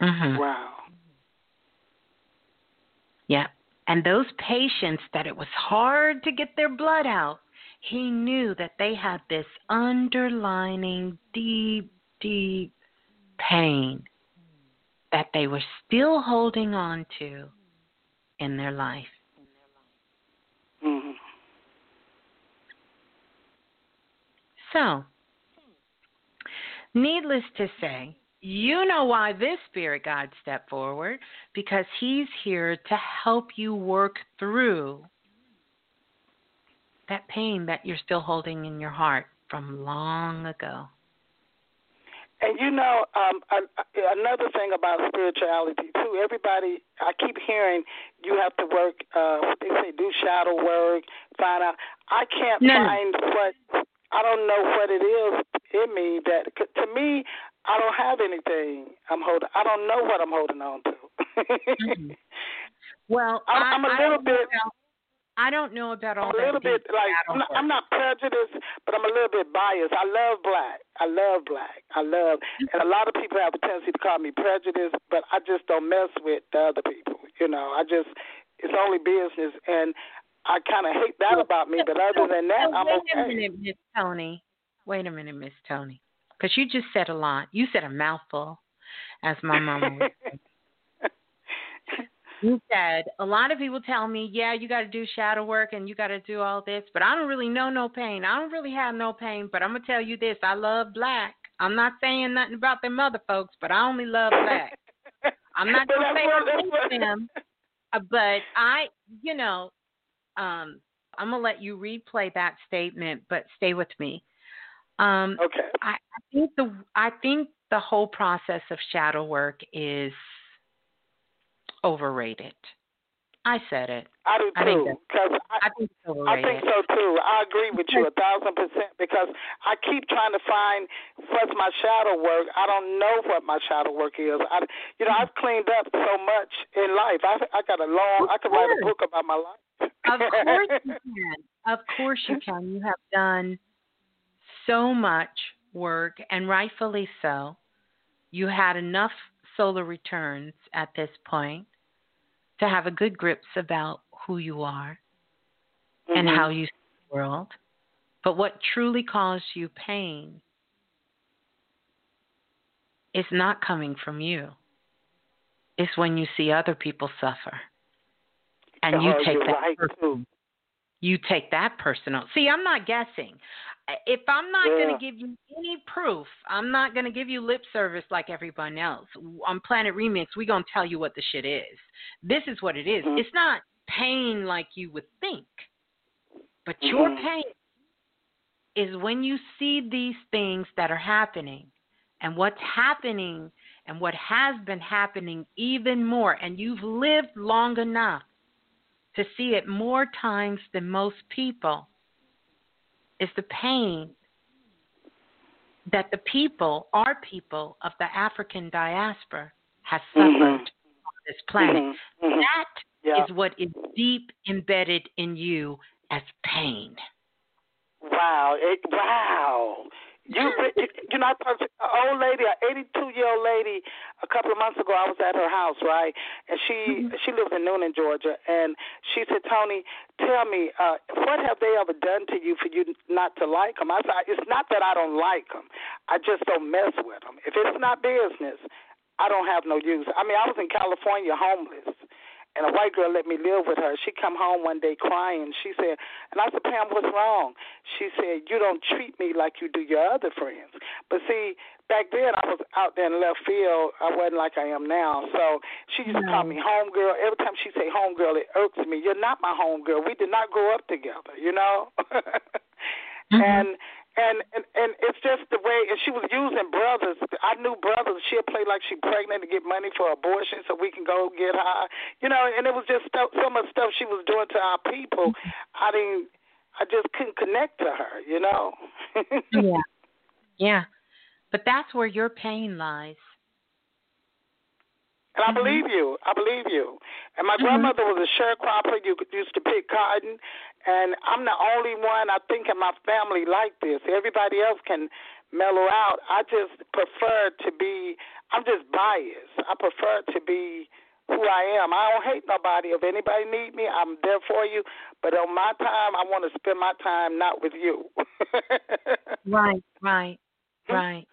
Mm-hmm. Wow. Yeah. And those patients that it was hard to get their blood out, he knew that they had this underlining deep, deep pain that they were still holding on to in their life. Mm-hmm. So, needless to say, you know why this spirit guide stepped forward because he's here to help you work through that pain that you're still holding in your heart from long ago. And you know, um, another thing about spirituality too. Everybody, I keep hearing you have to work. Uh, they say do shadow work, find out. I can't no. find what I don't know what it is in me that to me I don't have anything I'm holding. I don't know what I'm holding on to. mm-hmm. (laughs) Well, I'm, I, I'm a I little bit. I don't know about all I'm a little bit like I'm not, I'm not prejudiced, but I'm a little bit biased. I love black. I love black. I love, Mm-hmm. and a lot of people have a tendency to call me prejudiced, but I just don't mess with the other people. You know, I just it's only business, and I kind of hate that about me. But other than that, I'm wait okay. Wait a minute, Miss Tony. Wait a minute, Miss Tony because you just said a lot. You said a mouthful, as my mama would say. (laughs) you said a lot of people tell me, yeah, you got to do shadow work and you got to do all this, but I don't really know no pain. I don't really have no pain, but I'm gonna tell you this: I love black. I'm not saying nothing about them other folks, but I only love black. I'm not gonna say I them, uh, but I, you know, um, I'm gonna let you replay that statement, but stay with me. Um, okay. I, I think the I think the whole process of shadow work is overrated. I said it. I do I too. think Because I, I, think. I think so too. I agree with you a thousand percent because I keep trying to find what's my shadow work. I don't know what my shadow work is. I, you know, I've cleaned up so much in life. I, I got a long. I could write a book about my life. of course you (laughs) can. Of course you can. You have done so much work, and rightfully so. You had enough solar returns at this point to have a good grips about who you are mm-hmm. and how you see the world. But what truly caused you pain is not coming from you. It's when you see other people suffer. And you take that right. You take that personal. See, I'm not guessing. If I'm not yeah. going to give you any proof, I'm not going to give you lip service like everyone else. On Planet Remix, we're going to tell you what the shit is. This is what it is. Mm-hmm. It's not pain like you would think. But mm-hmm. your pain is when you see these things that are happening and what's happening and what has been happening even more, and you've lived long enough to see it more times than most people, is the pain that the people, our people of the African diaspora, has suffered mm-hmm. on this planet. Mm-hmm. mm-hmm. That yeah. is what is deep embedded in you as pain. Wow! It, wow! You, you, you know, an old lady, an 82 year old lady, a couple of months ago, I was at her house, right? And she mm-hmm. she lives in Newnan, Georgia, and she said, Toni, tell me, uh, what have they ever done to you for you not to like them? I said, it's not that I don't like them, I just don't mess with them. If it's not business, I don't have no use. I mean, I was in California homeless and a white girl let me live with her. She come home one day crying. She said, and I said, Pam, what's wrong? She said, you don't treat me like you do your other friends. But see, back then I was out there in left field. I wasn't like I am now. So she used to call me homegirl. Every time she say homegirl, it irks me. You're not my homegirl. We did not grow up together, you know. (laughs) mm-hmm. And and and and it's just the way. And she was using brothers. I knew brothers. She'd play like she pregnant to get money for abortion so we can go get high. You know, and it was just so, so much stuff she was doing to our people. I didn't. I just couldn't connect to her. You know. (laughs) yeah. Yeah. But that's where your pain lies. And I believe you. I believe you. And my mm-hmm. grandmother was a sharecropper. You used to pick cotton, and I'm the only one I think in my family like this. Everybody else can mellow out. I just prefer to be. I'm just biased. I prefer to be who I am. I don't hate nobody. If anybody need me, I'm there for you. But on my time, I want to spend my time not with you. (laughs) right, right, right.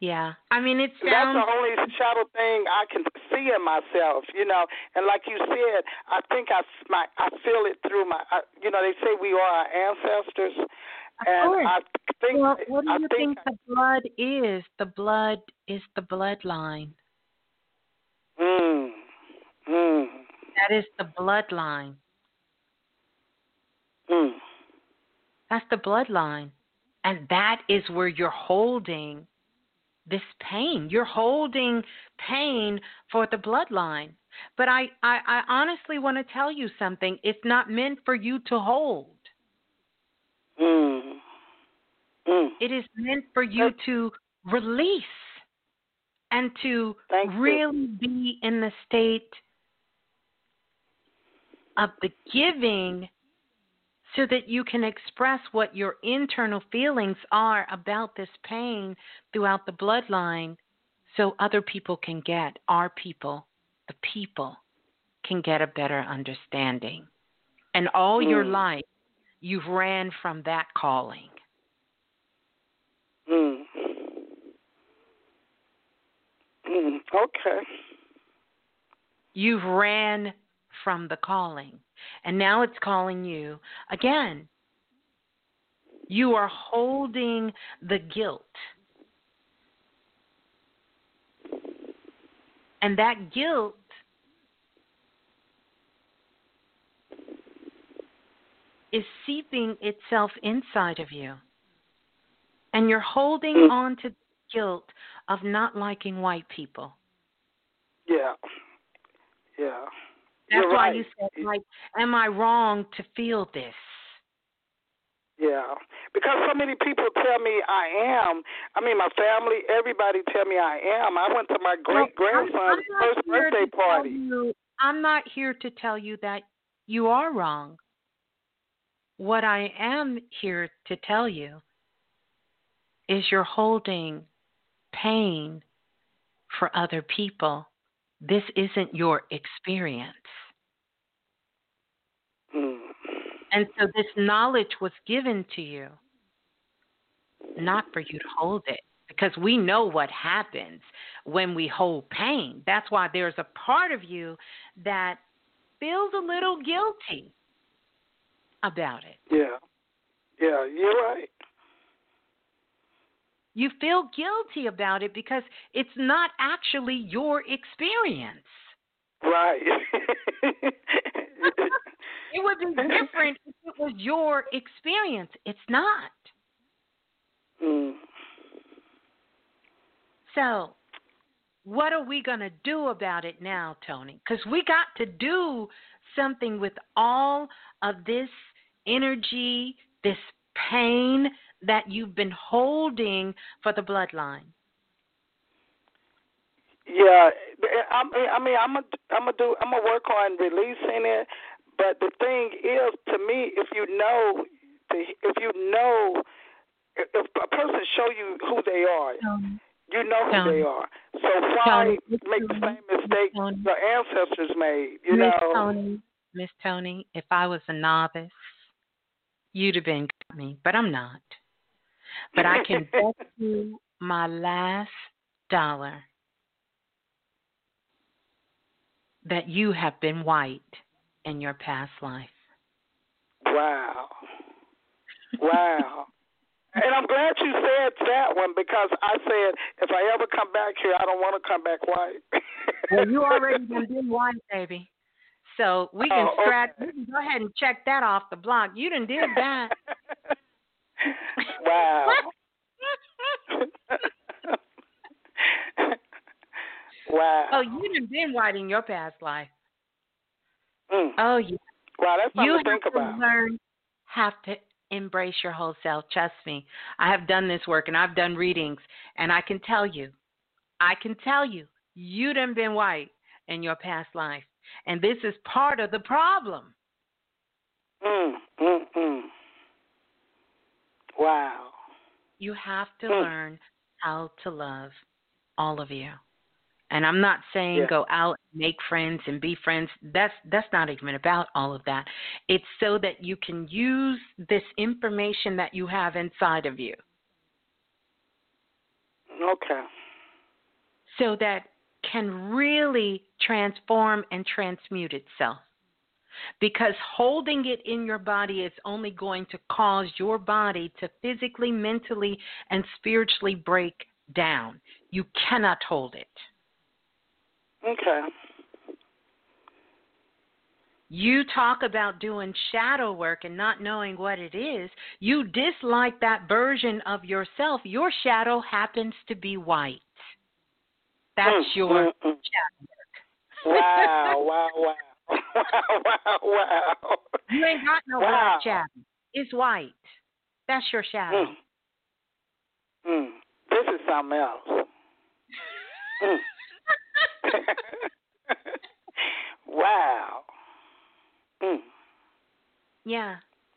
Yeah, I mean it sounds. That's the only shadow thing I can see in myself, you know. And like you said, I think I my I feel it through my. I, you know, they say we are our ancestors, of and course. I think. Well, what do I you think, think the blood is? The blood is the bloodline. Mm, mm. That is the bloodline. Mm. That's the bloodline, and that is where you're holding this pain. You're holding pain for the bloodline. But I, I, I honestly want to tell you something. It's not meant for you to hold. Mm. Mm. It is meant for you to release and to Thank really you. be in the state of the giving so that you can express what your internal feelings are about this pain throughout the bloodline so other people can get, our people, the people, can get a better understanding. And all mm. your life, you've ran from that calling. Mm. Mm. Okay. You've ran from the calling. And now it's calling you again. You are holding the guilt. And that guilt is seeping itself inside of you. And you're holding Mm. on to the guilt of not liking white people. Yeah. Yeah. That's You're why right. you said, like, am I wrong to feel this? Yeah, because so many people tell me I am. I mean, my family, everybody tell me I am. I went to my great grandson's first birthday party. You, I'm not here to tell you that you are wrong. What I am here to tell you is you're holding pain for other people. This isn't your experience. Mm. And so this knowledge was given to you, not for you to hold it, because we know what happens when we hold pain. That's why there's a part of you that feels a little guilty about it. Yeah, yeah, you're right. You feel guilty about it because it's not actually your experience. Right. (laughs) It would be different if it was your experience. It's not. mm. So, what are we going to do about it now, Tony? Because we got to do something with all of this energy, this pain that you've been holding for the bloodline. Yeah, I mean, I mean, I'm gonna, I'm do, I'm gonna work on releasing it. But the thing is, to me, if you know, if you know, if a person show you who they are, you know who Tony. they are. So why Tony, make the same mistake your ancestors made? You Miss know. Tony, Miss Tony, if I was a novice, you'd have been got me, but I'm not. But I can (laughs) bet you my last dollar that you have been white in your past life. Wow. Wow. and I'm glad you said that one because I said if I ever come back here, I don't want to come back white. Well, you (laughs) already done been white, baby. So we can Oh, scratch. We can go ahead and check that off the block. You done did that. (laughs) wow. (laughs) wow. Oh, you done been white in your past life. Mm. Oh, yeah. Wow, that's something you to think have about. to learn, have to embrace your whole self. Trust me. I have done this work and I've done readings, and I can tell you, I can tell you, you done been white in your past life, and this is part of the problem. Mm, mm, mm. Wow. You have to Mm. learn how to love all of you. And I'm not saying Yeah. go out and make friends and be friends. That's that's not even about all of that. It's so that you can use this information that you have inside of you Okay. so that can really transform and transmute itself. Because holding it in your body is only going to cause your body to physically, mentally, and spiritually break down. You cannot hold it. Okay. You talk about doing shadow work and not knowing what it is. You dislike that version of yourself. Your shadow happens to be white. That's Mm, your mm, mm. shadow Wow, wow, wow. Wow, wow, (laughs) wow. Wow. You ain't got no Wow. black shadow. It's white. That's your shadow. Mm. Mm. This is something else. Mm. (laughs) wow. Mm. Yeah.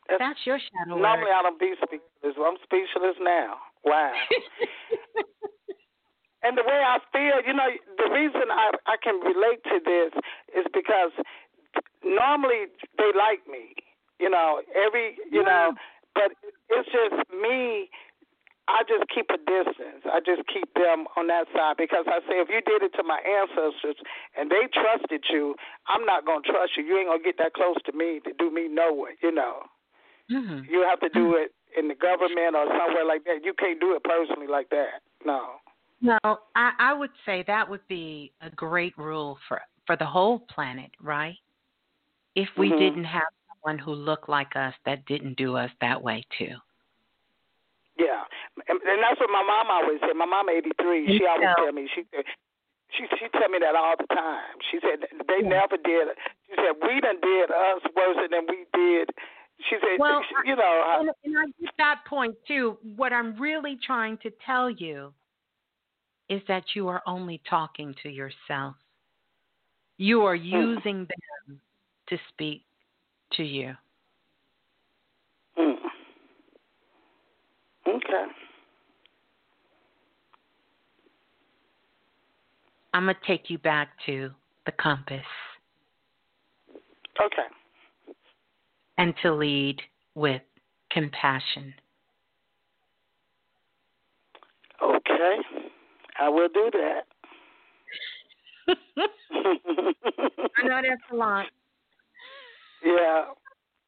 That's- That's your shadow Normally. I don't be speechless. I'm speechless now. Wow. (laughs) and the way I feel, you know, the reason I I can relate to this is because normally they like me, you know, every you know, but it's just me. I just keep a distance. I just keep them on that side because I say if you did it to my ancestors and they trusted you, I'm not gonna trust you. You ain't gonna get that close to me to do me no way, you know. Mhm. You have to do it in the government or somewhere like that. You can't do it personally like that. No. No, I, I would say that would be a great rule for for the whole planet, right? If we Mhm. didn't have someone who looked like us that didn't do us that way too. Yeah, and, and that's what my mom always said. My mom, eighty three, she always tell me she She she tell me that all the time. She said they yeah. never did. She said we done did us worse than we did. She said, well, you know. I, and, and I get that point too. What I'm really trying to tell you is that you are only talking to yourself. You are hmm. using them to speak to you. Mm. Okay. I'm going to take you back to the compass. Okay. And to lead with compassion. Okay. I will do that. (laughs) I know that's a lot. Yeah,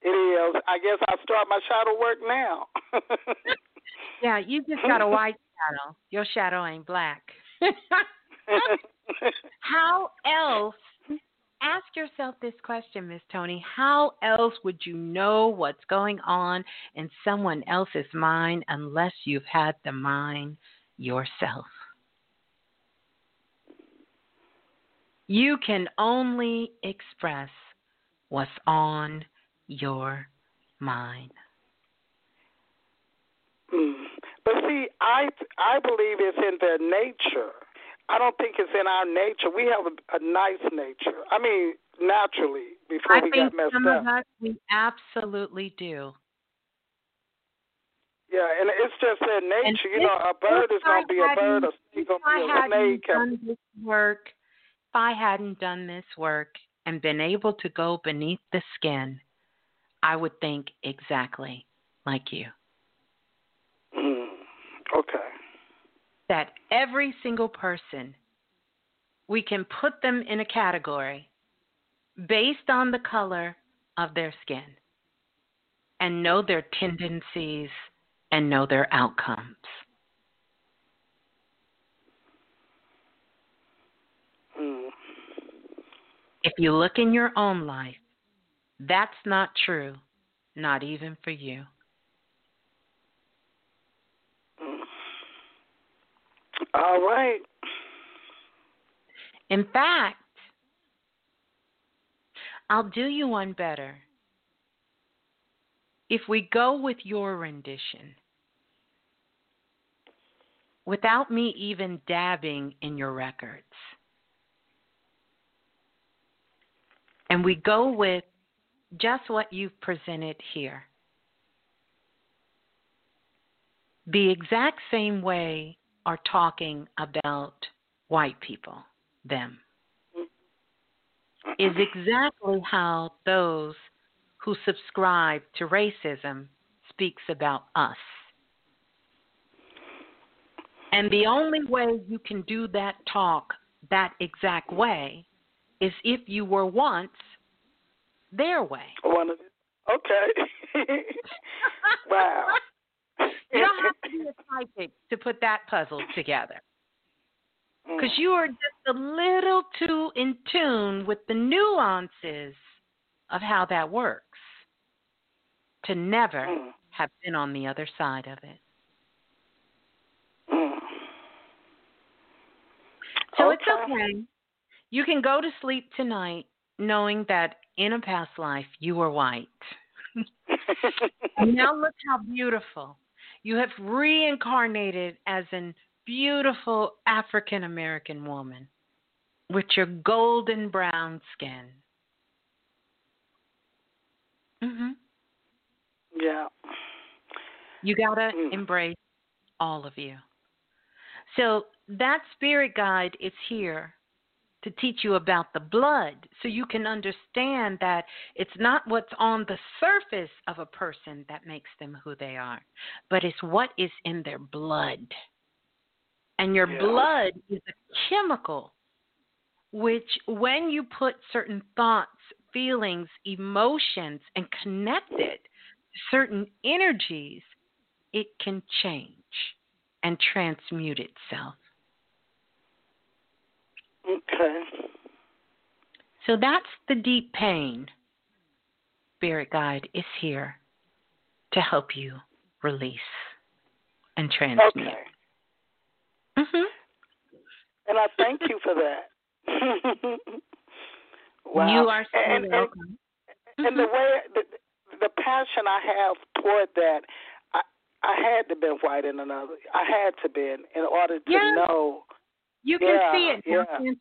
it is. I guess I'll start my shadow work now. (laughs) yeah, you just got a white shadow. Your shadow ain't black. (laughs) How else? Ask yourself this question, Miss Toni. How else would you know what's going on in someone else's mind unless you've had the mind yourself? You can only express what's on your mind. Mm. But see, I I believe it's in their nature. I don't think it's in our nature. We have a, a nice nature. I mean, naturally, before I we got messed some up. Of us, we absolutely do. Yeah, and it's just their nature. And you know, a bird is going to be a bird, a snake going to be a snake. Done this work, if I hadn't done this work and been able to go beneath the skin, I would think exactly like you. Mm, okay that every single person, we can put them in a category based on the color of their skin and know their tendencies and know their outcomes. Mm. If you look in your own life, that's not true, not even for you. All right. In fact, I'll do you one better. If we go with your rendition, without me even dabbing in your records, and we go with just what you've presented here, the exact same way are talking about white people, them, is exactly how those who subscribe to racism speaks about us. And the only way you can do that talk that exact way is if you were once their way. One of okay. (laughs) wow. You don't have to be a psychic to put that puzzle together. Because mm. you are just a little too in tune with the nuances of how that works to never mm. have been on the other side of it. Mm. So okay. it's okay. You can go to sleep tonight knowing that in a past life you were white. now look how beautiful you have reincarnated as a beautiful African American woman with your golden brown skin. Mhm. Yeah. You got to mm. embrace all of you. So that spirit guide is here to teach you about the blood so you can understand that it's not what's on the surface of a person that makes them who they are, but it's what is in their blood. And your yeah. blood is a chemical which, when you put certain thoughts, feelings, emotions, and connect it to certain energies, it can change and transmute itself. Okay. So that's the deep pain. Spirit Guide is here to help you release and transmute. Okay. Mhm. and I thank you for that. (laughs) wow. You are so and, welcome. And, and the way the, the passion I have toward that, I I had to been white in another. I had to been in order to know. You can Yeah, see it yeah.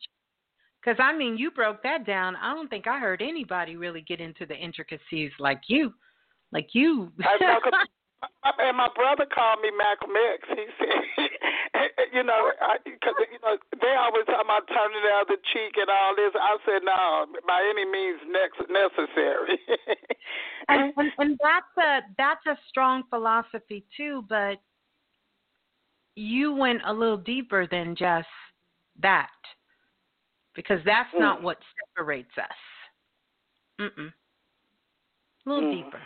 Because I mean, you broke that down. I don't think I heard anybody really get into the intricacies like you, like you. I know, (laughs) and my brother called me Malcolm X. He said, (laughs) you know, because you know they always talk about turning out the other cheek and all this. I said, no, by any means next necessary. (laughs) and, and and that's a that's a strong philosophy too. But you went a little deeper than just that, because that's not what separates us. Mm-mm. A little Mm. deeper.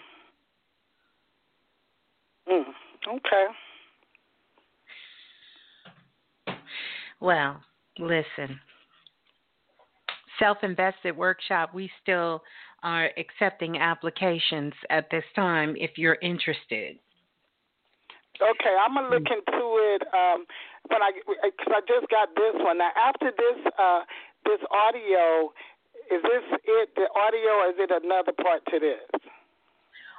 mm, okay. Well, listen. Self invested workshop, we still are accepting applications at this time if you're interested. Okay, I'm gonna look into it. Um, when I because I just got this one. Now after this, uh, this audio, is this it? The audio, or is it another part to this?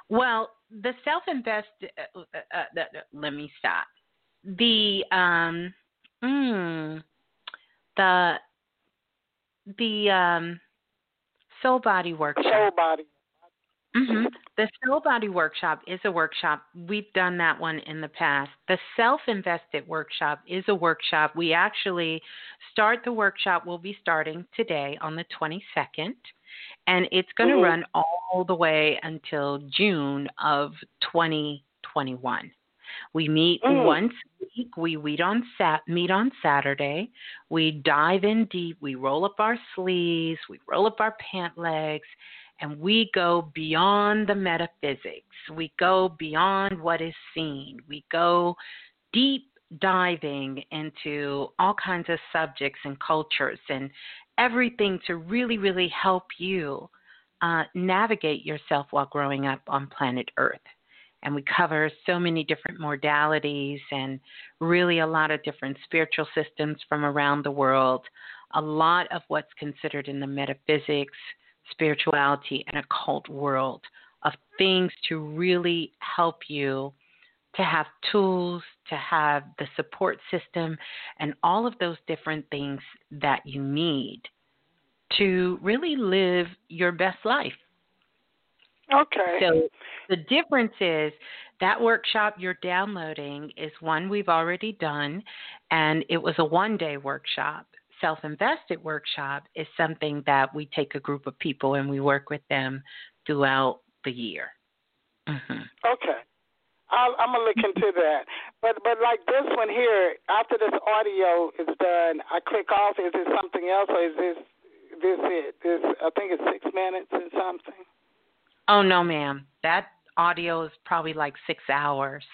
Well, the self invest. Uh, uh, uh, let me stop. The um, mm, the the um, soul body workshop. Soul body. Hmm The Soul Body Workshop is a workshop. We've done that one in the past. The Self Invested Workshop is a workshop. We actually start the workshop, we'll be starting today on the 22nd, and it's going to Mhm. run all the way until June of 2021. We meet Mm. once a week. We meet on sat meet on Saturday. We dive in deep. We roll up our sleeves. We roll up our pant legs, and we go beyond the metaphysics. We go beyond what is seen. We go deep diving into all kinds of subjects and cultures and everything to really, really help you uh, navigate yourself while growing up on planet Earth and we cover so many different modalities and really a lot of different spiritual systems from around the world. A lot of what's considered in the metaphysics, spirituality, and occult world of things to really help you to have tools, to have the support system, and all of those different things that you need to really live your best life. Okay. So the difference is that workshop you're downloading is one we've already done, and it was a one day workshop. Self invested workshop is something that we take a group of people and we work with them throughout the year. hmm Okay. I'll, I'm gonna look into that. But but like this one here, after this audio is done, I click off. Is it something else, or is this this it? This I think it's six minutes and something. Oh, no, ma'am. That audio is probably like six hours.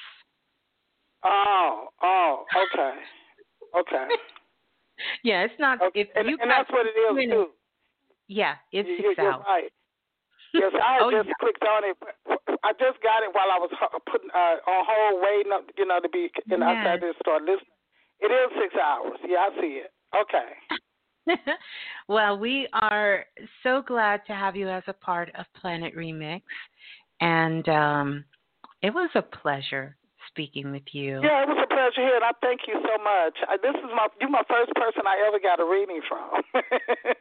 Oh oh okay okay. (laughs) Yeah, it's not. If And, you and that's what it is minutes- too. Yeah, it's You- six hours. right. Yes, I (laughs) Oh, just yeah. clicked on it. I just got it while I was putting uh, on hold, waiting, up, you know, to be. And I Yes. started to start listening. It is six hours. Yeah, I see it. Okay. (laughs) well, we are so glad to have you as a part of Planet Remix, and um, it was a pleasure speaking with you. Yeah, it was a pleasure here, and I thank you so much. I, this is my you're my first person I ever got a reading from. (laughs)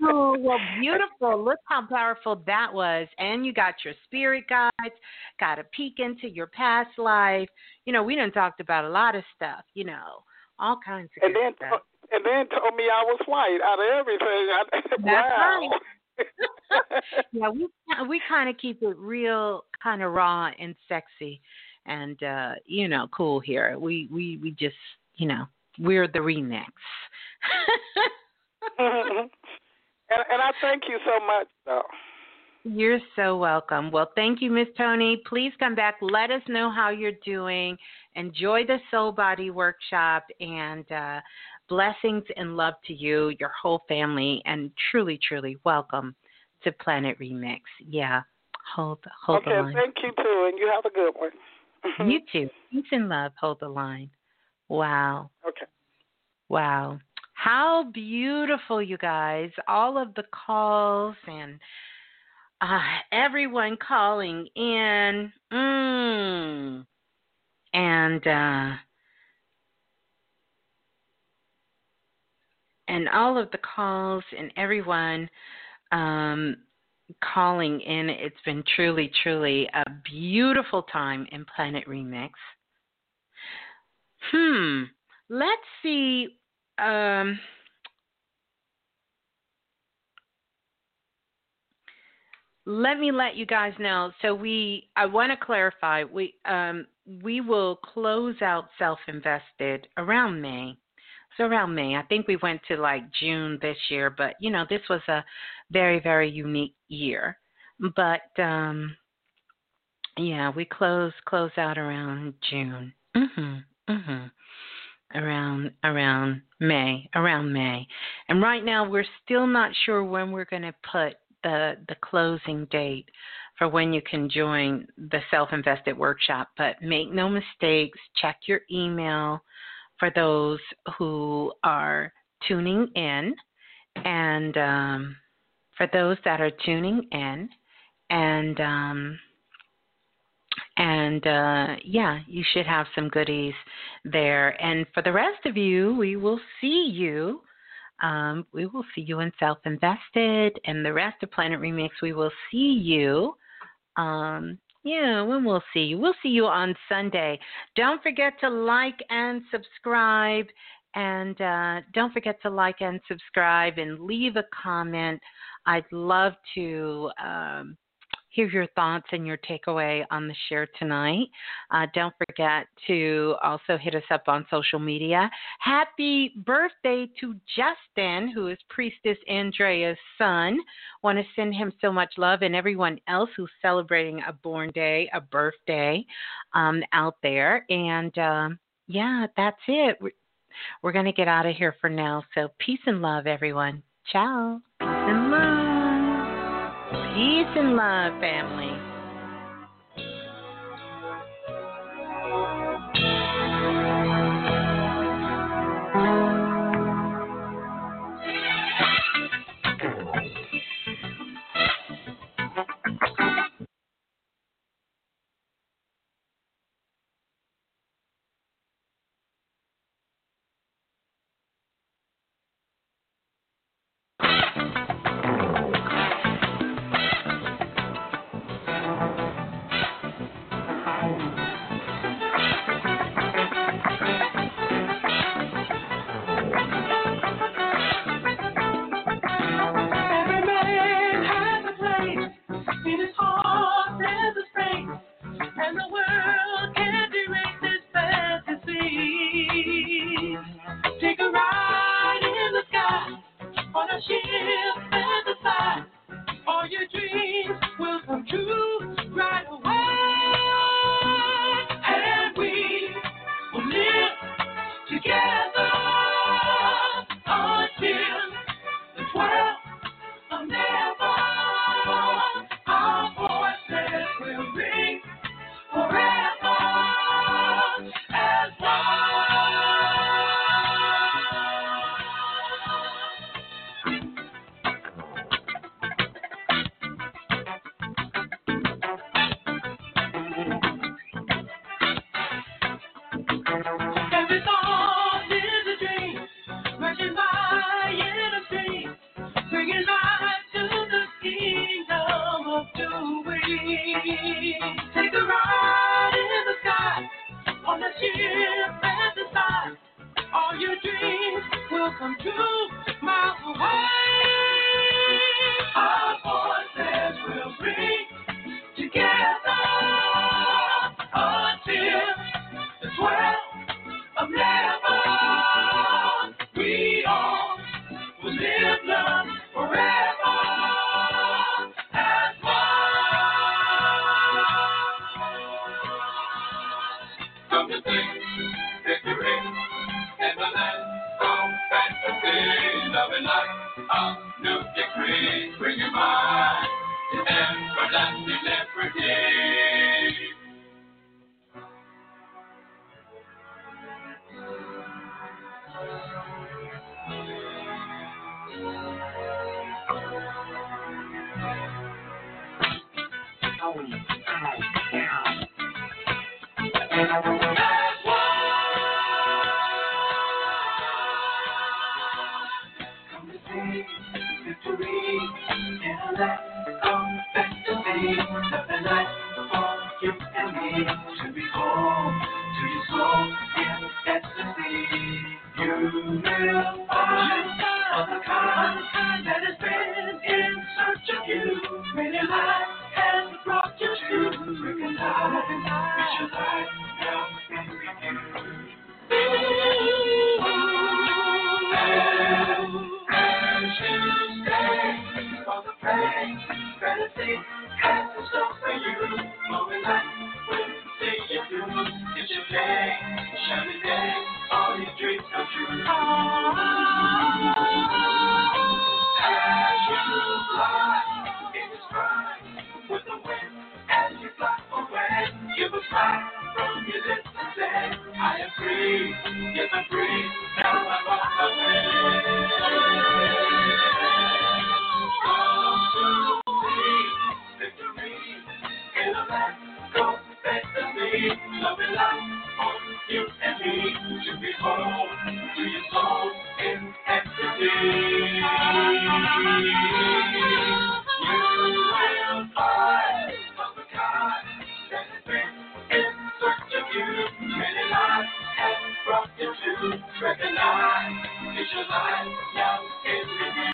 Oh, well, beautiful. Look how powerful that was. And you got your spirit guides, got a peek into your past life. You know, we done talked about a lot of stuff, you know, all kinds of and good then stuff. and then told me I was white out of everything. I, (laughs) That's wow. right. (laughs) yeah, we we kind of keep it real, kind of raw and sexy, and uh, you know, cool here. We we we just, you know, we're the remix. (laughs) (laughs) and and I thank you so much though. You're so welcome. Well, thank you, Miss Tony. Please come back. Let us know how you're doing. Enjoy the Soul Body Workshop and uh, blessings and love to you, your whole family, and truly, truly welcome to Planet Remix. Yeah, hold hold okay, the line. thank you too, and you have a good one. You too. Peace and love. Hold the line. Wow. Okay. Wow. How beautiful, you guys. All of the calls and uh, everyone calling in. Mm. And, uh, and all of the calls and everyone um, calling in. It's been truly, truly a beautiful time in Planet Remix. Hmm. Let's see. Um, let me let you guys know. So we, I want to clarify. We, um, we will close out self invested around May. So around May. I think we went to like June this year, but you know, this was a very, very unique year. But um yeah, we close close out around June. Mhm. Mhm. Around around May, around May. And right now we're still not sure when we're going to put the the closing date for when you can join the self-invested workshop, but make no mistakes, check your email for those who are tuning in and um, for those that are tuning in and um, and uh, yeah, you should have some goodies there. And for the rest of you, we will see you. Um, we will see you in Self Invested, and the rest of Planet Remix. We will see you um, yeah, when we'll see you. We'll see you on Sunday. Don't forget to like and subscribe. And uh, don't forget to like and subscribe and leave a comment. I'd love to um, hear your thoughts and your takeaway on the share tonight. Uh, don't forget to also hit us up on social media. Happy birthday to Justin, who is Priestess Andrea's son. Want to send him so much love and everyone else who's celebrating a born day, a birthday um, out there. And um, yeah, that's it. We're, we're going to get out of here for now. So peace and love, everyone. Ciao. Peace and love. Family.